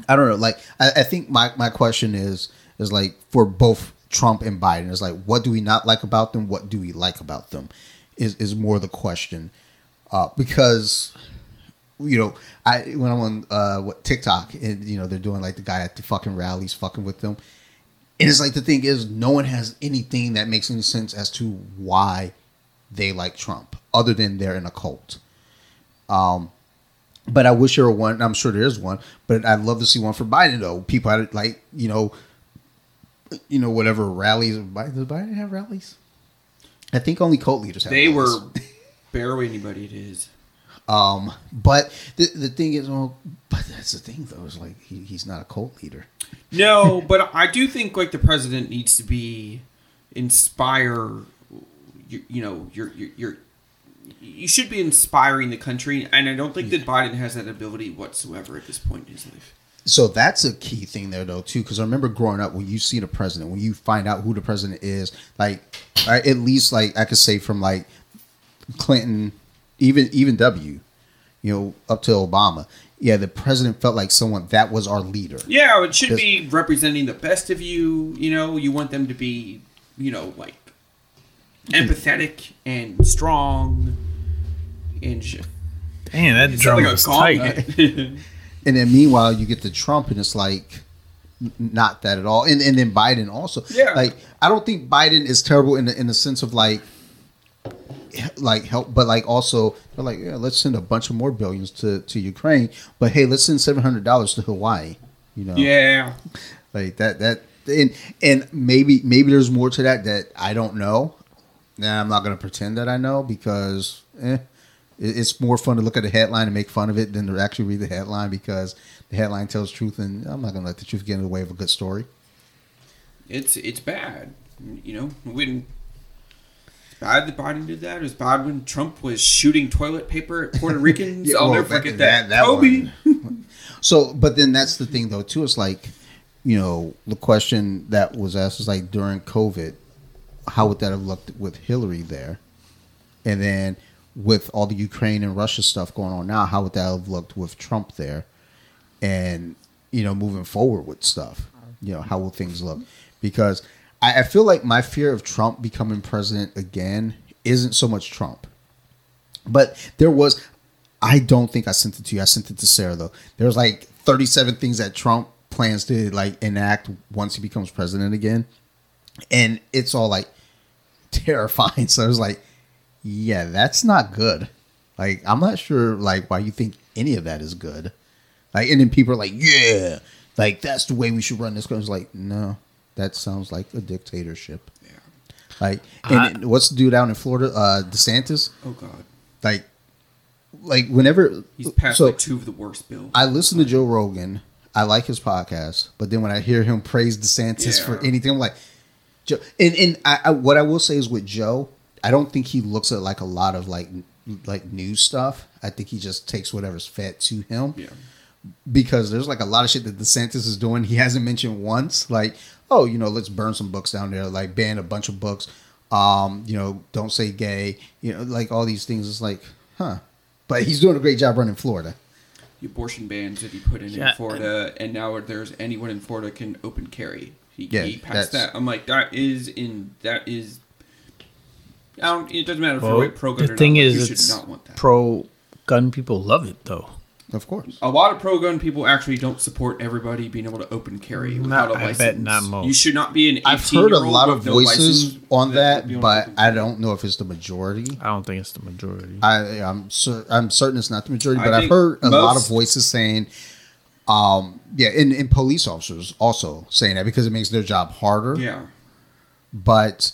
I don't know. Like I, I think my my question is is like for both Trump and Biden is like what do we not like about them? What do we like about them? Is is more the question uh, because you know I when I'm on uh, what TikTok and you know they're doing like the guy at the fucking rallies fucking with them. And it's like the thing is, no one has anything that makes any sense as to why they like Trump, other than they're in a cult. Um, but I wish there were one. I'm sure there is one, but I'd love to see one for Biden though. People had like you know, you know whatever rallies. Biden- Does Biden have rallies? I think only cult leaders have. They rallies. were barely anybody it is. Um, but the the thing is, well, but that's the thing though. Is like he, he's not a cult leader. No, but I do think like the president needs to be inspire. You, you know, you're. you're you should be inspiring the country, and I don't think that Biden has that ability whatsoever at this point in his life. So that's a key thing there, though, too. Because I remember growing up, when you see the president, when you find out who the president is, like at least like I could say from like Clinton, even even W, you know, up to Obama. Yeah, the president felt like someone that was our leader. Yeah, it should be representing the best of you. You know, you want them to be, you know, like empathetic and strong and shit. Damn, that It's drum like was tight. And then meanwhile, you get to Trump, and it's like not that at all. And and then Biden also. Yeah. Like I don't think Biden is terrible in the in the sense of like like help, but like also they're like yeah, let's send a bunch of more billions to to Ukraine, but hey, let's send seven hundred dollars to Hawaii. You know. yeah. Like that that and and maybe maybe there's more to that that I don't know. Nah, I'm not gonna pretend that I know because eh, it's more fun to look at the headline and make fun of it than to actually read the headline because the headline tells truth and I'm not gonna let the truth get in the way of a good story. It's it's bad. You know, when bad that Biden did that. It was bad when Trump was shooting toilet paper at Puerto Ricans. Yeah, I'll well, never forget that- that. that Kobe. So, but then that's the thing though too. It's like, you know, the question that was asked is like during COVID, how would that have looked with Hillary there, and then with all the Ukraine and Russia stuff going on now, how would that have looked with Trump there, and you know, moving forward with stuff, you know, how will things look? Because I, I feel like my fear of Trump becoming president again isn't so much Trump. But there was, I don't think I sent it to you. I sent it to Sarah though. There was like 37 things that Trump plans to like enact once he becomes president again, and it's all like terrifying. So I was like, yeah, that's not good. Like I'm not sure like why you think any of that is good. Like and then people are like, yeah, like that's the way we should run this. country. It's like no, that sounds like a dictatorship. Yeah. Like and I- what's the dude out in Florida? Uh, DeSantis Oh God. like like whenever He's passed so like two of the worst bills. I listen to Joe Rogan. I like his podcast, but then when I hear him praise DeSantis for anything, I'm like, Joe. And and I, I, what I will say is with Joe, I don't think he looks at like a lot of like like news stuff. I think he just takes whatever's fed to him yeah. because there's like a lot of shit that DeSantis is doing. He hasn't mentioned once, like, oh, you know, let's burn some books down there, like ban a bunch of books. Um, you know, don't say gay. You know, like all these things. It's like, huh. But he's doing a great job running Florida. The abortion bans that he put in Yeah. in Florida, and now there's anyone in Florida can open carry. He, Yeah, he passed that. I'm like, that is in that is. I don't. It doesn't matter if Well, you're pro gun the thing not. is, it's not want that. pro gun people love it though. Of course. a lot of pro gun people actually don't support everybody being able to open carry without a I bet license. not most. You should not be an 18 I've heard a year old lot of no voices on that, be but I don't know if it's the majority. I don't think it's the majority. I, I'm cer- I'm certain it's not the majority, but I've heard a lot of voices saying, um, yeah, and, and police officers also saying that because it makes their job harder. Yeah. But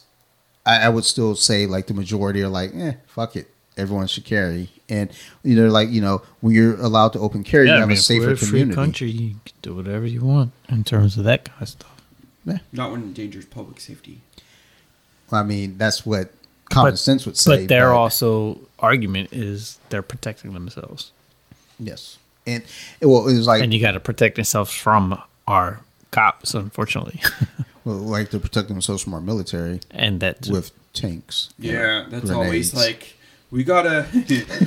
I, I would still say like the majority are like, eh, fuck it, everyone should carry, and you know, like you know, when you're allowed to open carry, you I have mean, a if safer we're a free community. country. You can do whatever you want in terms of that kind of stuff. Yeah. Not when it endangers public safety. Well, I mean, that's what common But- sense would say. But their also argument is they're protecting themselves, yes, and well, it was like and you got to protect yourself from our cops, unfortunately, well, like to protect themselves from our military and that. with tanks. Yeah, that's grenades. always like we gotta.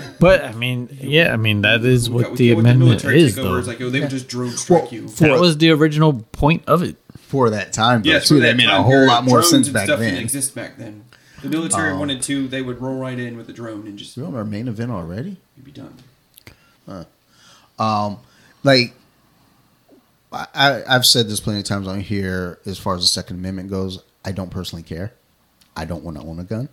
but I mean, yeah, I mean that is we what got- the amendment military is, though. It's like, oh, they would just drone strike Well, you. for- that was the original point of it. for that time. Though, Yes, too, for that that made a time whole period, lot more drones sense and back stuff then. Didn't exist back then. The military Oh. wanted to, they would roll right in with a drone and just You know our main event already? you'd be done. Um, like I, I- I've said this plenty of times on here. As far as the Second Amendment goes, I don't personally care. I don't want to own a gun.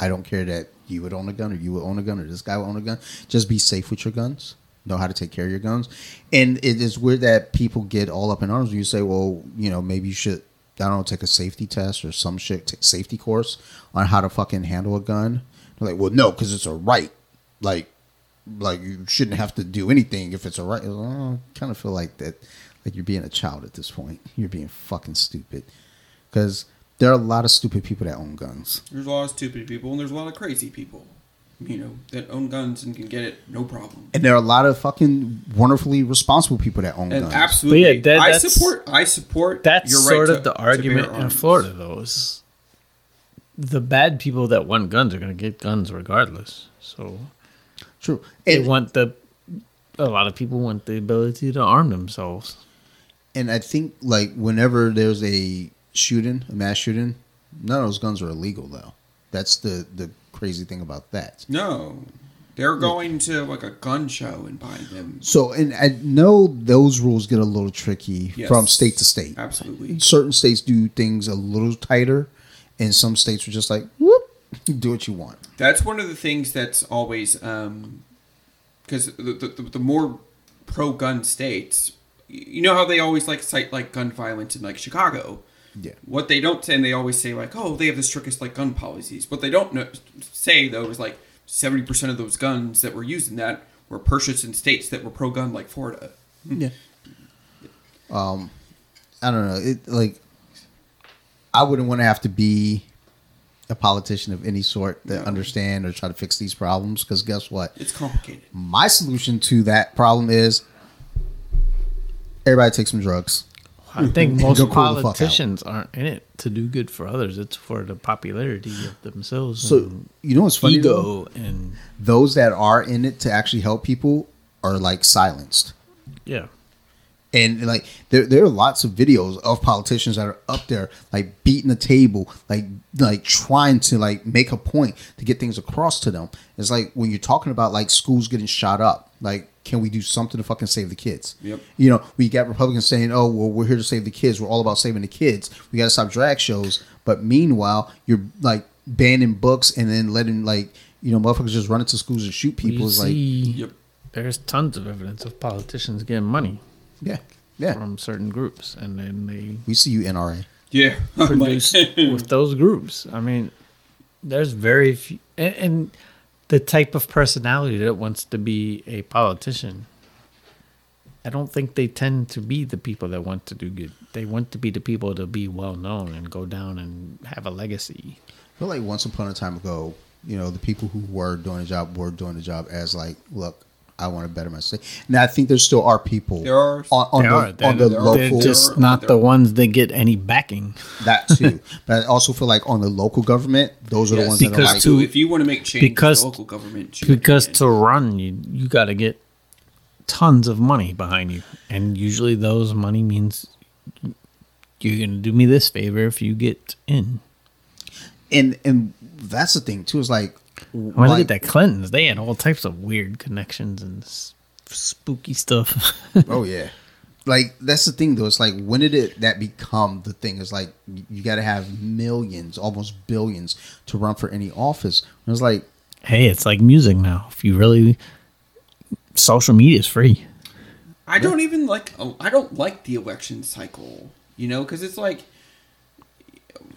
I don't care that you would own a gun or you would own a gun or this guy would own a gun. Just be safe with your guns. Know how to take care of your guns. And it is weird that people get all up in arms when you say, well, you know, maybe you should, I don't know, take a safety test or some shit, safety course on how to fucking handle a gun. They're like, well, no, because it's a right. Like, like you shouldn't have to do anything if it's a right. I kind of feel like that, like you're being a child at this point. You're being fucking stupid because there are a lot of stupid people that own guns. There's a lot of stupid people and there's a lot of crazy people, you know, that own guns and can get it no problem. And there are a lot of fucking wonderfully responsible people that own And guns. absolutely, But yeah, that- I support. I support. That's your right sort to- of the argument in. Florida, though. Is the bad people that want guns are going to get guns regardless. So True. they And, want the. A lot of people want the ability to arm themselves. and I think like whenever there's a shooting, a mass shooting, none of those guns are illegal though. That's the the crazy thing about that. No, they're going to like a gun show and buying them. So, and I know those rules get a little tricky Yes. from state to state. Absolutely. Certain states do things a little tighter, and some states are just like, whoop, do what you want. That's one of the things that's always um, because the, the the more pro gun states, you know how they always like cite like gun violence in like Chicago. Yeah. What they don't say, and they always say like, oh, they have the strictest like gun policies. What they don't know, say though is like seventy percent of those guns that were used in that were purchased in states that were pro gun, like Florida. Yeah. Um, I don't know. It like I wouldn't want to have to be a politician of any sort that No. understand or try to fix these problems. Because guess what? It's complicated. My solution to that problem is everybody take some drugs. I hmm. think most Go cool the fuck out. politicians aren't in it to do good for others. It's for the popularity of themselves. So you know what's funny though? ego and Those that are in it to actually help people are like silenced. yeah. And like there, there are lots of videos of politicians that are up there like beating the table, like like trying to like make a point to get things across to them. It's like when you're talking about like schools getting shot up, like can we do something to fucking save the kids? Yep. You know, we got Republicans saying, "Oh, well, we're here to save the kids. We're all about saving the kids. We got to stop drag shows." But meanwhile, you're like banning books and then letting like you know motherfuckers just run into schools and shoot people. you Is like, Yep. there's tons of evidence of politicians getting money yeah, yeah. from certain groups, and then they We see you, NRA. Yeah. I'm produce with those groups. I mean, there's very few, and, and the type of personality that wants to be a politician. I don't think they tend to be the people that want to do good. They want to be the people to be well known and go down and have a legacy. I feel like once upon a time ago, you know, the people who were doing the job were doing the job as like, look, I want to better myself. And I think there still are people There are- on, on They the, are. They're, on the there are- local they're just There not there the ones that get any backing. that too. but I also feel like on the local government, those are the Yes, ones that are because like, to- if you want to make change, because- the local government because to run you you got to get tons of money behind you and usually those money means you're gonna do me this favor if you get in and and that's the thing too. Is like, i mean like- look at that clintons they had all types of weird connections and s- spooky stuff oh yeah, like that's the thing though. It's like when did it that become the thing? It's like you, you got to have millions, almost billions, to run for any office. And it's like hey it's like music now if you really social media is free I don't even like. Oh, I don't like the election cycle. You know, because it's like,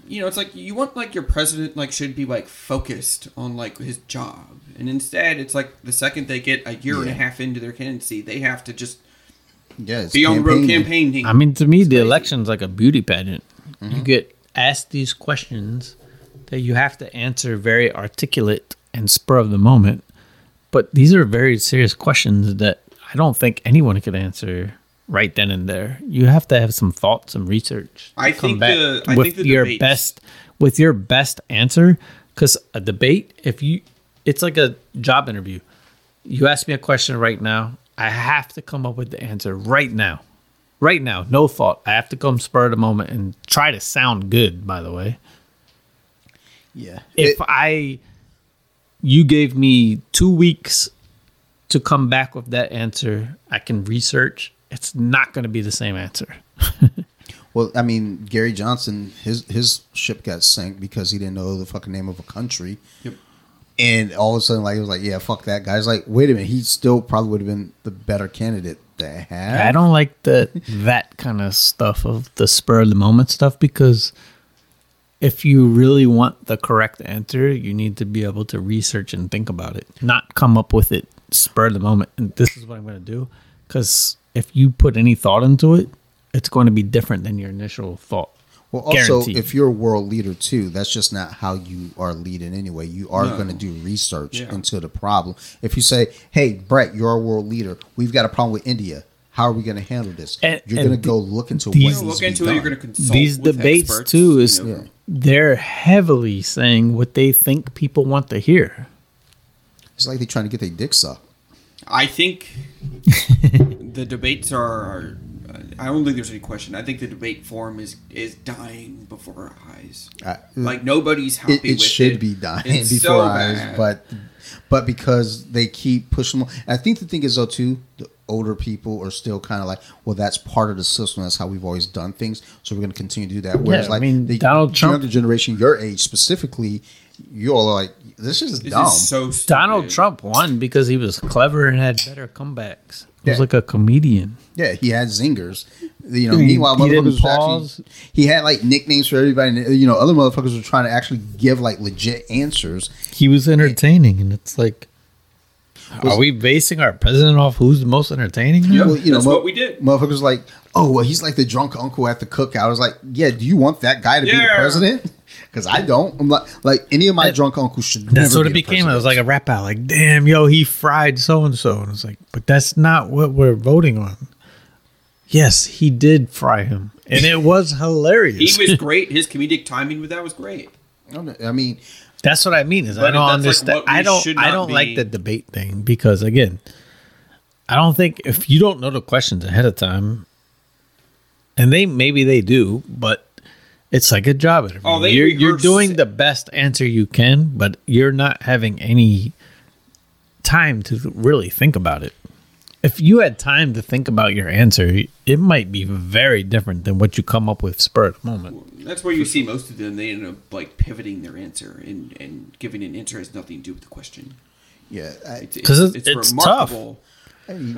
you know, it's like you want like your president like should be like focused on like his job. And instead, it's like the second they get a year and a half into their candidacy, they have to just Yeah, it's be on the road campaigning. campaigning. I mean, to me, the crazy. election's like a beauty pageant. Mm-hmm. You get asked these questions that you have to answer very articulate and spur of the moment. But these are very serious questions that I don't think anyone could answer right then and there. You have to have some thought, some research. I to come think the- I with think the your debates- best with your best answer. Because a debate, if you, it's like a job interview. You ask me a question right now, I have to come up with the answer right now. Right now, no thought. I have to come spur of the moment and try to sound good, by the way. Yeah. If It- I you gave me 2 weeks to come back with that answer, I can research. It's not going to be the same answer. well, I mean, Gary Johnson, his his ship got sank because he didn't know the fucking name of a country. Yep. And all of a sudden, like, it was like, yeah, fuck that guy. It's like, wait a minute, he still probably would have been the better candidate to have. I don't like the that kind of stuff of the spur of the moment stuff because if you really want the correct answer, you need to be able to research and think about it, not come up with it spur of the moment. And this is what I'm going to do because if you put any thought into it, it's going to be different than your initial thought. Well, also, Guaranteed. if you're a world leader too, that's just not how you are leading anyway. You are No. going to do research Yeah. into the problem. If you say, "Hey, Brett, you're a world leader. We've got a problem with India. How are we going to handle this?" And- you're and going to go look into these- what You're needs gonna to look into it. You're going to consult These with debates experts, too you is know. they're heavily saying what they think people want to hear. It's like they're trying to get their dick sucked. I think the debates are. are uh, I don't think there's any question. I think the debate forum is is dying before our eyes. I- Like nobody's happy it, it with should it. be dying It's before so our eyes, bad. but but because they keep pushing them. I think the thing is though too, the older people are still kind of like, well, that's part of the system. That's how we've always done things. So we're going to continue to do that. Whereas I like mean, the Donald Trump- younger generation, your age specifically, you're like, this is this dumb. is so stupid. Donald Trump won because he was clever and had better comebacks. He was like a comedian. yeah, he had zingers. You know, He- meanwhile, he didn't motherfuckers was pause. actually he had like nicknames for everybody. And, you know, other motherfuckers were trying to actually give like legit answers. He was entertaining, and it's like, Was- are we basing our president off who's the most entertaining? now? Yep. Well, you know, That's mo- what we did. Motherfuckers like, oh, well, he's like the drunk uncle at the cookout. I was like, yeah, do you want that guy to be the president? Because I don't. I'm like, like any of my That- drunk uncles should. That's never what it be the became. It was like a rap out. Like, damn, yo, he fried so and so, and it's like, but that's not what we're voting on. Yes, he did fry him, and it was hilarious. He was great. His comedic timing with that was great. I don't know. I mean, That's what I mean. Is I don't that's like understand. I don't. I don't be- like the debate thing because again, I don't think if you don't know the questions ahead of time, and they maybe they do, but it's like a job interview. Oh, they you're, you're doing the best answer you can, but you're not having any time to really think about it. If you had time to think about your answer, it might be very different than what you come up with spur of the moment. That's where you see most of them. They end up like pivoting their answer and, and giving an answer has nothing to do with the question. yeah, I, It's, 'Cause it's, it's- it's it's remarkable.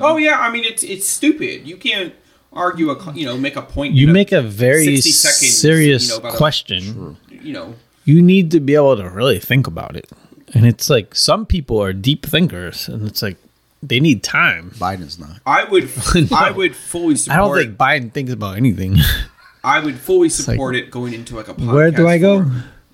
Oh yeah, I mean it's it's stupid. You can't argue a you know make a point. You make a very seconds, serious you know, about a- question. you know you need to be able to really think about it. And it's like some people are deep thinkers, and it's like they need time. Biden's not. I would I would fully support I don't think Biden thinks about anything. I would fully like, support it going into like a podcast where do I go?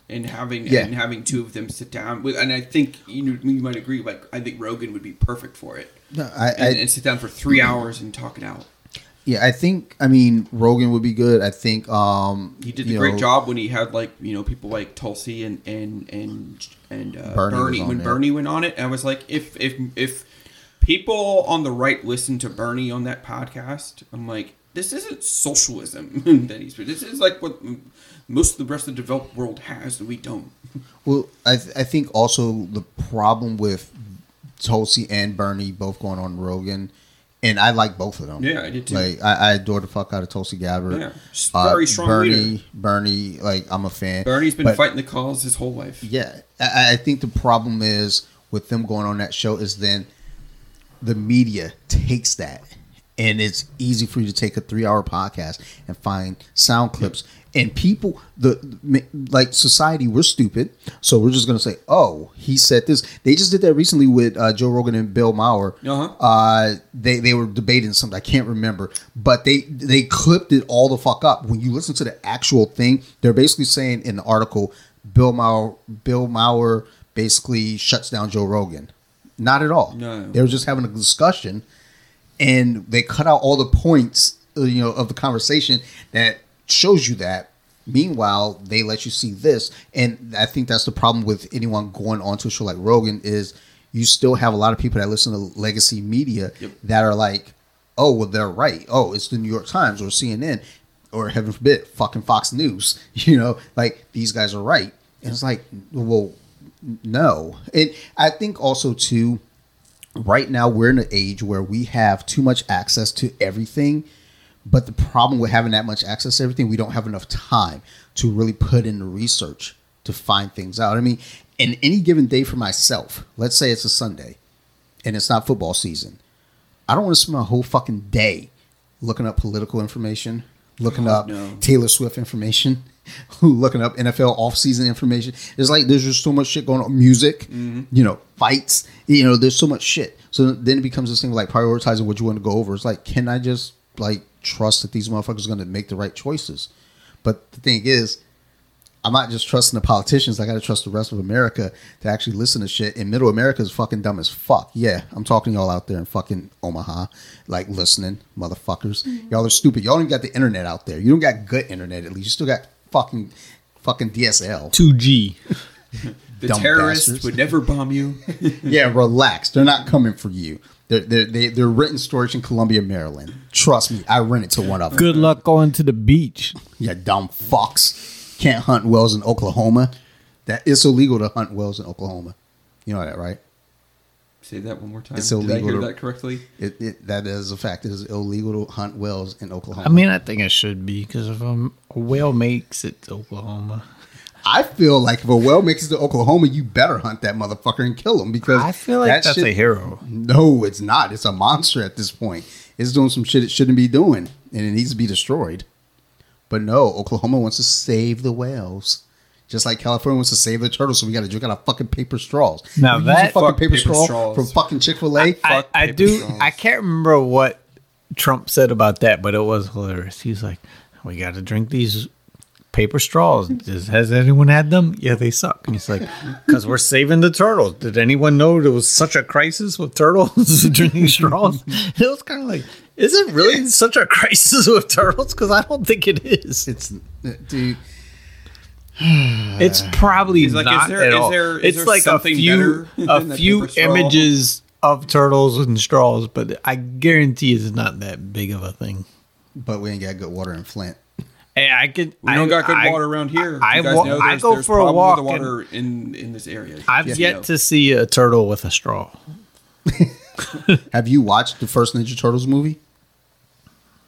And having Yeah. and having two of them sit down with, and I think you know, you might agree. Like I think Rogan would be perfect for it, No, I, I and, and sit down for three hours and talk it out. Yeah, I think. I mean, Rogan would be good. I think. Um, He did a great know, job when he had like you know people like Tulsi and and and and uh, Bernie Bernie, when. Bernie went on it. I was like, if if if people on the right listen to Bernie on that podcast, I'm like, this isn't socialism that he's. This is like what most of the rest of the developed world has, and we don't. Well, I th- I think also the problem with Tulsi and Bernie both going on Rogan, and I like both of them. Yeah, I did too. Like I, I adore the fuck out of Tulsi Gabbard. Yeah, uh, she's a very strong Bernie, leader. Bernie, like I'm a fan. Bernie's been But- fighting the cause his whole life. Yeah, I, I think the problem is with them going on that show is then the media takes that and it's easy for you to take a three-hour podcast and find sound clips. And people, the like society, we're stupid, so we're just gonna say, "Oh, he said this." They just did that recently with uh, Joe Rogan and Bill Maher. Uh-huh. Uh, they they were debating something I can't remember, but they they clipped it all the fuck up. When you listen to the actual thing, they're basically saying in the article, Bill Maher Bill Maher basically shuts down Joe Rogan. Not at all. No. They were just having a discussion, and they cut out all the points, uh, you know, of the conversation that shows you that. Meanwhile, they let you see this, and I think that's the problem with anyone going onto a show like Rogan is you still have a lot of people that listen to legacy media Yep. that are like, oh, well, they're right. Oh, it's the New York Times or CNN or heaven forbid, fucking Fox News. You know, like these guys are right. And it's like, well, no. And I think also too, right now we're in an age where we have too much access to everything. But the problem with having that much access to everything, we don't have enough time to really put in the research to find things out. I mean, in any given day for myself, let's say it's a Sunday and it's not football season. I don't want to spend my whole fucking day looking up political information, looking God, up no. Taylor Swift information, looking up NFL offseason information. It's like there's just so much shit going on. Music, mm-hmm. you know, fights. You know, there's so much shit. So then it becomes this thing like prioritizing what you want to go over. It's like, can I just like trust that these motherfuckers are going to make the right choices? But the thing is, I'm not just trusting the politicians. I got to trust the rest of America to actually listen to shit. And Middle America is fucking dumb as fuck. Yeah, I'm talking to y'all out there in fucking Omaha, like listening, motherfuckers. Mm-hmm. Y'all are stupid. Y'all don't got the internet out there. You don't got good internet. At least you still got fucking fucking DSL. 2G. The Dumb terrorists bastards. would never bomb you. yeah, relax. They're not coming for you. They're they're they, they're renting storage in Columbia, Maryland. Trust me, I rented to one of them. Good luck going to the beach. Yeah, dumb fucks. Can't hunt wells in Oklahoma. That it's illegal to hunt wells in Oklahoma. You know that, right? Say that one more time. It's Did I illegal hear to- that correctly? It, it that is a fact. It is illegal to hunt whales in Oklahoma. I mean, I think it should be because if um, a whale makes it to Oklahoma, I feel like if a whale makes it to Oklahoma, you better hunt that motherfucker and kill him because I feel like that that's shit- a hero. No, it's not. It's a monster at this point. It's doing some shit it shouldn't be doing, and it needs to be destroyed. But no, Oklahoma wants to save the whales, just like California wants to save the turtles. So we got to drink out of fucking paper straws. Now We use that- a fucking Fuck paper, paper straw straws. from fucking Chick Fil A. I, Fuck I paper do. straws. I can't remember what Trump said about that, but it was hilarious. He's like, "We got to drink these paper straws. Does, has anyone had them? Yeah, they suck." And he's like, "Because we're saving the turtles. Did anyone know there was such a crisis with turtles drinking straws?" it was kind of like, "Is it really such a crisis with turtles?" Because I don't think it is. It's uh, dude. It's probably He's like, is not there- at is all. there- is it's there like a few a few images of turtles and straws, but I guarantee it's not that big of a thing. But we ain't got good water in Flint. Hey, I could. We I, don't got good I- water around here. I, you guys wa- know I go for a walk. With the water in in this area. I've Yes, yet to see a turtle with a straw. Have you watched the first Ninja Turtles movie?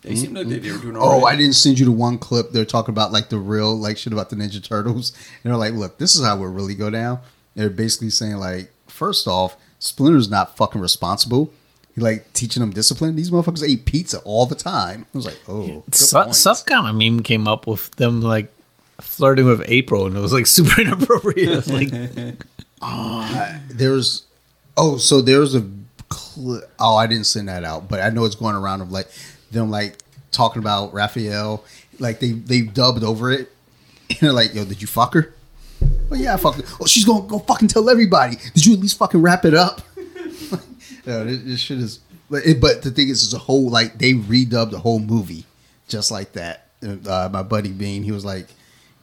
They seem like they, they were doing. all Oh, right. I didn't send you the one clip. They're talking about like the real like shit about the Ninja Turtles, and they're like, "Look, this is how we really go down." They're basically saying like, first off, Splinter's not fucking responsible. He like teaching them discipline. These motherfuckers ate pizza all the time. I was like, oh, good Some, point. some kind of meme came up with them like flirting with April, and it was like super inappropriate. It was like, uh, there's oh so there's a cl- oh i didn't send that out but i know it's going around of like them like talking about raphael. Like they they dubbed over it. And they're like yo did you fuck her? Well yeah i fucked her. Oh she's gonna go fucking tell everybody. Did you at least fucking wrap it up? No this, this shit is but, it, but the thing is it's a whole like they redubbed the whole movie just like that. Uh, my buddy bean he was like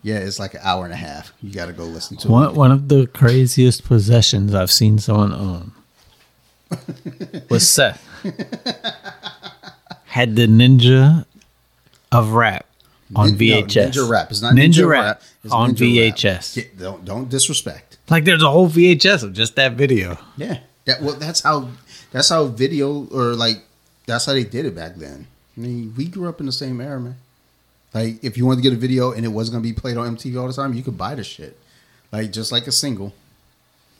yeah it's like an hour and a half. You gotta go listen to it. one, one of the craziest possessions I've seen someone own was Seth. Had the ninja of rap on Nin- no, VHS. Ninja Rap. It's not Ninja, Ninja, Rap, Rap. It's on Ninja Rap. VHS. Yeah, don't don't disrespect. Like there's a whole VHS of just that video. Yeah. That well that's how that's how video or like that's how they did it back then. I mean, we grew up in the same era, man. Like if you wanted to get a video and it wasn't gonna be played on MTV all the time, you could buy the shit. Like just like a single.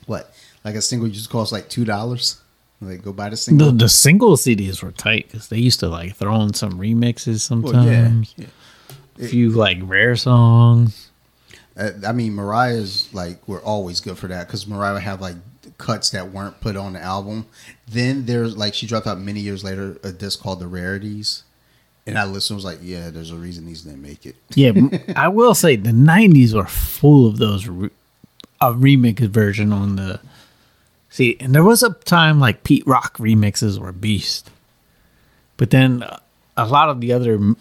What? Like a single used to cost like two dollars. Like go buy the The, single. the single CDs were tight because they used to like throw in some remixes Well, yeah. sometimes. A few like rare songs. Uh, I mean, Mariah's like we're always good for that because Mariah would have like cuts that weren't put on the album. Then there's like she dropped out many years later a disc called The Rarities, and I listened was like, yeah, there's a reason these didn't make it. Yeah, I will say the '90s were full of those re- a remix version on the. See, and there was a time like Pete Rock remixes were beast, but then a lot of the other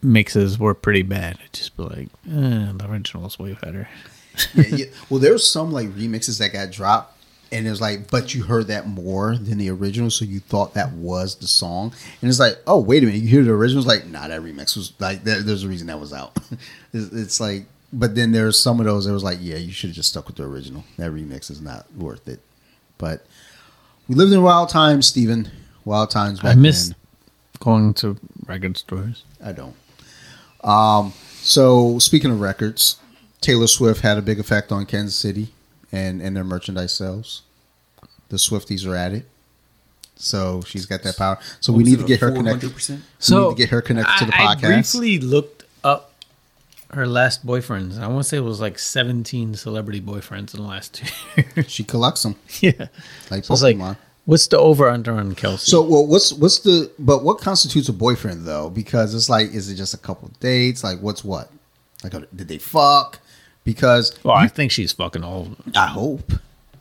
mixes were pretty bad. It just be like, eh, the original's way better. yeah, yeah. Well, there's some like remixes that got dropped, and it was like, but you heard that more than the original, so you thought that was the song, and it's like, oh wait a minute, you hear the original? It's like, nah, that remix was like, there, there's a reason that was out. it's, it's like, but then there's some of those that was like, yeah, you should have just stuck with the original. That remix is not worth it. But we lived in wild times, Steven. Wild times. Back I miss then. going to record stores. I don't. Um, so speaking of records, Taylor Swift had a big effect on Kansas City and and their merchandise sales. The Swifties are at it, so she's got that power. So we need to get her connected. 400%? we need to get her connected to the I- I podcast. briefly looked up her last boyfriends. I want to say it was like 17 celebrity boyfriends in the last two years. she collects them yeah. like So it's like, what's the over under on Kelce? So well, what's what's the but what constitutes a boyfriend though? Because it's like, is it just a couple dates? Like, what's what? Like, did they fuck? Because well, I think she's fucking all of them. I hope.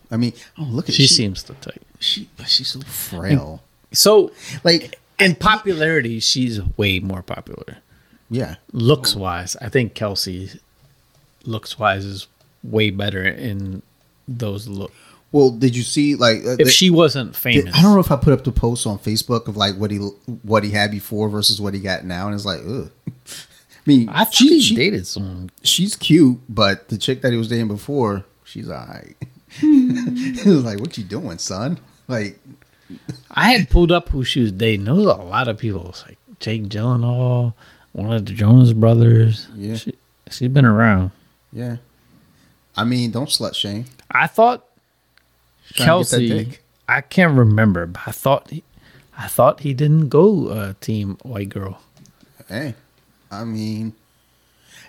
I mean, oh look at She she, seems the type. she, but she's so frail. So, Like, in popularity, she's way more popular. Yeah, Looks wise, I think Kelce, looks wise, is way better in those look. Well, did you see like uh, If the- she wasn't did- famous, I don't know if I put up the post on Facebook of like what he what he had before versus what he got now, and it's like, ugh. I mean, I thought she, she- dated someone. she's cute, but the chick that he was dating before, she's alright. it was like, what you doing, son? Like, I had pulled up who she was dating. There was a lot of people. It was like Jake Gyllenhaal, one of the Jonas brothers. Yeah. She, she's been around. yeah. I mean, don't slut shame. I thought Trying to get Kelce. I can't remember, but I thought he, I thought he didn't go uh, team white girl. Hey, I mean,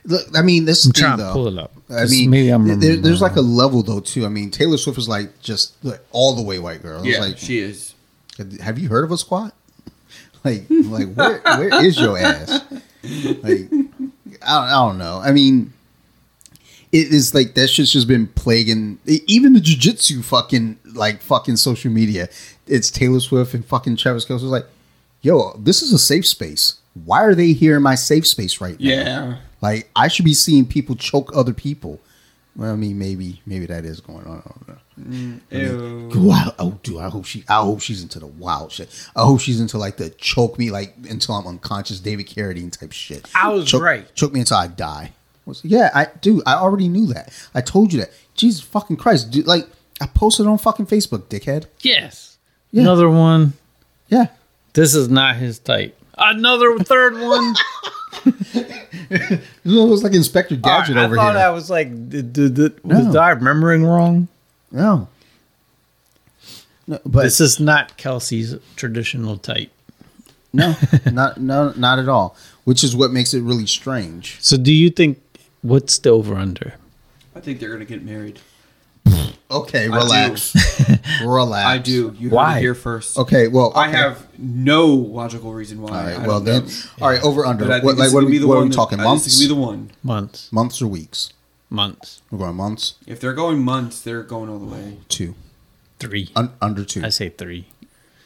look. I mean, this I'm thing trying to though. pull it up. I 'Cause mean, maybe I'm there- there's like a level though too. I mean, Taylor Swift is like just like all the way white girl. Yeah, like, she is. have you heard of a squat? Like, like where where is your ass? Like, I don't, I don't know. I mean, it is like that shit's just been plaguing even the jujitsu fucking like fucking social media. It's Taylor Swift and fucking Travis Kelce. Like, yo, this is a safe space. Why are they here in my safe space right now? Yeah. Like I should be seeing people choke other people. Well, I mean, maybe maybe that is going on. I don't. Ew. Ooh, I, oh, dude, I hope she. I hope she's into the wild shit. I hope she's into like the choke me like until I'm um, unconscious, David Carradine type shit. I was choke, right. Choke me until I die. Was- Yeah, I dude, I already knew that. I told you that. Jesus fucking Christ, dude! Like I posted on fucking Facebook, dickhead. Yes. Yeah. Another one. Yeah, This is not his type. Another third one. it was like Inspector Gadget I over thought here. I was like, did, did, did- No. was I remembering wrong? No, no, but This is not Kelce's traditional type. no, not no, not at all. Which is what makes it really strange. So, do you think what's the over under? I think they're gonna get married. Okay, I relax, relax. I do. You heard Why? it here first. Okay, well, I have no logical reason why. All right. Well, then, know. all right. Over under. I think What, this like what are we, be the what are one we that- talking? Months, This is be the one. Months. months or weeks? Months. We're going months. If they're going months, they're going all the way. Two. Three. Un- under two. I say three.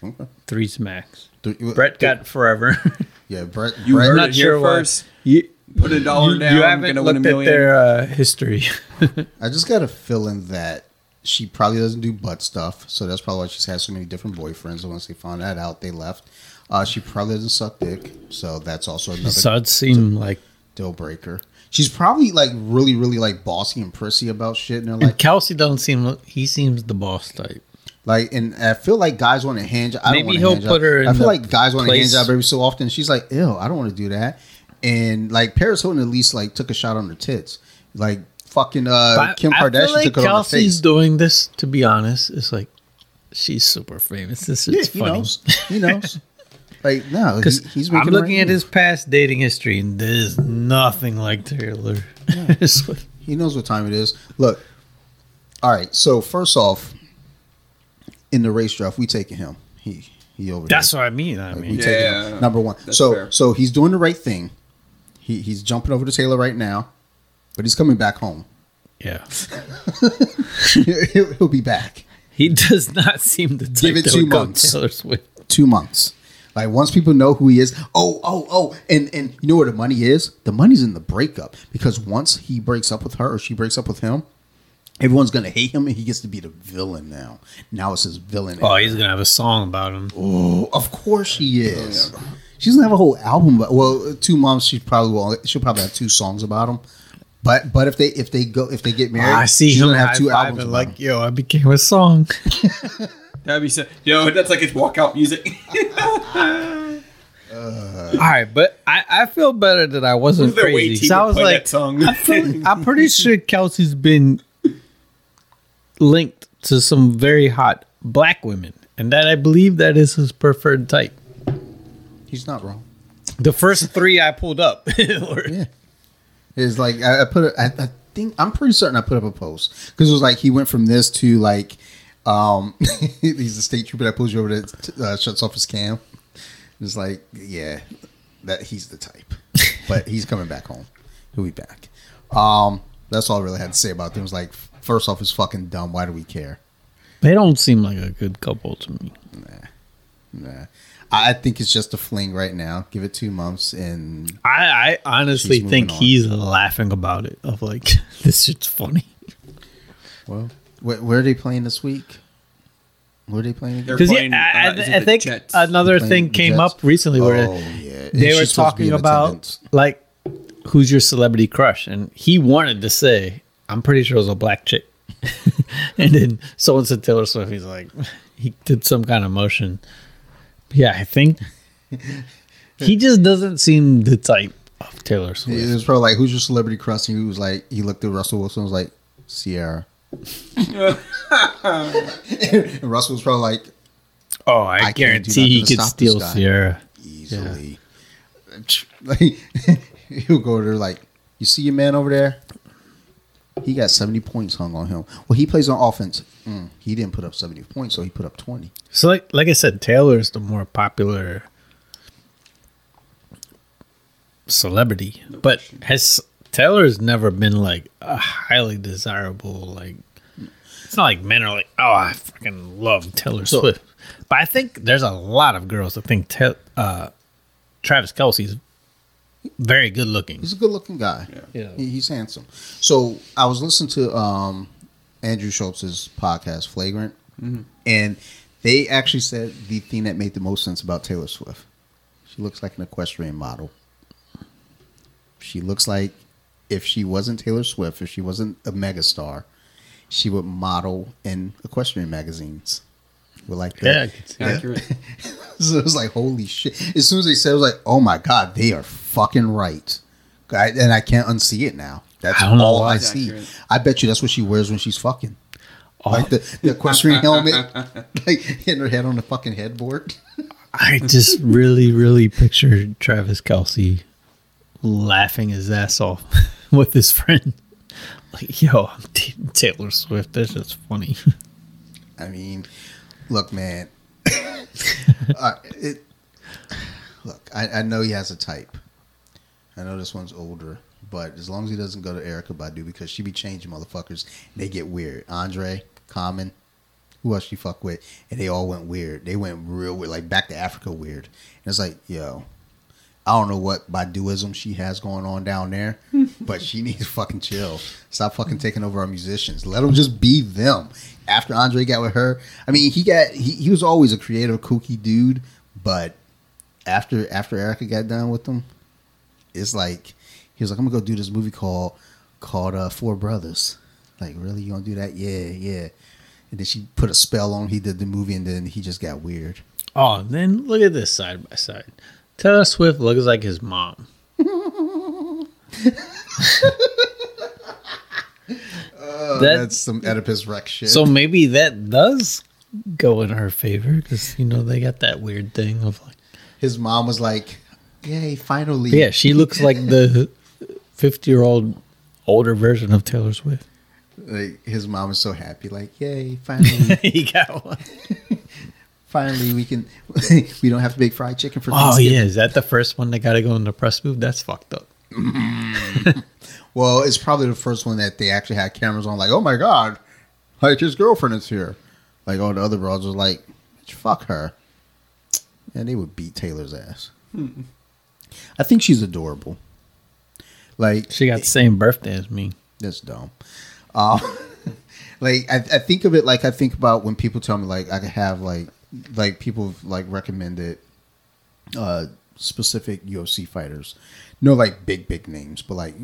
Okay. Three's max. Three- Brett got forever. Yeah, Brett. You Brett, heard not it here sure first. you, Put a dollar you, down. You haven't gonna win a looked at million. their uh, history. I just got a feeling that she probably doesn't do butt stuff, so that's probably why she's had so many different boyfriends. And once they found that out, they left. Uh, she probably doesn't suck dick, so that's also another so it seemed like deal breaker. She's probably like really, really like bossy and prissy about shit, and they're and like, Kelce doesn't seem. He seems the boss type. Like, and I feel like guys want to hand job. I Maybe don't want he'll job. put her in I feel like guys want to hand job every so often. She's like, ew, I don't want to do that. And like Paris Hilton at least like took a shot on her tits. Like fucking uh, Kim I Kardashian like took it on her Kelce's face. doing this to be honest. It's like She's super famous. This Yeah, is he funny. knows. He knows. like no, he, Because he's I'm looking right at his past dating history, and there's nothing like Taylor Swift. He knows what time it is. Look, all right. So first off, in the race draft, we taking him. He he over That's there. what I mean. I Like, we mean, taking Yeah. him number one. That's so fair. so he's doing the right thing. He he's jumping over to Taylor right now, but he's coming back home. yeah. he'll, he'll be back. He does not seem to type Give it two months. Taylor Swift. Two months. Like once people know who he is, oh, oh, oh, and and you know where the money is? The money's in the breakup because once he breaks up with her or she breaks up with him, everyone's gonna hate him and he gets to be the villain now. Now it's his villain. Oh, he's gonna have a song about him. Oh, of course she is. She's gonna have a whole album. But, well, two months. She probably will. She'll probably have two songs about him. But but if they if they go if they get married, I see him have two albums. like, yo, I became a song. That'd be so. Yo, that's like his walkout music. All right, but I, I feel better that I wasn't They're way crazy. So I was like, I feel, I'm pretty sure Kelce's been linked to some very hot black women, and that I believe that is his preferred type. He's not wrong. The first three I pulled up. were- Yeah. It's like I, I put. A, I, I think I'm pretty certain I put up a post because it was like he went from this to like, um, he's the state trooper that pulls you over that uh, shuts off his cam. It's like, yeah, that he's the type, but he's coming back home. He'll be back. Um, that's all I really had to say about them. It was like, first off, it's fucking dumb. Why do we care? They don't seem like a good couple to me. Nah. I I think it's just a fling right now. Give it two months and I, I honestly think on. he's laughing about it. Of like, this shit's funny. well, where, where are they playing this week? Where are they playing? Because yeah, I, uh, is I think Jets? another thing came up recently where Oh yeah, they were she's supposed to be talking about attendance. like who's your celebrity crush, and he wanted to say, "I'm pretty sure it was a black chick," and then someone said Taylor Swift. He's like, he did some kind of motion. Yeah, I think he just doesn't seem the type of Taylor Swift. It Swift. was probably like, "Who's your celebrity crush?" And he was like, he looked at Russell Wilson, and was like, "Ciara." And Russell was probably like, Oh, I, I guarantee he could steal. Ciara. easily. Like he'll go there like, "You see your man over there? He got seventy points hung on him. Well, he plays on offense. Mm, he didn't put up seventy points, so he put up twenty. So, like, like I said, Taylor is the more popular celebrity, but has Taylor's never been like a highly desirable. Like, it's not like men are like, oh, I fucking love Taylor So- Swift. But I think there's a lot of girls that think Ta- uh, Travis Kelce's very good looking. He's a good-looking guy. Yeah. He- he's handsome. So I was listening to um, Andrew Schulz's podcast, Flagrant, and they actually said the thing that made the most sense about Taylor Swift. She looks like an equestrian model. She looks like if she wasn't Taylor Swift, if she wasn't a megastar, she would model in equestrian magazines. With like Yeah, I that. could see Accurate. So it was like, holy shit. As soon as they said it, I was like, oh my God, they are fucking right. I, and I can't unsee it now. That's I don't all why. I see. accurate. I bet you that's what she wears when she's fucking. Oh, Like the, the equestrian helmet, like hitting her head on the fucking headboard. I just really, really pictured Travis Kelce laughing his ass off with his friend. Like, yo, I'm dating Taylor Swift. This is funny. I mean, look, man. uh, it, look, I, I know he has a type. I know this one's older, but as long as he doesn't go to Erykah Badu because she be changing motherfuckers, they get weird. Andre, Common, who else she fuck with, and they all went weird. They went real weird, like back to Africa weird. And it's like, yo, I don't know what Baduism she has going on down there, but she needs to fucking chill. Stop fucking taking over our musicians. Let them just be them. After Andre got with her, I mean, he got he, he was always a creative, kooky dude, but after after Erykah got done with him, it's like he was like, I'm gonna go do this movie called called uh, Four Brothers. Like, really, you gonna do that? Yeah, yeah. And then she put a spell on. He did the movie, and then he just got weird. oh, then look at this side by side. Taylor Swift looks like his mom. Oh, That- that's some Oedipus Rex shit. So maybe that does go in her favor because you know they got that weird thing of like. His mom was like, "Yay, finally!" Yeah, she looks like the fifty-year-old older version of Taylor Swift. Like, his mom was so happy, like, "Yay, finally, he got one. finally, we can, we don't have to make fried chicken for Oh yeah, is that the first one that got to go in the press booth? That's fucked up. Well, it's probably the first one that they actually had cameras on. Like, oh my god, like his girlfriend is here. Like all the other broads was like, fuck her. And they would beat Taylor's ass. I think she's adorable. Like She got the same birthday as me. That's dumb. Um, like I, I think of it like I think about when people tell me like I could have like like people like recommended uh specific UFC fighters. No like big big names, but like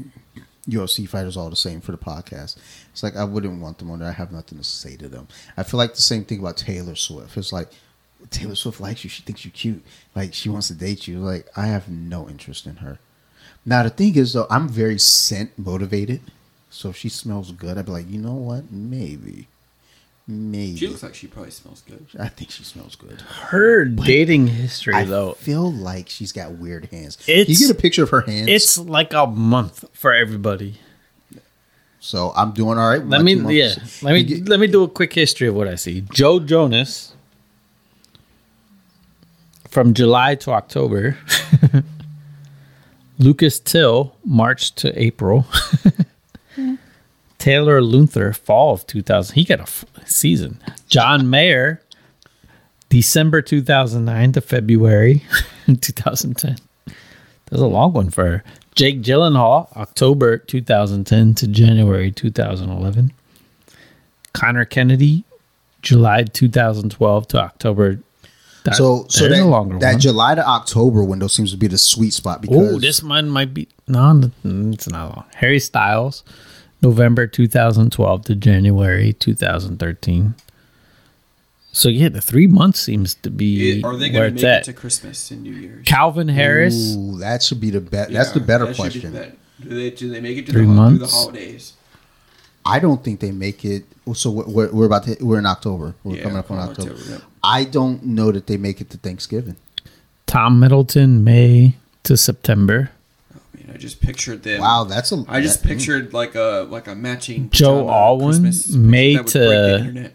UFC fighters all the same for the podcast. It's like I wouldn't want them on there. I have nothing to say to them. I feel like the same thing about Taylor Swift. It's like Taylor Swift likes you. She thinks you're cute. Like she wants to date you. Like I have no interest in her. Now the thing is though, I'm very scent motivated. So if she smells good, I'd be like, you know what? Maybe. Maybe. She looks like she probably smells good. I think she smells good. Her dating history I though, feel like she's got weird hands. It's- you get a picture of her hands. it's like a month for everybody. so I'm doing all right. Let me months. yeah. Let me get- let me do a quick history of what I see. Joe Jonas from July to October. Lucas Till March to April. Taylor Lautner fall of 2000. He got a f- season. John Mayer December 2009 to February 2010. That's a long one for her. Jake Gyllenhaal, October 2010 to January 2011. Conor Kennedy, July 2012 to October. That, so so that, that one. July to October window seems to be the sweet spot because Oh, this one might be no, it's not long. Harry Styles, November 2012 to January 2013. So yeah, the three months seems to be It- are they where going to it's make it at. to Christmas and New Year's? Calvin Harris, Ooh, that should be the bet. That's the better that should be question. the bet. Do they do they make it to Three the, ho- through the months? holidays? I don't think they make it. So we're, we're about to. We're in October. We're Yeah, coming up on on October. October, yeah. I don't know that they make it to Thanksgiving. Tom Hiddleston, May to September. I just pictured them. Wow, that's a. I just that- pictured like a like a matching Joe pajama Alwyn, Christmas May that would break the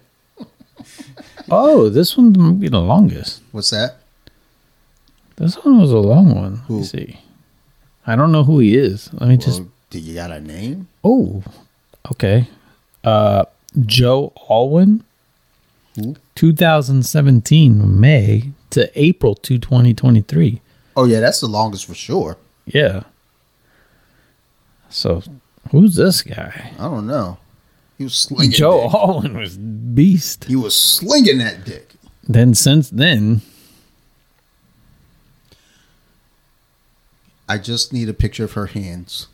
to- Oh, this one might be the longest. What's that? This one was a long one. Let Who? me see. I don't know who he is. Let me just. Do you got a name? Oh, okay. Uh, Joe Alwyn, Who? 2017 May to April to 2023. Oh yeah, that's the longest for sure. Yeah. So, who's this guy? I don't know. He was slinging. Joe dick. Alwyn was beast. He was slinging that dick. Then since then, I just need a picture of her hands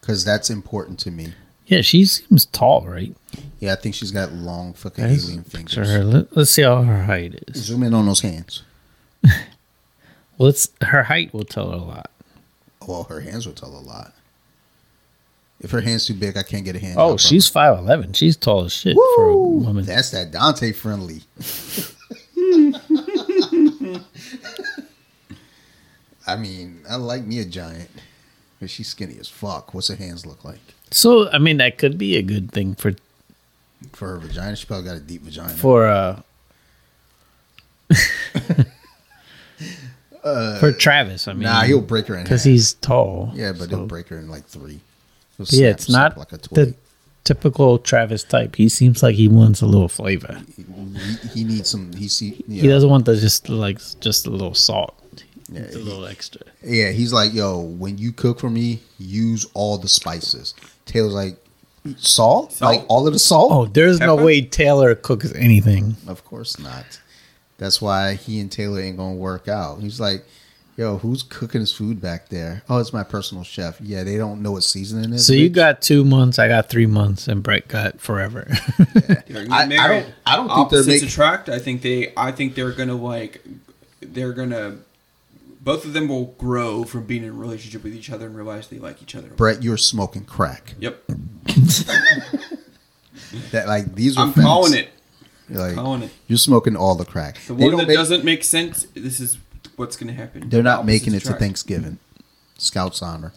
because that's important to me. yeah, she seems tall, right? Yeah, I think she's got long fucking Guys, alien fingers. her. Let, us see how her height is. Zoom in on those hands. Well, it's her height will tell her a lot. Well, her hands will tell a lot. If her hand's too big, I can't get a hand. Oh, she's five eleven. She's tall as shit her. for a woman. That's that Dante friendly. I mean, I like me a giant, but she's skinny as fuck. What's her hands look like? So, I mean, that could be a good thing for For her vagina, she probably got a deep vagina. for uh, Uh, for Travis. I mean, nah, he'll break her in because half. he's tall. yeah, but so- he'll break her in like three. He'll yeah, snap- it's not like a the typical Travis type. He seems like he wants a little flavor. He, he needs some. He see. Yeah, He doesn't want the just like just a little salt. Yeah, It's a little extra. Yeah, he's like, yo, when you cook for me, use all the spices. Taylor's like, salt? Salt? Like all of the salt? Oh, there's no way Taylor cooks anything. Of course not. That's why he and Taylor ain't gonna work out. He's like, yo, who's cooking his food back there? Oh, it's my personal chef. Yeah, they don't know what seasoning is. So you got two months, I got three months, and Brett got forever. They're I- I don't- I don't think they're Opposites make- attract. I think they. I think they're gonna like. They're gonna. Both of them will grow from being in a relationship with each other and realize they like each other. Brett, you're smoking crack. Yep. that like these are. I'm facts. calling it. Like Calling it. you're smoking all the crack. The one that make- doesn't make sense. This is what's going to happen. They're not Opposites making it to. Thanksgiving. Scouts honor.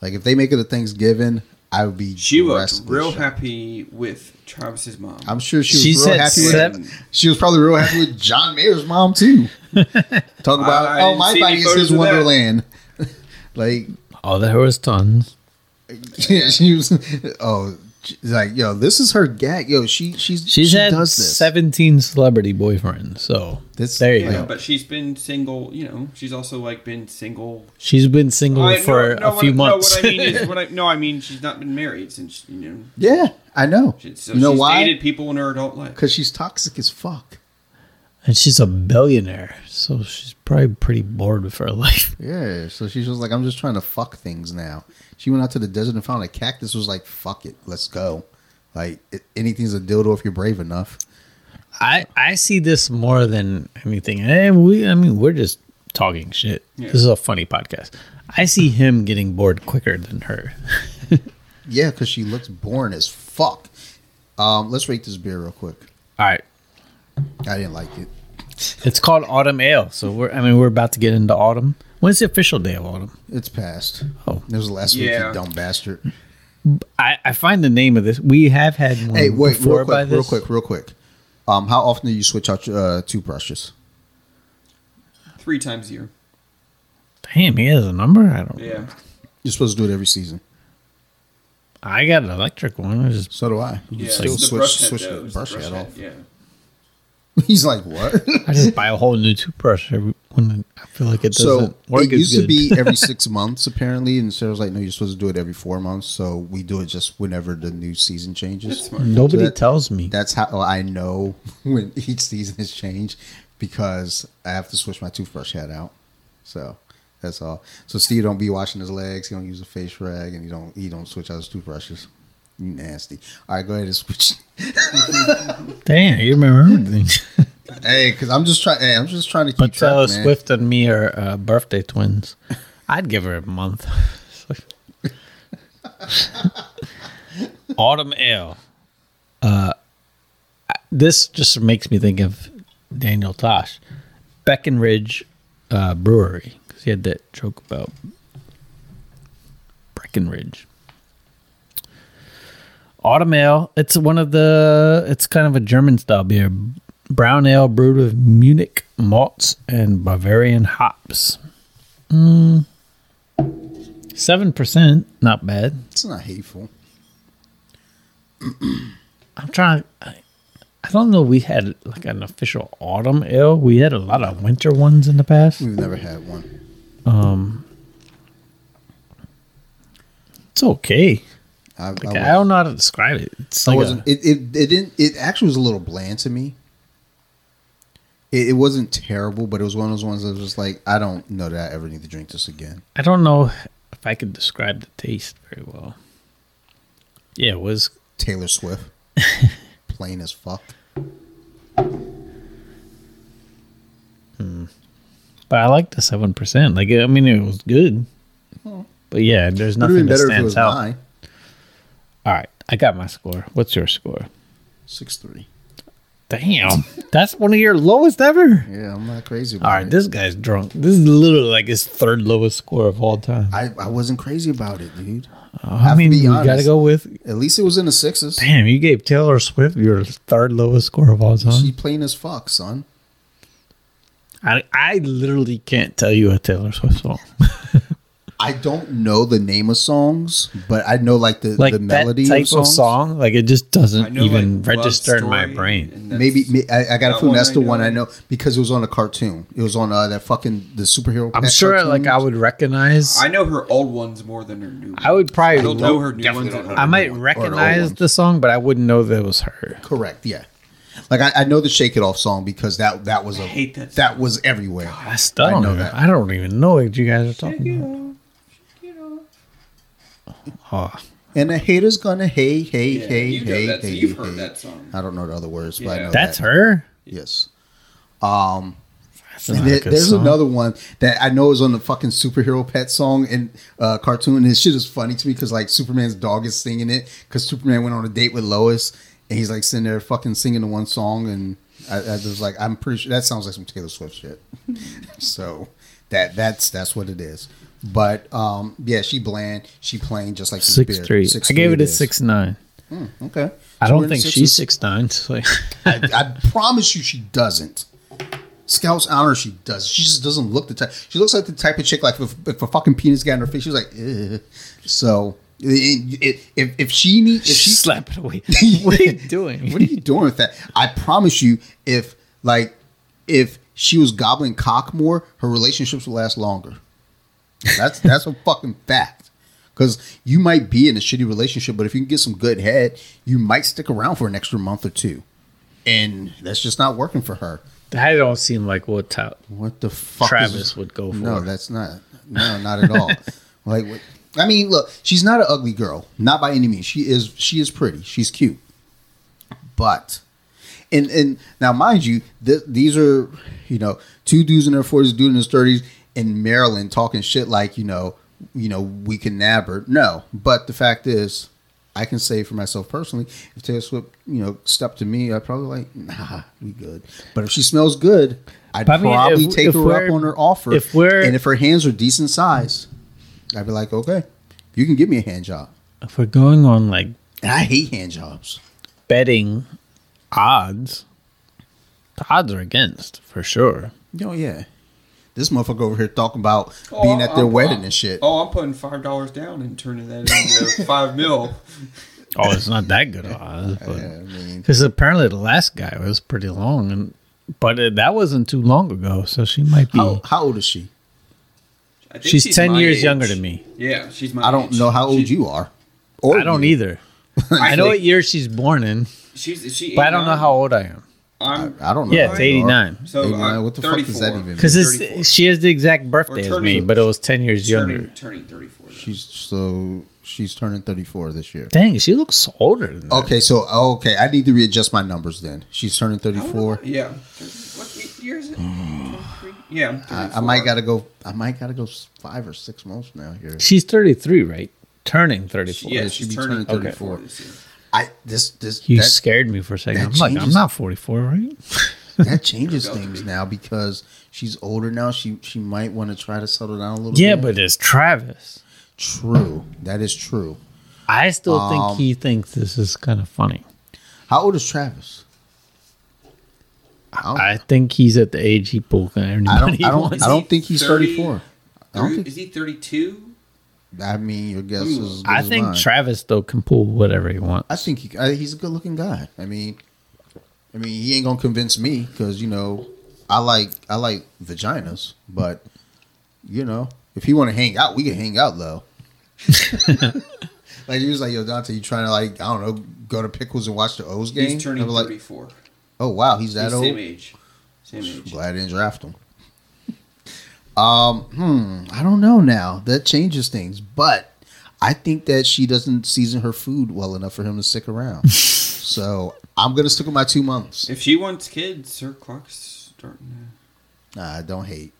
Like if they make it to Thanksgiving, I would be. She looked restless. real happy with Travis's mom. I'm sure she was She real said happy with. She was probably real happy with John Mayer's mom too. Talk about I oh my see body is his wonderland. like Oh, there was tons. Yeah, she was oh she's like yo this is her gag yo she she's She's she had does this 17 celebrity boyfriends. So This- there you yeah, go. but she's been single. You know, she's also like been single She's been single I- for no, no, a what- few no, months. what I mean is, what I, no, I mean she's not been married since you know. yeah I know She, so you know she's why dated people in her adult life. because she's toxic as fuck and she's a billionaire. So she's probably pretty bored with her life. yeah so she's just like I'm just trying to fuck things now she went out to the desert and found a cactus was like fuck it let's go like it, anything's a dildo if you're brave enough I, I see this more than anything. And we, I mean, we're just talking shit. Yeah. This is a funny podcast. I see him getting bored quicker than her. yeah because she looks boring as fuck um let's rate this beer real quick All right. I didn't like it It's called Autumn Ale. So we're, I mean, we're about to get into autumn. When's the official day of autumn? it's past Oh. it was the last week Yeah. you dumb bastard I, I find the name of this. We have had one Hey, wait, before real by quick, real quick, real quick. Um, how often do you switch out your uh, toothbrushes? Three times a year. Damn, he has a number. I don't. Yeah. You're supposed to do it every season. I got an electric one. I just So do I. You Yeah. still it's the switch, brush head, switch though. the It's brush the head off. Yeah. He's like, what? I just buy a whole new toothbrush every when I feel like it so doesn't work it as used to be every six months apparently, and Sarah's like, no, you're supposed to do it every four months. So we do it just whenever the new season changes. Nobody So that- tells me. That's how I know when each season has changed because I have to switch my toothbrush head out. So that's all. So Steve don't be washing his legs. He don't use a face rag, and he don't he don't switch out his toothbrushes. You nasty. All right, go ahead and switch. Damn, you remember everything. hey, because I'm just trying. Hey, I'm just trying to keep but track, Taylor man. Swift and me are uh, birthday twins. I'd give her a month. Autumn Ale. Uh, this just makes me think of Daniel Tosh, Breckenridge uh, Brewery, because he had that joke about Breckenridge. Autumn Ale. It's one of the. It's kind of a German style beer. Brown ale brewed with Munich malts and Bavarian hops. Seven percent, not bad. It's not hateful. I'm trying. I, I don't know. We had like an official autumn ale. We had a lot of winter ones in the past. We've never had one. Um, it's okay. I, Like, I, I, don't know how to describe it. It's like wasn't. a, It, it it didn't. It actually was a little bland to me. It, it wasn't terrible, but it was one of those ones that was just like, I don't know that I ever need to drink this again. I don't know if I could describe the taste very well. Yeah, it was Taylor Swift, plain as fuck. Hmm. But I like the seven percent. Like I mean, it was good. But yeah, there's nothing that better if it stands out. nine. All right, I got my score. What's your score? Six three. Damn, that's one of your lowest ever. Yeah, I'm not crazy about All right, it. this guy's drunk. This is literally like his third lowest score of all time. I, I wasn't crazy about it, dude. Uh, I have to mean, you gotta go with. At least it was in the sixes. Damn, you gave Taylor Swift your third lowest score of all time. She plain as fuck, son. I, I literally can't tell you a Taylor Swift song. I don't know the name of songs, but I know like the, Like the melody that type of, songs. song, like it just doesn't know, even like, register in my brain. Maybe me- I, I got a that feeling that's the one I know because it was on a cartoon. It was on uh, that fucking the superhero. I'm pet sure, like I would recognize. I know her old ones more than her new. Ones. I would probably I don't know her new ones. don't at know I all. might one, or the old recognize the song, but I wouldn't know that it was her. correct. Yeah, like I, I know the Shake It Off song because that that was a hate that that was everywhere. I still I don't know know that. I don't even know what you guys are talking about. Oh, And the haters gonna hey hey Yeah, hey you know hey that, hey. you've heard hey. that song. I don't know the other words, but I know that's that. her. Yes. Um, And there- there's song. another one that I know is on the fucking superhero pet song and uh, cartoon. And this shit is funny to me because like Superman's dog is singing it because Superman went on a date with Lois and he's like sitting there fucking singing the one song. And I, I was like, I'm pretty sure that sounds like some Taylor Swift shit. so that that's that's what it is. But um, yeah, she bland. She plain just like the Six three. I gave it a six nine. Okay. I So don't think she's six nine. So I, I promise you, she doesn't. Scouts honor she does. She just doesn't look the type. She looks like the type of chick like if, if a fucking penis got in her face, she's like, Ugh. so. It, it, if if she needs, if she slap it away. what are you doing? what are you doing with that? I promise you, if like if she was gobbling cock more, her relationships would last longer. That's that's a fucking fact. Because you might be in a shitty relationship, but if you can get some good head, you might stick around for an extra month or two, and that's just not working for her. That don't seem like what ta- What the fuck? Travis is- would go for. No, that's not. No, not at all. like, what- I mean, look, she's not an ugly girl, not by any means. She is. She is pretty. She's cute, but. And, and now, mind you, th- these are you know two dudes in their forties, dude in his thirties in Maryland talking shit like you know you know we can nab her. No, but the fact is, I can say for myself personally, if Taylor Swift you know stepped to me, I'd probably like nah, we good. But if she smells good, I'd But I mean, probably if- take if her up on her offer. if we're- and if her hands are decent size, I'd be like, okay, you can give me a hand job. If we're going on like And I hate hand jobs. betting odds, the odds are against for sure. Oh yeah, this motherfucker over here talking about Oh, being at their I'm- wedding I'm- and shit. Oh, I'm putting five dollars down and turning that into five mil. Oh, it's not that good of odds, Yeah, oh, I mean, because apparently the last guy was pretty long, and but it, that wasn't too long ago, so she might be. how, how old is she? I think she's, ten years age. younger than me. Yeah, she's my. I don't age. know how old She- you are. Or I don't you. either. I know what year she's born in, She's she. but I don't know how old I am. I'm. I don't know. Yeah, it's 89. So uh, 89, what the fuck does that even mean? Because 34. she has the exact birthday as me, but it was ten years younger. turning, turning 34. though. She's so she's turning thirty four this year. Dang, she looks older than that. Okay, so okay, I need to readjust my numbers then. She's turning thirty four. Yeah. What year is it? Yeah. I, I might gotta go. I might gotta go five or six months now here. She's thirty three, right? Turning thirty four. Yeah, Yeah, she's she'd be turning turning 34 34. this year. I this this You that, scared me for a second. I'm like, I'm not forty four, right? that changes things now because she's older now. She she might want to try to settle down a little. yeah, bit. but it's Travis. true. That is true. I still Um, think he thinks this is kind of funny. How old is Travis? I I think he's at the age he pulled. kind of I don't. I don't. I don't think he's 30? thirty four. I don't think. Is he 32? I mean, your guess is. good I as think mine. Travis though can pull whatever he wants. I think he, I, he's a good looking guy. I mean, I mean, he ain't gonna convince me because you know, I like I like vaginas, but you know, if he want to hang out, we can hang out though. like he was like, "Yo, Dante, you trying to like I don't know, go to Pickles and watch the O's game?" He's turning like, 34. "Oh wow, he's that He's old." same age. Same age. Glad I didn't draft him. Um, hmm, I don't know now. That changes things, but I think that she doesn't season her food well enough for him to stick around. so I'm gonna stick with my two months. If she wants kids, her clock's starting Nah, I don't hate.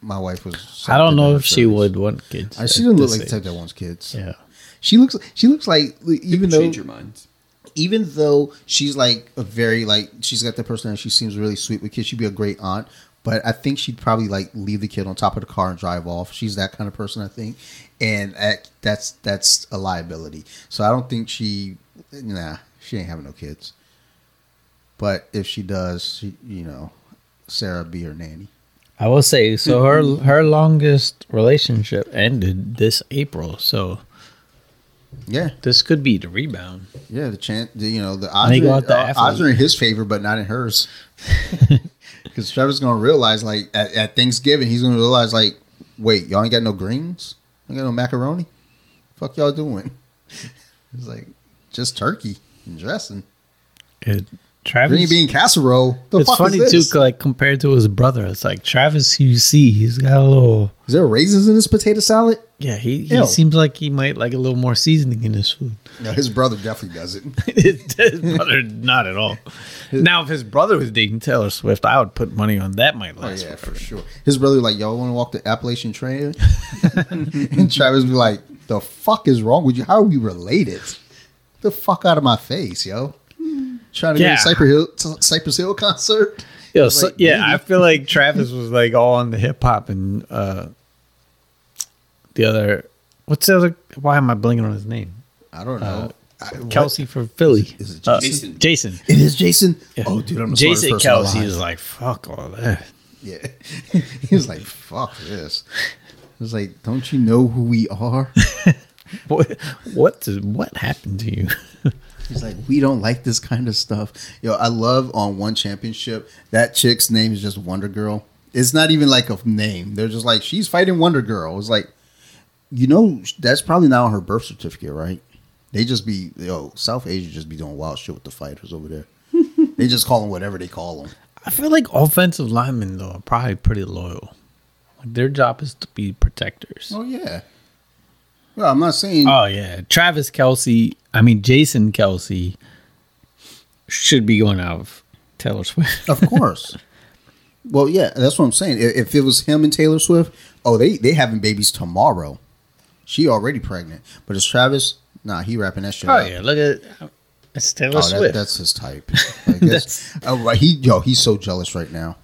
My wife was. I don't know if something she in would want kids. thirties. Uh, she doesn't look this like the type that wants kids. Yeah. She looks. She looks like to. even though change your minds. even though she's like a very like she's got the personality. She seems really sweet with kids. She'd be a great aunt. But I think she'd probably like leave the kid on top of the car and drive off. She's that kind of person, I think, and that- that's that's a liability. So I don't think she, nah, she ain't having no kids. But if she does, she, you know, Sarah be her nanny. I will say so. Her her longest relationship ended this April, so Yeah, this could be the rebound. yeah. The chance, you know, the odds, are, the uh, odds are in his favor, but not in hers. Because Trevor's gonna realize, like at, at Thanksgiving, he's gonna realize, like, wait, y'all ain't got no greens, you got no macaroni. Fuck y'all doing? It's like just turkey and dressing, It, Travis. green bean casserole. The it's fuck funny is too, like compared to his brother. It's like Travis. You see, he's got a little. Is there raisins in this potato salad? Yeah, he, he Ew. seems like he might like a little more seasoning in his food. No, his brother definitely does it. his brother, not at all. Now, if his brother was dating Taylor Swift, I would put money on that might Oh yeah, forever. for sure. His brother like, y'all want to walk the Appalachian Trail? and Travis be like, the fuck is wrong with you? How are we related? The fuck out of my face, yo. Trying to Yeah. go to Cypress Hill, Cypress Hill concert. Yo, so, Like, yeah, maybe. I feel like Travis was like all on the hip hop and uh, the other. What's the other? Why am I blinking on his name? I don't know. I- what? Kelce for Philly. Is it Uh, Jason? Jason. It is Jason. Yeah. Oh, dude, I'm the Jason smartest person Kelce alive. is like fuck all that. Yeah. he was like, fuck this. He was like, don't you know who we are? What what did- what happened to you? He's like, we don't like this kind of stuff. Yo, I love on one championship, that chick's name is just Wonder Girl. It's not even like a name. They're just like, she's fighting Wonder Girl. It's like, you know, that's probably not on her birth certificate, right? They just be, yo, South Asia just be doing wild shit with the fighters over there. they just call them whatever they call them. I feel like offensive linemen though are probably pretty loyal. Like their job is to be protectors. Oh, yeah. Well, I'm not saying. Oh yeah, Travis Kelce. I mean Jason Kelce should be going out of Taylor Swift. Of course. well, yeah, that's what I'm saying. If, if it was him and Taylor Swift, oh, they they having babies tomorrow. She already pregnant, but it's Travis. Nah, he wrapping that shit. Oh up. yeah, look at it's Taylor Oh, Swift. that, that's his type. Like, that's, oh, right. He yo, he's so jealous right now.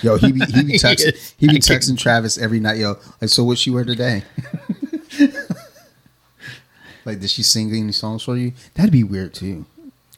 Yo, he be he be texting he be texting Travis every night. Yo, like, so what she wear today? like, did she sing any songs for you? That'd be weird too.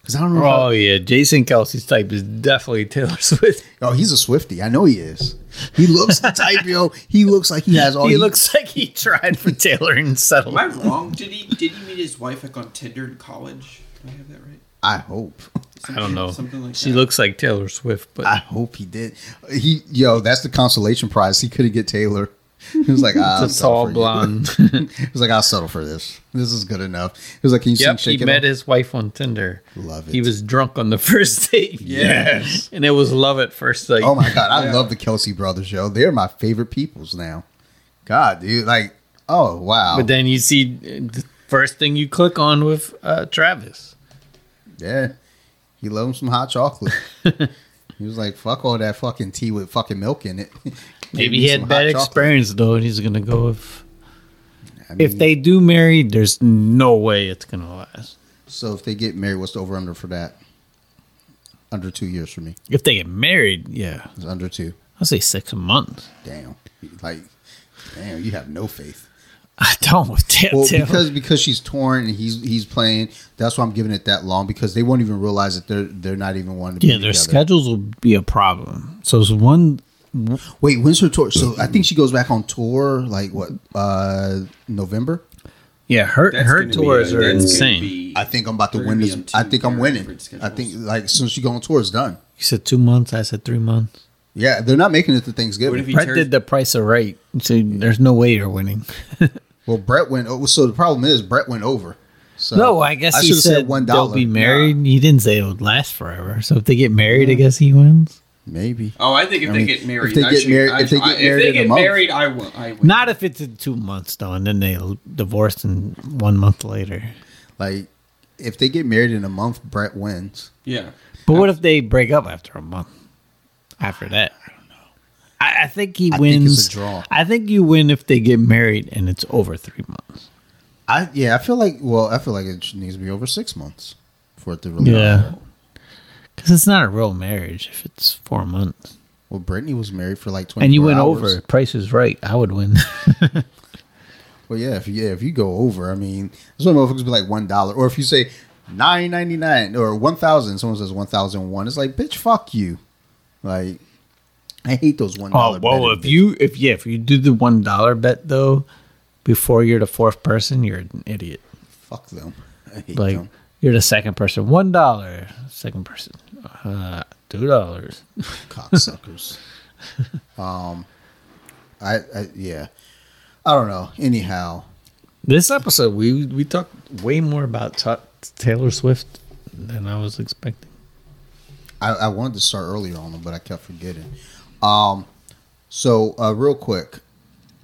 Cause I don't know. oh How, yeah, Jason Kelce's type is definitely Taylor Swift. oh, he's a Swifty. I know he is. He looks the type, yo. He looks like he has all. he looks like he tried for Taylor and settled. Am I wrong? Did he did he meet his wife like on Tinder in college? Do I have that right? I hope. I don't know. Something like she that. looks like Taylor Swift, but I hope he did. He yo, that's the consolation prize. He couldn't get Taylor. He was like, ah, I'll it's a settle tall for blonde. He was like, I'll settle for this. This is good enough. He was like, Can you yep, sing he Shake It met Off? his wife on Tinder. Love it. He was drunk on the first date. Yes. and it was love at first sight. Oh my god, I Yeah. love the Kelce brothers, yo. They're my favorite peoples now. God, dude, like, oh wow, But then you see uh, the first thing you click on with uh, Travis. yeah, he loves some hot chocolate. he was like, fuck all that fucking tea with fucking milk in it. Give Maybe he had bad experience though, and he's gonna go with. I mean, If they do marry, there's no way it's gonna last. so if they get married, what's the over under for that? Under two years for me. If they get married, yeah, It's under two. I'll say six months. Damn, like, damn, you have no faith. I don't Well, because because she's torn and he's he's playing. That's why I'm giving it that long because they won't even realize that they're they're not even wanting to be yeah, their together. schedules will be a problem. So it's one. Wait, when's her tour? So I think she goes back on tour like what uh November. Yeah, her That's her gonna be- tours are that's gonna insane. be- I think I'm about to They're win gonna this. be on I think I'm very winning. different I think like as soon as she go on tour, it's done. You said two months. I said three months. Yeah, they're not making it to What Thanksgiving. if he Brett turns- did the price of right. So there's no way you're winning. well, Brett went. Oh, so the problem is Brett went over. So no, I guess he should've said, one they'll be married. He didn't say it would last forever. So if they get married, I guess he wins. Maybe. Oh, I think if I they mean, get married, if they get married- I if they get I- married if in they a get month- married, I will. I will. Not if it's in two months though, and then they divorce in one month later. Like if they get married in a month, Brett wins. Yeah. But what if they break up after a month? After that, I don't know. I, I think he I think wins. it's a draw. I think you win if they get married and it's over three months. I yeah, I feel like well, I feel like it needs to be over six months for it to really. Yeah, because it's not a real marriage if it's four months. Well, Brittany was married for like twenty. And you went over. Price is right. I would win. Well, yeah, if you, yeah, if you go over, I mean, that's why motherfuckers be like one dollar, or if you say nine ninety nine or one thousand, someone says one thousand one. It's like, bitch, fuck you. Like, I hate those one oh dollar. well, if you if yeah if you do the one dollar bet though, before you're the fourth person, you're an idiot. fuck them, I hate Like them. You're the second person, one dollar. Second person, uh, two dollars. cocksuckers. um, I, I yeah, I don't know. Anyhow, This episode, we we talked way more about Ta Taylor Swift than I was expecting. I, I wanted to start earlier on them, but I kept forgetting. Um, so uh, real quick,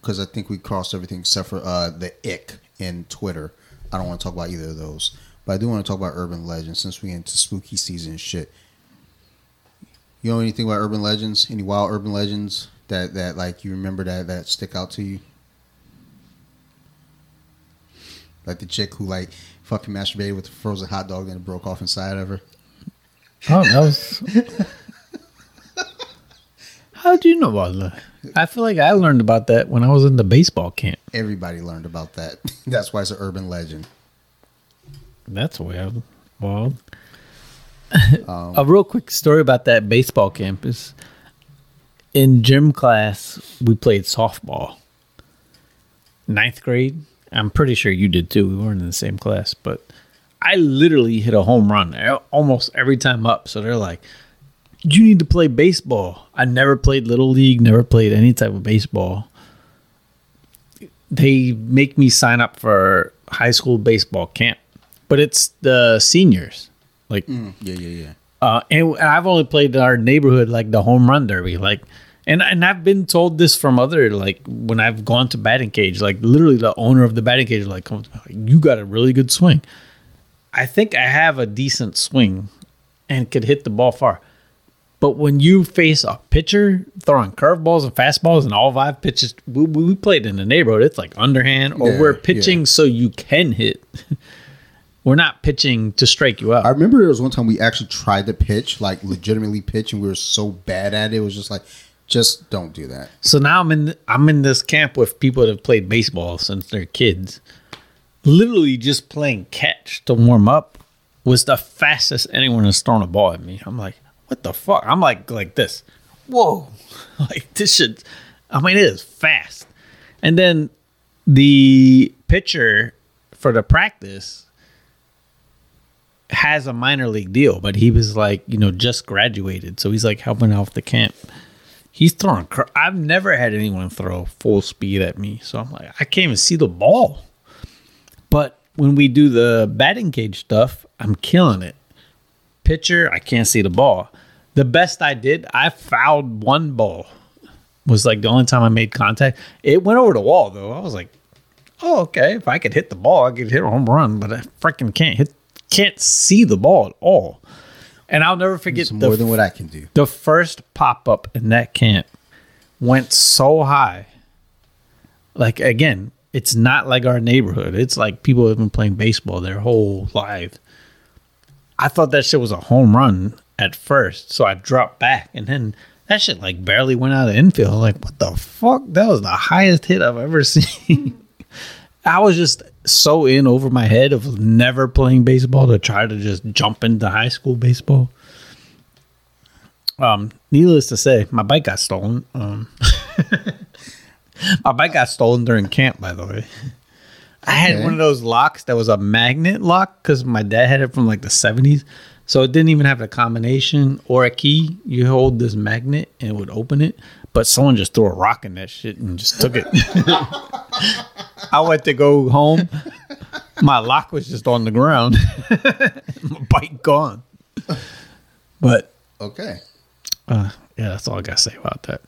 because I think we crossed everything except for uh, the ick in Twitter. I don't want to talk about either of those, but I do want to talk about urban legends since we into spooky season and shit. You know anything about urban legends? Any wild urban legends that that like you remember that that stick out to you? Like the chick who like fucking masturbated with a frozen hot dog and it broke off inside of her. Oh, that was. How do you know about that? I feel like I learned about that when I was in the baseball camp. Everybody learned about that. That's why it's an urban legend. That's wild. Wild. a real quick story about that baseball campus. in gym class, we played softball. Ninth grade. I'm pretty sure you did too. We weren't in the same class, but I literally hit a home run almost every time up. So they're like, you need to play baseball. I never played little league, never played any type of baseball. They make me sign up for high school baseball camp, but it's the seniors. Like, Yeah, yeah, yeah. uh, and I've only played in our neighborhood, like the home run derby, like, and and I've been told this from other, like when I've gone to batting cage, like literally the owner of the batting cage, like, comes, you got a really good swing. I think I have a decent swing, and could hit the ball far. But when you face a pitcher throwing curveballs and fastballs and all five pitches, we, we played in the neighborhood. It's like underhand, or Yeah, we're yeah. pitching so you can hit. we're not pitching to strike you out. I remember there was one time we actually tried to pitch, like legitimately pitch, and we were so bad at it. It was just like, just don't do that. So now I'm in I'm in this camp with people that have played baseball since they're kids. Literally just playing catch to warm up was the fastest anyone has thrown a ball at me. I'm like, what the fuck? I'm like like this. Whoa. Like this shit I mean it is fast. And then the pitcher for the practice has a minor league deal, but he was like, you know, just graduated. So he's like helping out the camp he's throwing. Cr- I've never had anyone throw full speed at me, so I'm like, I can't even see the ball. But when we do the batting cage stuff, I'm killing it. Pitcher, I can't see the ball. The best I did, I fouled one ball. Was like the only time I made contact. It went over the wall though. I was like, oh okay. If I could hit the ball, I could hit a home run. But I freaking can't hit. Can't see the ball at all. And I'll never forget It's the more than what I can do. the first pop up in that camp went so high. Like again, it's not like our neighborhood. It's like people have been playing baseball their whole life. I thought that shit was a home run at first, so I dropped back, and then that shit like barely went out of infield. Like what the fuck? That was the highest hit I've ever seen. I was just so in over my head of never playing baseball to try to just jump into high school baseball. Um, needless to say, my bike got stolen. Um, my bike got stolen during camp, by the way. I had Okay. one of those locks that was a magnet lock because my dad had it from like the 70s. So it didn't even have a combination or a key. You hold this magnet and it would open it. But someone just threw a rock in that shit and just took it. I went to go home. My lock was just on the ground. my bike gone. But Okay. uh, yeah, that's all I gotta say about that.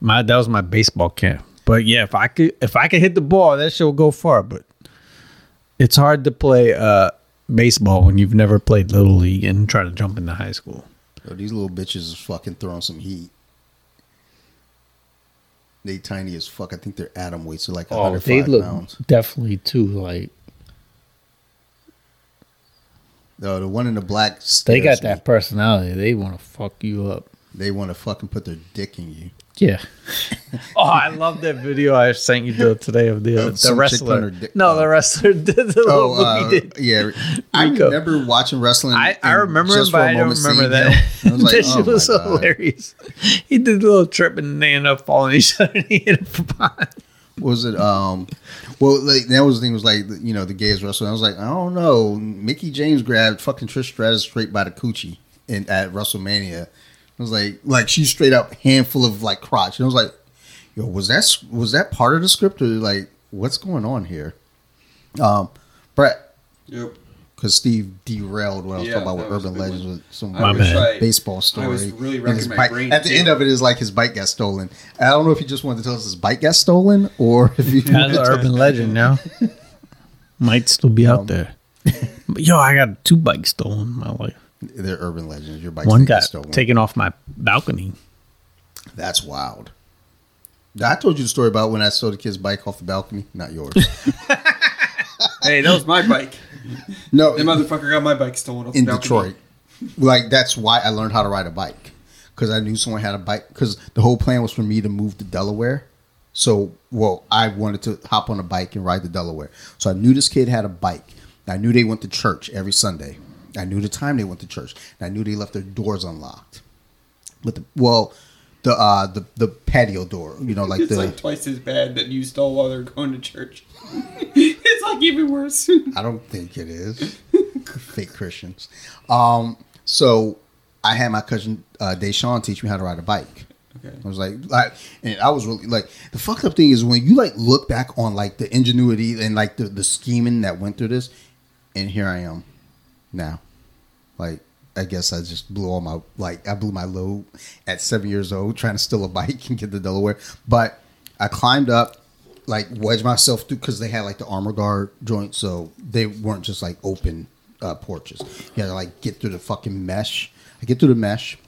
My that was my baseball camp. But yeah, if I could if I could hit the ball, that shit will go far. But it's hard to play uh, baseball when you've never played little league and try to jump into high school. Yo, these little bitches is fucking throwing some heat. They tiny as fuck. I think their atom weights are like Oh, 105 they look pounds. definitely too like No, the one in the black. they got scares that personality. They want to fuck you up. They want to fucking put their dick in you. Yeah. oh, I love that video I sent you the, today of the uh, Of the wrestler. dick- no, the wrestler did the little Oh, movie uh, did. yeah. I Rico. remember watching wrestling. I, I remember just him, but a I don't remember that. him, I was like, that oh was my God. hilarious. He did a little trip and they ended up falling each other and he hit a from was it um well like that was the thing was like you know the gayest wrestler i was like i don't know mickie james grabbed fucking trish stratus straight by the coochie in at wrestlemania it was like like she straight up handful of like crotch and i was like yo was that was that part of the script or like what's going on here um brett Yep. because Steve derailed what I was Yeah, talking about with urban legends one. with some I My was bad. like- baseball story. I was really And racking his my bike- brain. At the too. end of it is like his bike got stolen. I don't know if he just wanted to tell us his bike got stolen or if he That's an urban legend now. Might still be out Um, there. But yo, I got two bikes stolen in my life. They're urban legends. Your bike One got got stolen. taken off my balcony. That's wild. I told you the story about when I stole the kid's bike off the balcony. Not yours. Hey, that was my bike. no, The motherfucker got my bike stolen off in the. Detroit. Like that's why I learned how to ride a bike because I knew someone had a bike. Because the whole plan was for me to move to Delaware. So, well, I wanted to hop on a bike and ride to Delaware. So I knew this kid had a bike. I knew they went to church every Sunday. I knew the time they went to church. And I knew they left their doors unlocked. But the, well, the uh the the patio door, you know, like the It's the like twice as bad that you stole while they're going to church. it's like even worse. I don't think it is. Fake Christians. Um, so I had my cousin uh, Deshaun teach me how to ride a bike. Okay. I was like, like, and I was really like, the fucked up thing is when you like look back on like the ingenuity and like the the scheming that went through this, and here I am, now, like. I guess I just blew all my like I blew my load at seven years old trying to steal a bike and get to Delaware. But I climbed up, like wedged myself through because they had like the armor guard joint, so they weren't just like open uh, porches. You had to like get through the fucking mesh. I get through the mesh,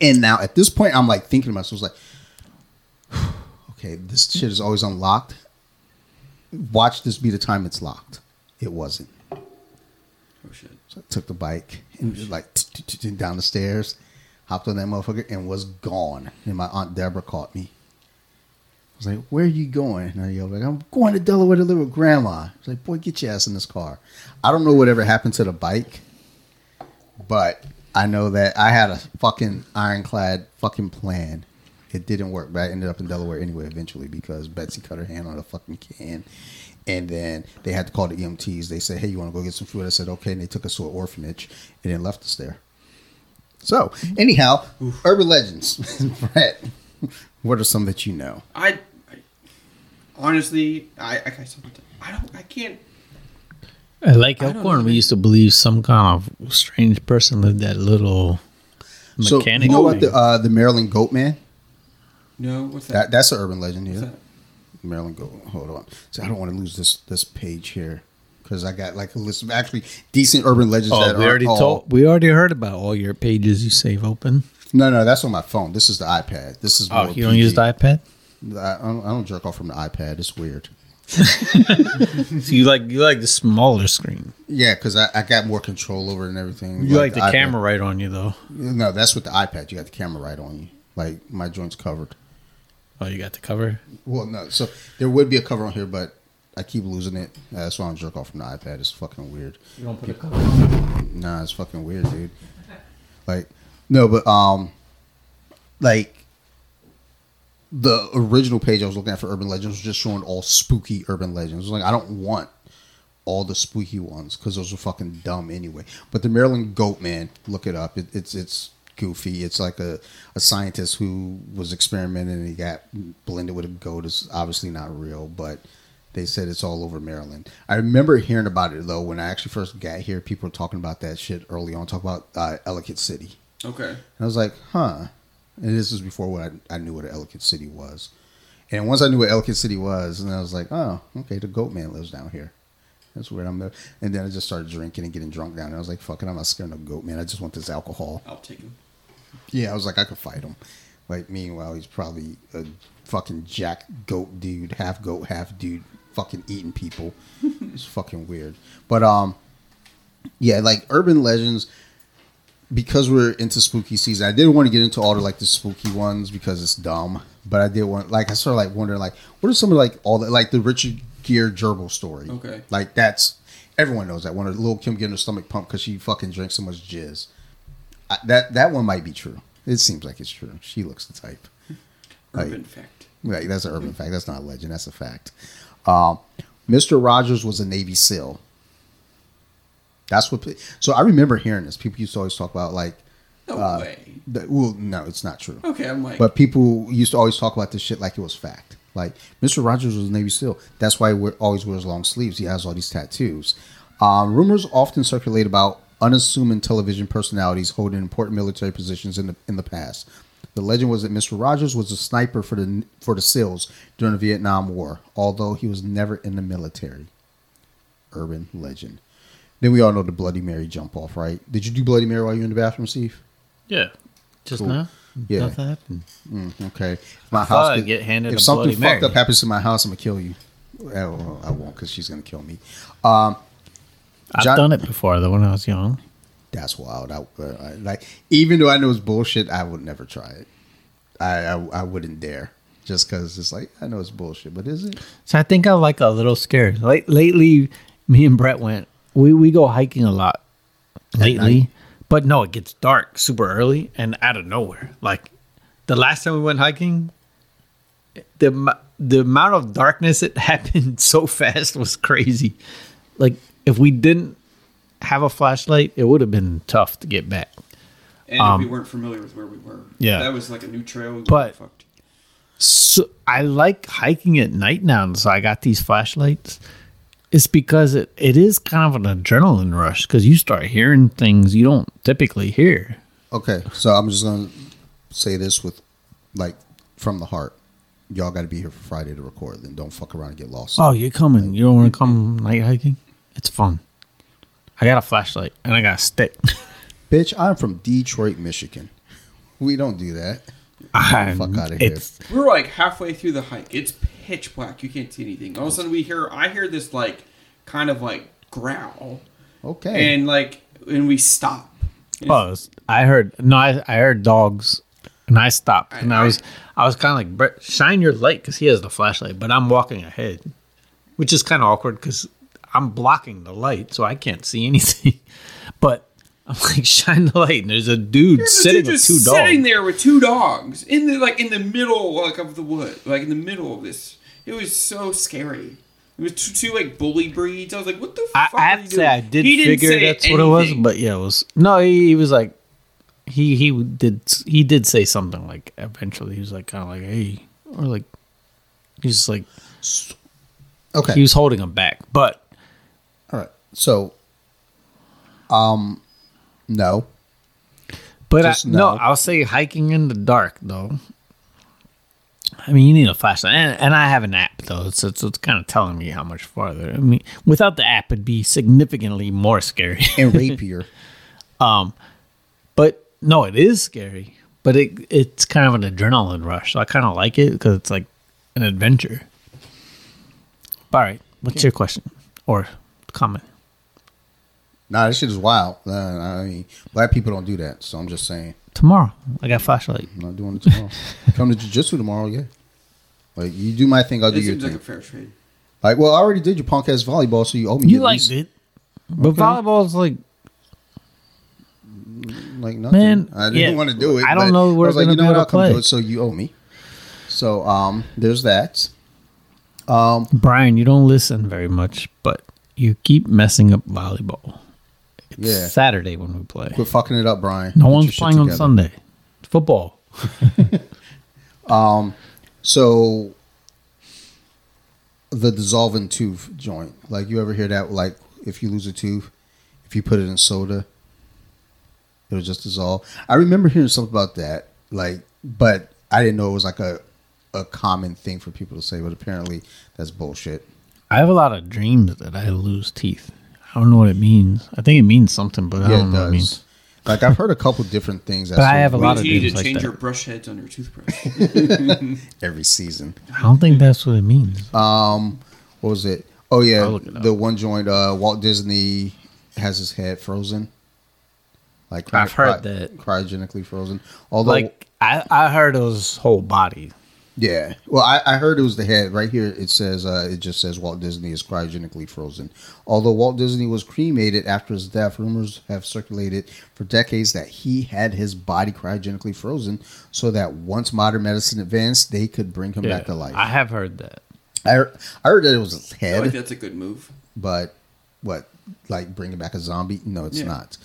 and now at this point, I'm like thinking to myself, like, okay, this shit is always unlocked. Watch this be the time it's locked. It wasn't. Oh shit. So I took the bike and just like down the stairs, hopped on that motherfucker, and was gone. And my aunt Deborah caught me. I was like, "Where are you going?" And I yelled, "Like I'm going to Delaware to live with Grandma." I was like, "Boy, get your ass in this car." I don't know whatever happened to the bike, but I know that I had a fucking ironclad fucking plan. It didn't work, but I ended up in Delaware anyway eventually because Betsy cut her hand on a fucking can. And then they had to call the EMTs. They said, "Hey, you want to go get some food?" I said, "Okay." And they took us to an orphanage and then left us there. So, anyhow, urban legends. Brett, what are some that you know? I, I honestly, I, I got something. To, I don't. I can't. At Lake I don't Elkhorn, we used to believe some kind of strange person lived at little So, mechanic. you know what the uh, the Maryland Goat Man? No, what's that? That that's an urban legend. what's Yeah, that? Maryland Goat. Hold on. So I don't want to lose this this page here because I got like a list of actually decent urban legends Oh, that we already all- told. We already heard about all your pages you save open. No, no, that's on my phone. This is the iPad. This is Oh, you don't use the iPad. I don't, I don't jerk off from the iPad. It's weird. So you like you like the smaller screen. Yeah, because I, I got more control over it and everything. You like, the, iPad- camera right on you though. No, that's with the iPad. You got the camera right on you. Like my joint's covered. Oh, you got the cover. Well, no. So there would be a cover on here, but I keep losing it. Uh, that's why I'm jerk off from the iPad. It's fucking weird. You don't put a cover. On. Nah, it's fucking weird, dude. Like, no, but um, like the original page I was looking at for urban legends was just showing all spooky urban legends. Like, I don't want all the spooky ones because those are fucking dumb anyway. But the Maryland Goat Man, look it up. It, it's it's goofy. It's like a, a scientist who was experimenting and he got blended with a goat. It's obviously not real, but they said it's all over Maryland. I remember hearing about it though when I actually first got here. People were talking about that shit early on. Talk about uh, Ellicott City. Okay. And I was like, huh. And this is before what I, I knew what Ellicott City was. And once I knew what Ellicott City was, and I was like, oh, okay, the Goat Man lives down here. That's weird. I'm there. And then I just started drinking and getting drunk down there. I was like, fuck it, I'm not scared of Goat Man. I just want this alcohol. I'll take him. Yeah, I was like, I could fight him. Like, meanwhile, he's probably a fucking jack goat dude, half goat, half dude, fucking eating people. it's fucking weird. But, um, yeah, like urban legends, because we're into spooky season, I didn't want to get into all the like the spooky ones because it's dumb. But I did want, like, I sort of like wondering, like, what are some of like all the like the Richard Gere gerbil story? Okay. like that's everyone knows that one. Lil' Kim getting her stomach pumped because she fucking drank so much jizz. I, that that one might be true. It seems like it's true. She looks the type. Like- Urban fact. Right, that's an urban fact. That's not a legend. That's a fact. Um, Mr. Rogers was a Navy SEAL. That's what. So I remember hearing this. People used to always talk about like, No uh, way. the, well, no, it's not true. Okay, I'm like. But people used to always talk about this shit like it was fact. Like Mr. Rogers was a Navy SEAL. That's why he always wears long sleeves. He has all these tattoos. Um, rumors often circulate about unassuming television personalities holding important military positions in the in the past. The legend was that Mr. Rogers was a sniper for the for the SEALs during the Vietnam War, although he was never in the military. Urban legend. Then we all know the Bloody Mary jump off, right? Did you do Bloody Mary while you were in the bathroom, Steve? Yeah. Just Cool. now? Yeah. Nothing happened. Mm, okay. If my I house I'd get handed if a something Bloody fucked Mary. up happens to my house, I'm gonna kill you. Well, I won't because she's gonna kill me. Um, I've John- done it before though when I was young. that's wild. I, uh, like even though I know it's bullshit, I would never try it. I I, I wouldn't dare just because it's like I know it's bullshit, but is it? So I think I'm like a little scared. Like lately, me and Brett went. We we go hiking a lot lately, but no, it gets dark super early and out of nowhere. Like the last time we went hiking, the the amount of darkness it happened so fast was crazy. Like if we didn't have a flashlight, it would have been tough to get back. And Um, if we weren't familiar with where we were, Yeah. that was like a new trail. We But- fucked. So I like hiking at night now, and so I got these flashlights. It's because it, it is kind of an adrenaline rush because you start hearing things you don't typically hear. Okay, so I'm just gonna say this with like from the heart. Y'all got to be here for Friday to record. Then don't fuck around and get lost. Oh, you're coming. You don't want to come night hiking? It's fun. I got a flashlight and I got a stick. Bitch, I'm from Detroit, Michigan. We don't do that. I- fuck out of here. We're like halfway through the hike. It's pitch black. You can't see anything. All of a sudden, we hear. I hear this like kind of like growl, Okay. and like, and we stop. oh, I heard no, I, I heard dogs, and I stopped, and I, I- was I was kind of like, Brett, shine your light because he has the flashlight, but I'm walking ahead, which is kind of awkward because I'm blocking the light, so I can't see anything. but I'm like, shine the light, and there's a dude There's a sitting dude with two dogs. sitting there with two dogs in the like in the middle like of the wood, like in the middle of this. It was so scary. It was two, two like bully breeds. I was like, what the I, fuck? I are have you to say doing? I did He didn't figure say that's what it was, but yeah, it was no. He, he was like, he he did he did say something like eventually he was like kind of like hey or like he's like okay. he was holding him back, but All right. So, um, no. but I, no. no. I'll say hiking in the dark though. I mean, you need a flashlight, and, and I have an app though, so it's, it's kind of telling me how much farther. I mean, without the app, it'd be significantly more scary. And rapier. Um, but no, it is scary. But it it's kind of an adrenaline rush. So I kind of like it because it's like an adventure. All right, what's your question or comment? Nah, this shit is wild. Uh, I mean, black people don't do that. So I'm just saying. Tomorrow, I got flashlight. I'm not doing it tomorrow. Come to jujitsu tomorrow, yeah. Like you do my thing, I'll do It your seems like a fair trade. Like, well, I already did your punk ass volleyball, so you owe me. You at liked least, it, but Okay. volleyball is like like nothing. Man, I didn't yeah. want to do it. I don't but know I we're like, gonna you know be what? able I'll to come play. do it, so you owe me. So, um, there's that. Um, Brian. You don't listen very much, but you keep messing up volleyball. Yeah. Saturday when we play. quit fucking it up, Brian. No Get one's playing on. Sunday. Football. um, So the dissolving tooth joint, like you ever hear that? Like if you lose a tooth, if you put it in soda, it'll just dissolve. I remember hearing something about that, like, but I didn't know it was like a a common thing for people to say. But apparently, that's bullshit. I have a lot of dreams that I lose teeth. I don't know what it means. I think it means something, but I don't it know what it means. Like I've heard a couple different things. But I have a lot of need you dreams to change that. your brush heads on your toothbrush. every season. I don't think that's what it means. Um, what was it? Oh yeah, it the one joint. Uh, Walt Disney has his head frozen. Like I've heard that. cryogenically frozen. Although, Like I, I heard it was whole body. Yeah, well, I, I heard it was the head. Right here, it says uh, it just says Walt Disney is cryogenically frozen. Although Walt Disney was cremated after his death, rumors have circulated for decades that he had his body cryogenically frozen, so that once modern medicine advanced, they could bring him back to life. I have heard that. I, heard- I heard that it was his I head. like that's a good move. but what like bringing back a zombie no it's Yeah. not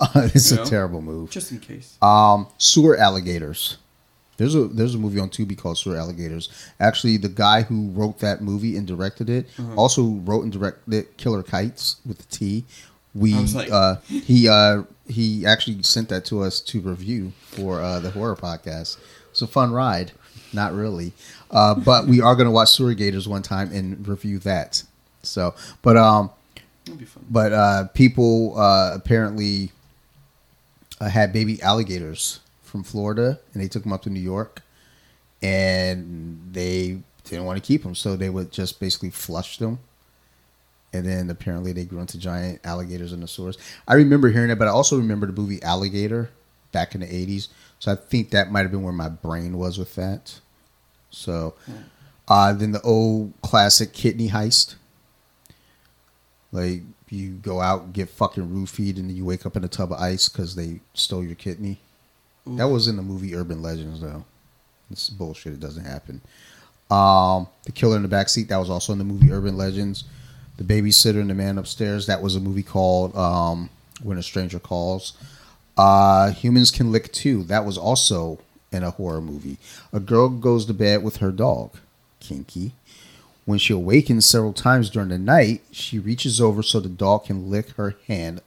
uh, it's You a know? terrible move Just in case. um sewer alligators There's a there's a movie on Tubi called Sewer Alligators. Actually, the guy who wrote that movie and directed it Uh-huh. also wrote and directed Killer Kites with the T. We like- uh, he uh, he actually sent that to us to review for uh, the horror podcast. It's a fun ride, not really, uh, but we are going to watch Sewer Gators one time and review that. So, but um, but uh, people uh, apparently uh, had baby alligators from Florida, and they took them up to New York, and they didn't want to keep them, so they would just basically flush them. And then apparently they grew into giant alligators in the sewers. I remember hearing that, but I also remember the movie Alligator back in the '80s. So I think that might have been where my brain was with that. So, uh, then the old classic kidney heist. Like you go out and get fucking roofied, and then you wake up in a tub of ice because they stole your kidney. That was in the movie Urban Legends, though. It's bullshit. It doesn't happen. Um, the killer in the backseat. That was also in the movie Urban Legends. The babysitter and the man upstairs. That was a movie called um, When a Stranger Calls. Uh, Humans Can Lick Too. That was also in a horror movie. A girl goes to bed with her dog. Kinky. When she awakens several times during the night, she reaches over so the dog can lick her hand,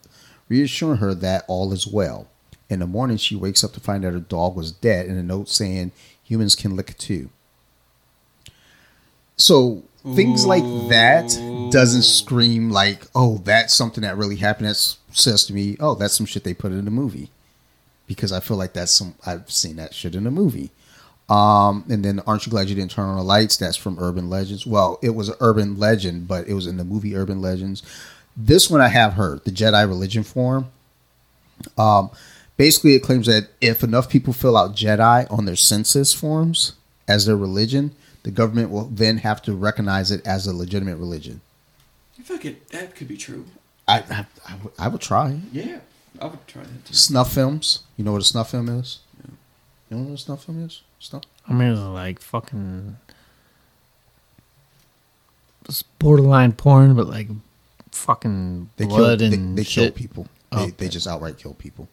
reassuring her that all is well. In the morning, she wakes up to find that her dog was dead and a note saying, Humans can lick too. So things like that doesn't scream like, oh, that's something that really happened. That says to me, oh, that's some shit they put in a movie. Because I feel like that's some I've seen that shit in a movie. Um, and then Aren't You Glad You Didn't Turn On the Lights? That's from Urban Legends. Well, it was an urban legend, but it was in the movie Urban Legends. This one I have heard, the Jedi Religion Forum. Um, basically, it claims that if enough people fill out Jedi on their census forms as their religion, the government will then have to recognize it as a legitimate religion. I feel like it, that could be true. I I, I, would, try. Yeah, I would try that too. Snuff films. You know what a snuff film is? You know what a snuff film is? Snuff. I mean, it's like fucking it's borderline porn, but like fucking They blood kill. And they kill shit. people. They, oh, Okay. they just outright kill people.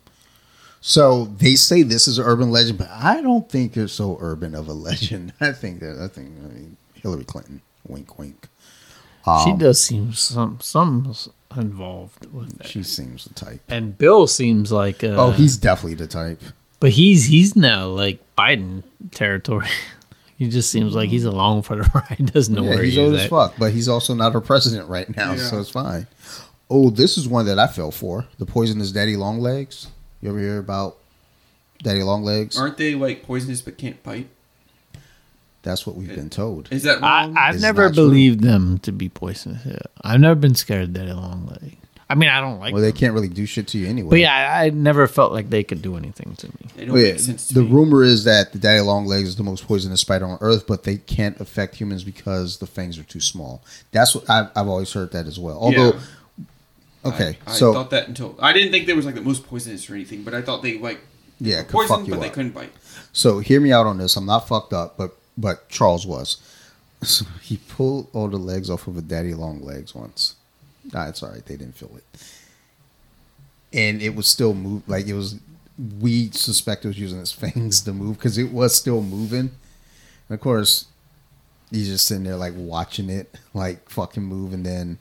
So they say this is an urban legend, but I don't think it's so urban of a legend. I think that I think I mean, Hillary Clinton. Wink, wink. she Um, does seem some some involved with that. She seems the type. and Bill seems like uh, oh, he's definitely the type. but he's he's now like Biden territory. he just seems like he's along for the ride. Doesn't know Yeah, where he's he's old as at. fuck, but he's also not our president right now, Yeah. so it's fine. Oh, this is one that I fell for. The poisonous daddy long legs. You ever hear about daddy long legs? Aren't they like poisonous but can't bite? That's what we've been told. Is that I, wrong? I've It's never not true. believed them to be poisonous. Yeah. I've never been scared of Daddy Long Leg. I mean, I don't like Well, they them. can't really do shit to you anyway. But yeah, I, I never felt like they could do anything to me. they don't Well, yeah, make sense to the me. rumor is that the daddy long legs is the most poisonous spider on earth, but they can't affect humans because the fangs are too small. That's what I've, I've always heard that as well. Although, Yeah. Okay, I, I so thought that until I didn't think they was like the most poisonous or anything, but I thought they like yeah, could poison, fuck you but they couldn't bite. So hear me out on this. I'm not fucked up, but but Charles was. So he pulled all the legs off of a daddy long legs once. Nah, it's all right. They didn't feel it, and it was still move. Like it was. We suspect it was using its fangs to move because it was still moving. And of course, he's just sitting there like watching it, like fucking move, and then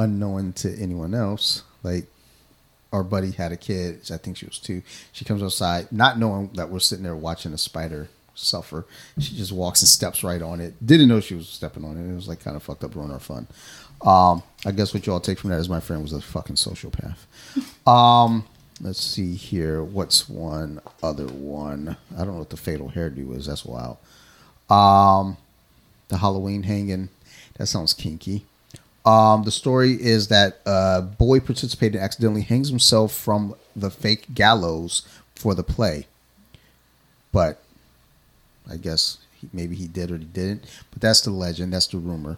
unknowing to anyone else, like our buddy had a kid. I think she was two. She comes outside, not knowing that we're sitting there watching a spider suffer. She just walks and steps right on it. Didn't know she was stepping on it. It was like kind of fucked up, ruin our fun. Um, I guess what you all take from that is my friend was a fucking sociopath. Um, let's see here. What's one other one? I don't know what the fatal hairdo is. That's wild. Um, the Halloween hanging. That sounds kinky. Um, the story is that a boy participated and accidentally hangs himself from the fake gallows for the play. But I guess he, maybe he did or he didn't. But that's the legend. That's the rumor.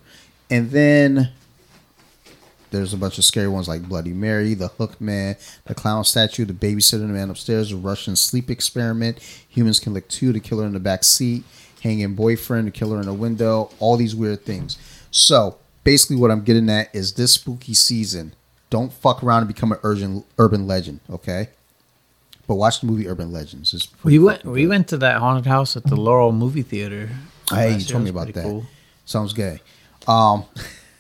And then there's a bunch of scary ones like Bloody Mary, the Hook Man, the Clown Statue, the Babysitter, the Man Upstairs, the Russian Sleep Experiment, Humans Can Lick Too, the Killer in the Back Seat, Hanging Boyfriend, the Killer in the Window, all these weird things. So basically, what I'm getting at is this spooky season, don't fuck around and become an urgent urban legend, okay? But watch the movie Urban Legends. We went. We good. went to that haunted house at the Laurel movie theater. Hey, you told me about that. Sounds gay. Um,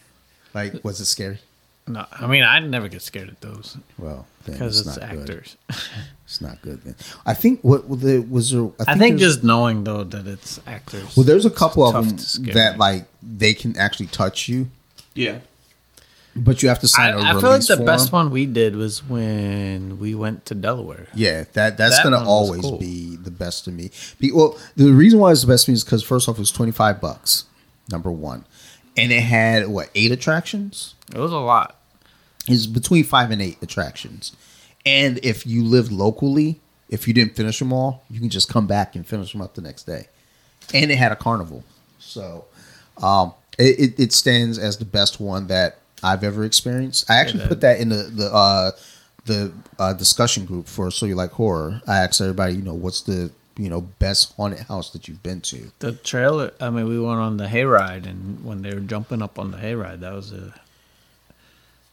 like, was it scary? No, I mean I never get scared of those Well, because it's, not good. actors. It's not good. Then I think what what the was there. I think there's- just knowing though that it's actors. well, there's a couple of them that like they can actually touch you, Yeah. but you have to I, sign a I release feel like the form. best one we did was when we went to Delaware. Yeah, that that's That gonna always cool. be the best to me. Be, well, the reason why it's the best to me is because first off, it was twenty five bucks, number one, and it had what eight attractions. It was a lot. It's between five and eight attractions, and if you live locally, if you didn't finish them all, you can just come back and finish them up the next day. And it had a carnival, so um, it, it, it stands as the best one that I've ever experienced. I actually Yeah, put that in the the uh, the uh, discussion group for So You Like Horror. I asked everybody, you know, what's the you know best haunted house that you've been to? The trailer. I mean, we went on the hayride, and when they were jumping up on the hayride, that was a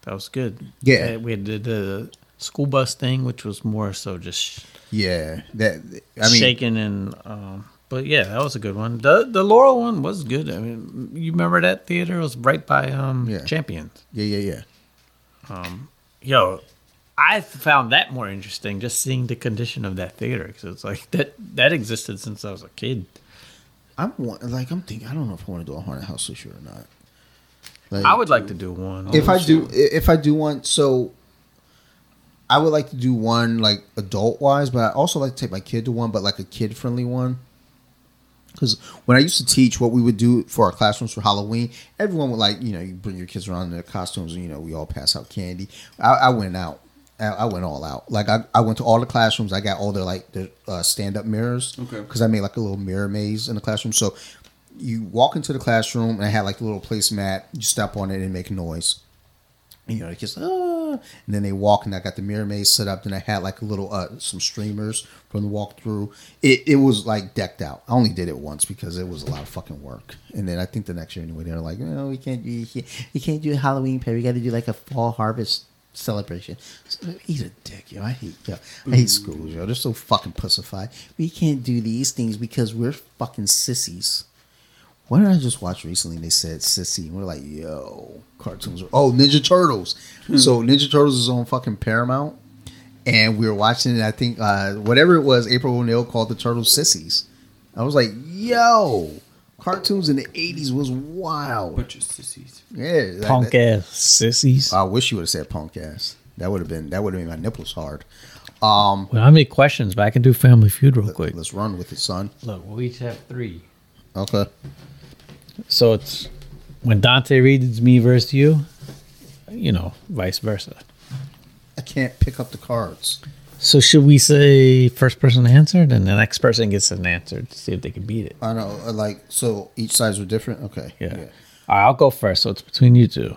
that was good. Yeah. Uh, we did the school bus thing, which was more so just Yeah, that I mean, shaking and. Um, but yeah, that was a good one. The the Laurel one was good. I mean, you remember that theater? It was right by um Yeah. Champions. yeah, yeah, yeah. Um, yo, I found that more interesting just seeing the condition of that theater because it's like that that existed since I was a kid. I'm like I'm thinking. I don't know if I want to do a haunted house this year or not. Like, I would like to do one. if I do if I do one so I would like to do one like adult wise, but I also like to take my kid to one, but like a kid friendly one. Because when I used to teach, what we would do for our classrooms for Halloween, everyone would like you know you bring your kids around in their costumes, and you know we all pass out candy. I, I went out. I, I went all out. Like I, I went to all the classrooms. I got all their like the uh, stand up mirrors. Okay. Because I made like a little mirror maze in the classroom. So you walk into the classroom and I had like a little placemat. You step on it and make noise. And, you know, the kids, ah, and then they walk and I got the mirror maze set up. Then I had like a little, uh, some streamers from the walkthrough. It, it was like decked out. I only did it once because it was a lot of fucking work. And then I think the next year anyway, they're like, no, we can't do, you can't, you can't do a Halloween party. We got to do like a fall harvest celebration. Eat a dick, yo. I hate, yo. I hate schools, yo. They're so fucking pussified. We can't do these things because we're fucking sissies. What did I just watch recently? They said sissy, and we're like, yo, cartoons. Are, oh, Ninja Turtles. So Ninja Turtles is on fucking Paramount, and we were watching it. I think uh, whatever it was, April O'Neil called the Turtles sissies. I was like, yo, cartoons in the '80s was wild. bunch of sissies. Yeah, that- punk that- ass sissies. I wish you would have said punk ass. That would have been that would have made my nipples hard. Um, Well, how many questions? But I can do Family Feud real quick. let's run with it, son. Look, we each have three. Okay. So it's when Dante reads me versus you, you know, vice versa. I can't pick up the cards. So should we say first person answered, and the next person gets an answer to see if they can beat it? I know, like so each sides were different. Okay. Yeah. All right, I'll go first. So it's between you two.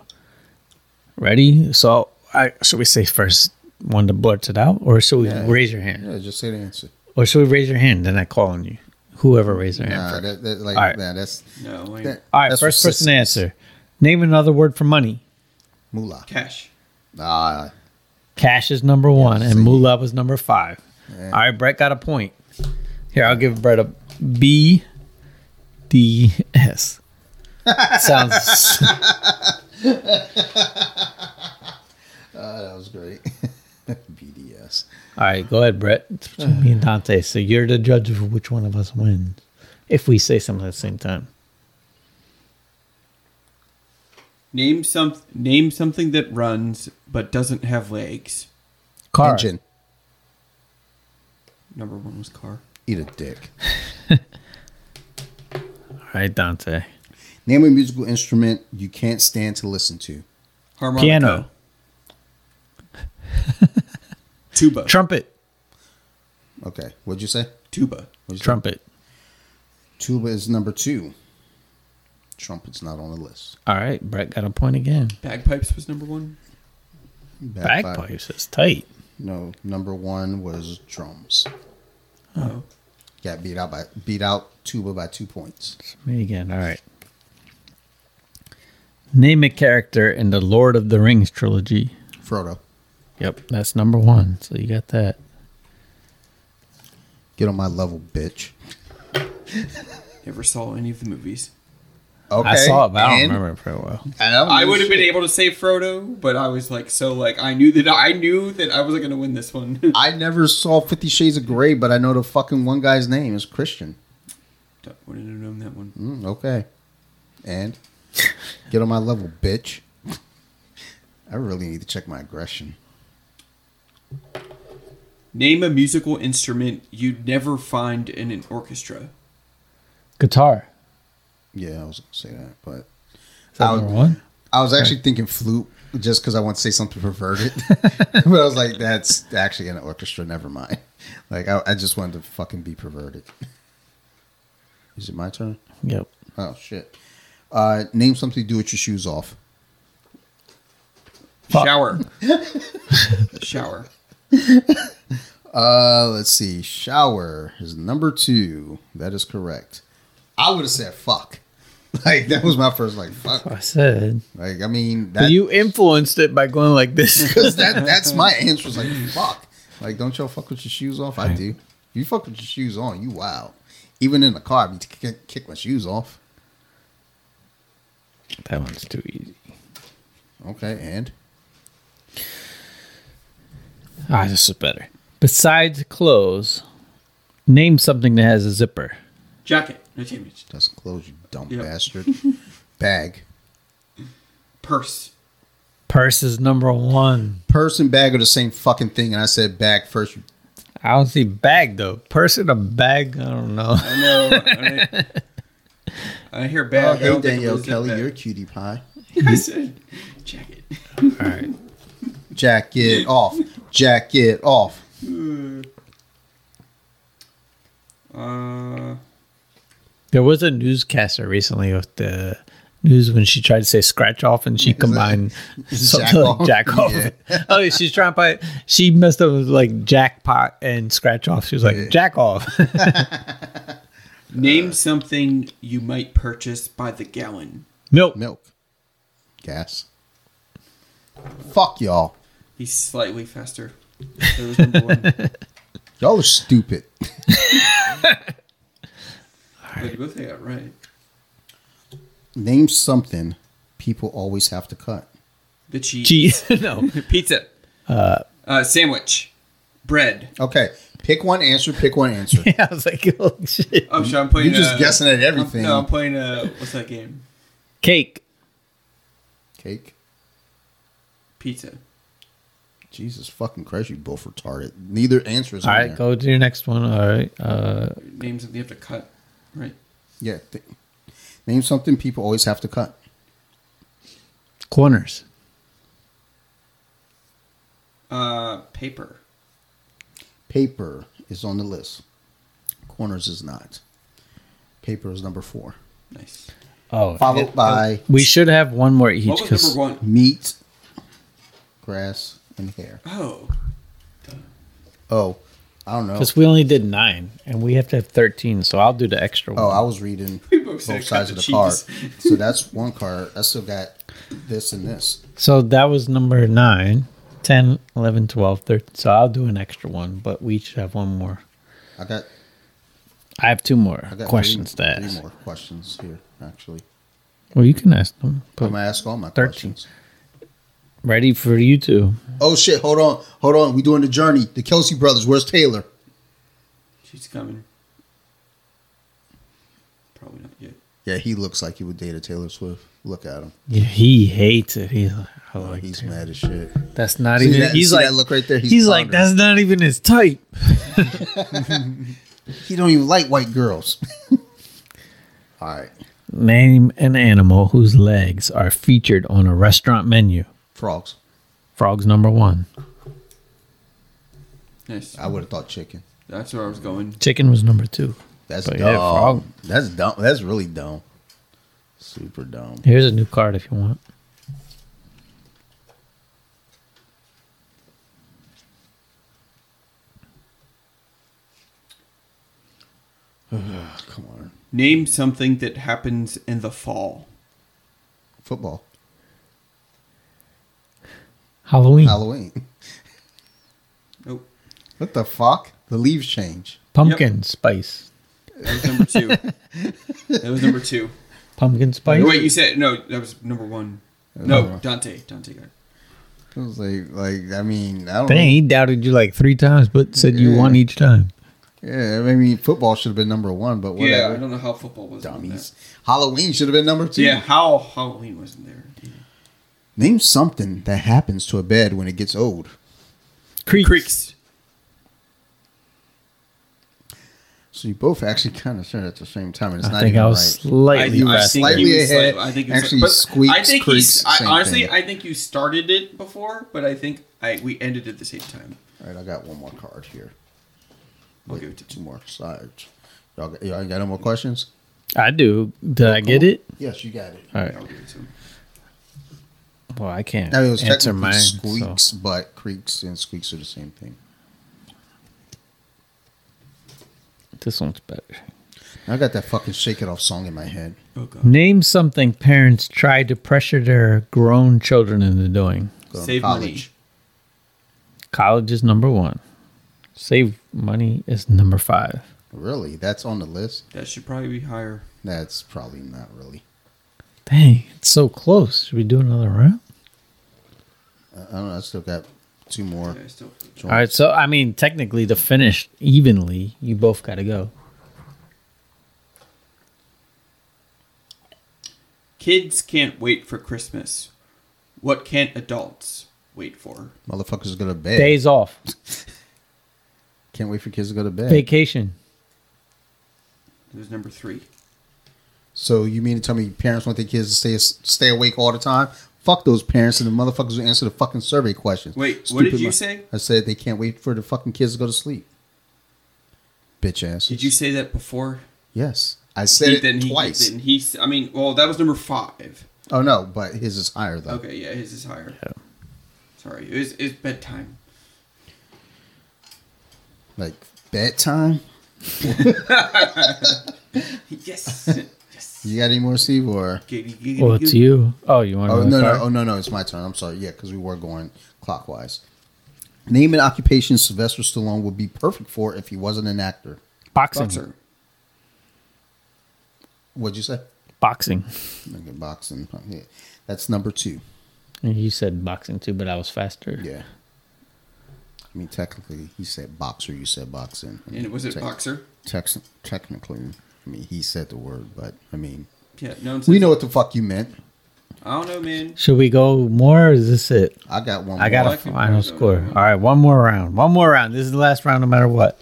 Ready? So I should we say first one to blurt it out, or should we Yeah. raise your hand, Yeah, just say the answer. or should we raise your hand? Then I call on you. Whoever raised their hand Nah, first. that, that, like, All right. nah, that's No, I, that, All right, that's first person sissies. answer. Name another word for money. Moolah. cash. Ah, Cash is number one, and see. moolah was number five. Yeah. All right, Brett got a point. Here, I'll give Brett a B D S. Sounds ah, that was great. BDS. all right. Go ahead, Brett. It's between me and Dante. So you're the judge of which one of us wins. If we say something at the same time, Name some. Name something that runs but doesn't have legs. car. Engine. Number one was car. Eat a dick. All right, Dante. Name a musical instrument you can't stand to listen to. Harmonica. Piano. Tuba. Trumpet. Okay. What'd you say? Tuba. What'd you say? Trumpet. Tuba is number two. Trumpet's not on the list. All right, Brett got a point again. Bagpipes was number one. Bagpipe- Bagpipes is tight. No, number one was drums. Oh. Got beat out by beat out tuba by two points. It's me again. All right. Name a character in the Lord of the Rings trilogy. Frodo. Yep, that's number one. So you got that. Get on my level, bitch. Never saw any of the movies. Okay. I saw it, but I don't and- remember it very well. and I'm I would have been able to say Frodo, but I was like so like I knew that I knew that I wasn't gonna win this one. I never saw Fifty Shades of Grey, but I know the fucking one guy's name is Christian. Wouldn't have known that one. Mm, okay. And get on my level, bitch. I really need to check my aggression. Name a musical instrument you'd never find in an orchestra. Guitar. Yeah, I was gonna say that, but that I was- number one? I was actually thinking flute just because I want to say something perverted. but I was like, that's actually an orchestra. Never mind. Like, I, I just wanted to fucking be perverted. Is it my turn? Yep. Oh, shit. Uh, name something to do with your shoes off. Fuck. Shower. Shower. Uh, let's see. Shower is number two. That is correct. I would have said fuck. Like, that was my first, like, fuck. I said. Like, I mean, that, you influenced it by going like this. Because that, that's my answer. Is like, fuck. Like, don't y'all fuck with your shoes off? I do. If you fuck with your shoes on, you wild. Even in the car, I be kick, kick my shoes off. that one's too easy. Okay, and Ah, this is better. Besides clothes, name something that has a zipper. Jacket. No damage. doesn't close, you dumb Yep. bastard. Bag, Purse. Purse is number one. purse and bag are the same fucking thing. And I said bag first. I don't see bag though. Purse and a bag. I don't know. I know. I, I hear bag. Oh, I hey don't think it Danielle Kelly, bad. you're a cutie pie. I said jacket. All right. Jacket off. Jacket off. Uh, There was a newscaster recently with the news when she tried to say scratch off and she combined something Jack like off? jack off. Yeah. oh, she's trying to buy. She messed up with like jackpot and scratch off. She was like Yeah. jack off. name something you might purchase by the gallon. Milk. Milk. Gas. Fuck y'all. He's slightly faster. That was number one. Y'all are stupid. But both they right. Name something people always have to cut. The cheese. Cheese. no. Pizza. Uh, sandwich. Bread. Okay, pick one answer. Pick one answer. yeah, I was like, oh shit. Oh, shit, I'm playing. You're just uh, guessing at I'm- everything. no, I'm playing. Uh, what's that game? Cake. Cake. Pizza. Jesus fucking Christ, you both retarded. Neither answer is All on right, there. go to your next one. All right. Uh, Names that you have to cut. Right. Yeah. th- name something people always have to cut. corners. Uh, paper. Paper is on the list. Corners is not. Paper is number four. Nice. Oh, Followed it- by we should have one more each What was number one? meat, grass, and hair. Oh, Oh, I don't know. Because we only did nine and we have to have thirteen. So I'll do the extra oh, one. Oh, I was reading both both sides of the the card. So that's one card. I still got this and this. So that was number 9, 10, 11, 12, 13. So I'll do an extra one, but we should have one more. I got, I have two more I got questions three, to three more questions here, actually. Well, you can ask them. But I'm going to ask all my 13. questions. Ready for you two. Oh, shit. Hold on. Hold on. we doing the journey. The Kelce brothers. Where's Taylor? she's coming. Probably not yet. Yeah, he looks like he would date a Taylor Swift. Look at him. Yeah, he hates it. He's like, I Oh, like he's Taylor. mad as shit. That's not See even. that- he's see like, that look right there? He's, He's like, that's not even his type. He don't even like white girls. all right. Name an animal whose legs are featured on a restaurant menu. Frogs. Frog's number one. Nice. I would have thought chicken. That's where I was going. Chicken was number two. That's But dumb. yeah, frog. That's dumb. That's really dumb. Super dumb. Here's a new card if you want. Come on. Name something that happens in the fall. Football. Halloween. Halloween. Nope. What the fuck? The leaves change. Pumpkin spice. That was number two. that was number two. Pumpkin oh, spice. Wait, you said no. That was number one. No, Dante. Dante got. it. It was like, like I mean, I don't Dang, he doubted you like three times, but said you won each time. Yeah, I mean, football should have been number one, but Yeah, I don't know how football was. on Dummies. Halloween should have been number that. two. Yeah, how Halloween wasn't there. Name something that happens to a bed when it gets old. Creaks. Creaks. So you both actually kind of said it at the same time, and it's I not think even I right. was slightly you were faster. slightly ahead. slight- I think Actually, but squeaks, I think creaks. I, honestly, thing. I think you started it before, but I think I we ended at the same time. All right, I got one more card here. I'll give it to Two more sides. Y'all got, y'all got no more questions? I do. Did I get oh, it? Yes, you got it. All right. I'll give it to him. Well, I can't I mean, it was answer technically mine. squeaks, so- but creaks and squeaks are the same thing. This one's better. I got that fucking "Shake It Off" song in my head. Oh god. Name something parents try to pressure their grown children into doing. Go to Save money. College is number one. Save money is number five. Really, that's on the list. That should probably be higher. That's probably not really. Dang, it's so close. Should we do another round? I I don't know. I still got two more. Yeah, still. All right, so I mean, technically, to finish evenly, you both got to go. Kids can't wait for Christmas. What can't adults wait for? Motherfuckers go to bed. Days off, Can't wait for kids to go to bed. vacation. It was number three. So you mean to tell me parents want their kids to stay stay awake all the time? Fuck those parents and the motherfuckers who answer the fucking survey questions. Wait, what did you mo- say? I said they can't wait for the fucking kids to go to sleep. Bitch ass. Did you say that before? Yes, I said He- it then he, twice. Then he. I mean, well, that was number five. oh no, but his is higher though. Okay, yeah, his is higher. Yeah. Sorry, it was it's bedtime. Like bedtime. Yes, yes. You got any more, Steve? Or Giggity, giggity, Well, it's you. Oh, you want to oh go no, no, card? oh no, no, it's my turn. I'm sorry. Yeah, because we were going clockwise. Name an occupation Sylvester Stallone would be perfect for if he wasn't an actor. Boxing. Boxer. What'd you say? Boxing. Okay, boxing. Yeah. That's number two. And you said boxing too, but I was faster. Yeah. I mean, technically, he said boxer. You said boxing. I mean, And was it tec- boxer? tex- technically, I mean, he said the word, but I mean, Yeah, no. We know what the fuck you meant. I don't know, man. Should we go more? Or is this it? I got one. I got more. a I final score. down. All right, one more round. One more round. This is the last round, no matter what.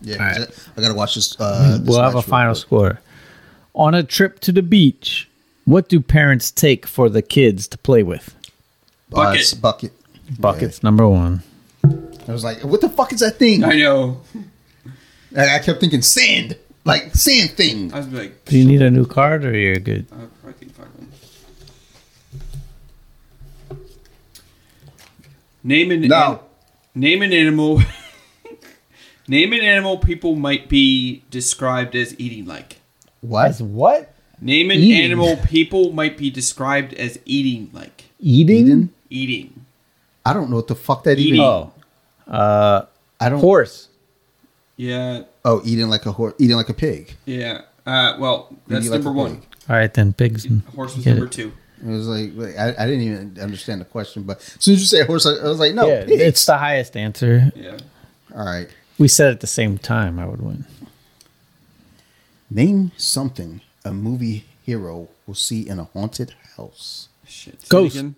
Yeah, All right. I got to watch this. Uh, this we'll have a final quick. score. On a trip to the beach, what do parents take for the kids to play with? Uh, Bucket. it's bucket. Buckets, number one. I was like, what the fuck is that thing? I know. I, I kept thinking sand, like sand thing. I was like, Do you need a new card or you're good? I'll probably can find one. Name an No. name an animal. name an animal people might be described as eating like. What? what? Name an Eating. animal people might be described as eating like. Eating? Eden? Eating. I don't know what the fuck that even. Oh. Uh, I don't. horse. Yeah, Oh, eating like a horse, eating like a pig. yeah. Uh, well, that's Eating like number a one. All right, then pigs. and- Horse was number it. two. It was like like, I, I didn't even understand the question, but as soon as you say horse, I, I was like, no, yeah, pig. it's the highest answer. Yeah. all right. We said at the same time I would win. Name something a movie hero will see in a haunted house. Shit. Say Ghost. again.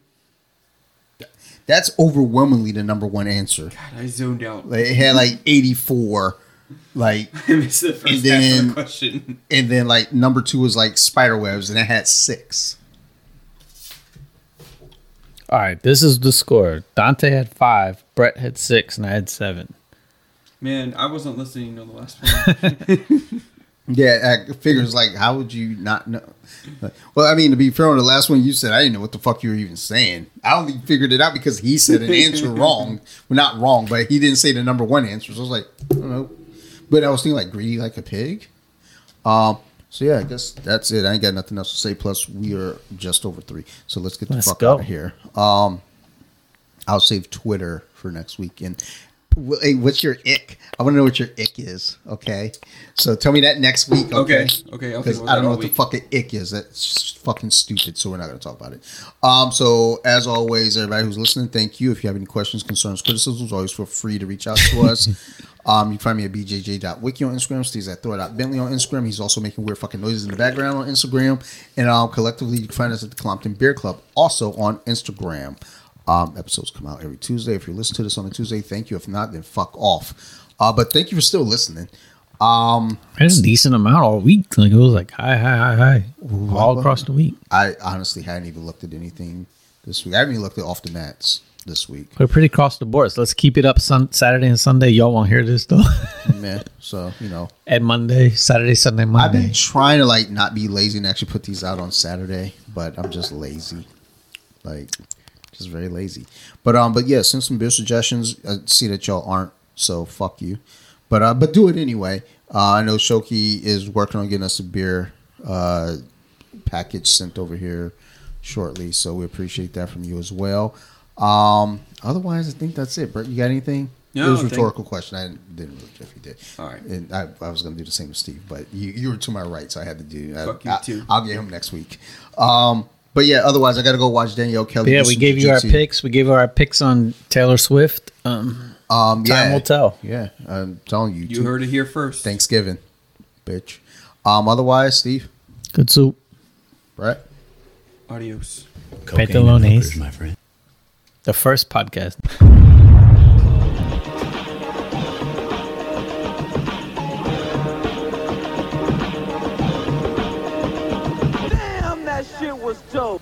That's overwhelmingly the number one answer. God, I zoned out. Like, it had like eighty four, like, I missed the first And half of then- the question. and then like number two was like spider webs, and it had six. All right, this is the score. Dante had five, Brett had six, and I had seven. Man, I wasn't listening to the last one. Yeah, I figures like, how would you not know? Well, I mean, to be fair on the last one you said, I didn't know what the fuck you were even saying. I only figured it out because he said an answer wrong. Well, not wrong, but he didn't say the number one answer. So I was like, I don't know. But I was thinking like greedy like a pig. Um. So yeah, I guess that's it. I ain't got nothing else to say. Plus, we are just over three. So let's get the Let's fuck go. out of here. Um. I'll save Twitter for next week. And Wh- Hey, what's your ick? I want to know what your ick is. Okay, so tell me that next week. Okay, Okay, okay, I'll Because think I don't know all what the week. fucking ick is. That's fucking stupid. So we're not going to talk about it. Um. So as always, everybody who's listening, thank you. If you have any questions, concerns, criticisms, always feel free to reach out to us. Um, you can find me at bjj.wiki on Instagram, Steve's at Thor.bentley on Instagram. He's also making weird fucking noises in the background on Instagram. And um, collectively, you can find us at the Colompton Beer Club, also on Instagram. Um, episodes come out every Tuesday. If you listen to this on a Tuesday, thank you. If not, then fuck off. Uh, but thank you for still listening. Um, There's a decent amount all week. Like it was like hi, hi, hi, hi, all across the week. I honestly hadn't even looked at anything this week. I haven't even looked at off the mats this week. We're pretty across the board. So let's keep it up sun- Saturday and Sunday. Y'all won't hear this though. Man, so you know, and Monday, Saturday, Sunday, Monday. I've been trying to like not be lazy and actually put these out on Saturday, but I'm just lazy, like just very lazy. But um, but yeah, send some beer suggestions. I see that y'all aren't, so fuck you. But uh, but do it anyway. Uh, I know Shoki is working on getting us a beer uh package sent over here shortly, so we appreciate that from you as well. Um, otherwise, I think that's it. Brett, you got anything? No, it was a thank- rhetorical question. I didn't, didn't really care if you did. All right. And I, I was going to do the same with Steve, but you, you were to my right, so I had to do. I, Fuck you, I, too. I'll get him next week. Um, but yeah, otherwise, I got to go watch Danielle Kelly. yeah, do we some gave you our picks. We gave our picks on Taylor Swift. Um, Um, time yeah, will tell. Yeah, I'm telling you. You too. heard it here first. Thanksgiving, bitch. Um, otherwise, Steve, Good soup. Brett. Adios. Cocaine and Pantalones. hookers, my friend. The first podcast. Damn, that shit was dope.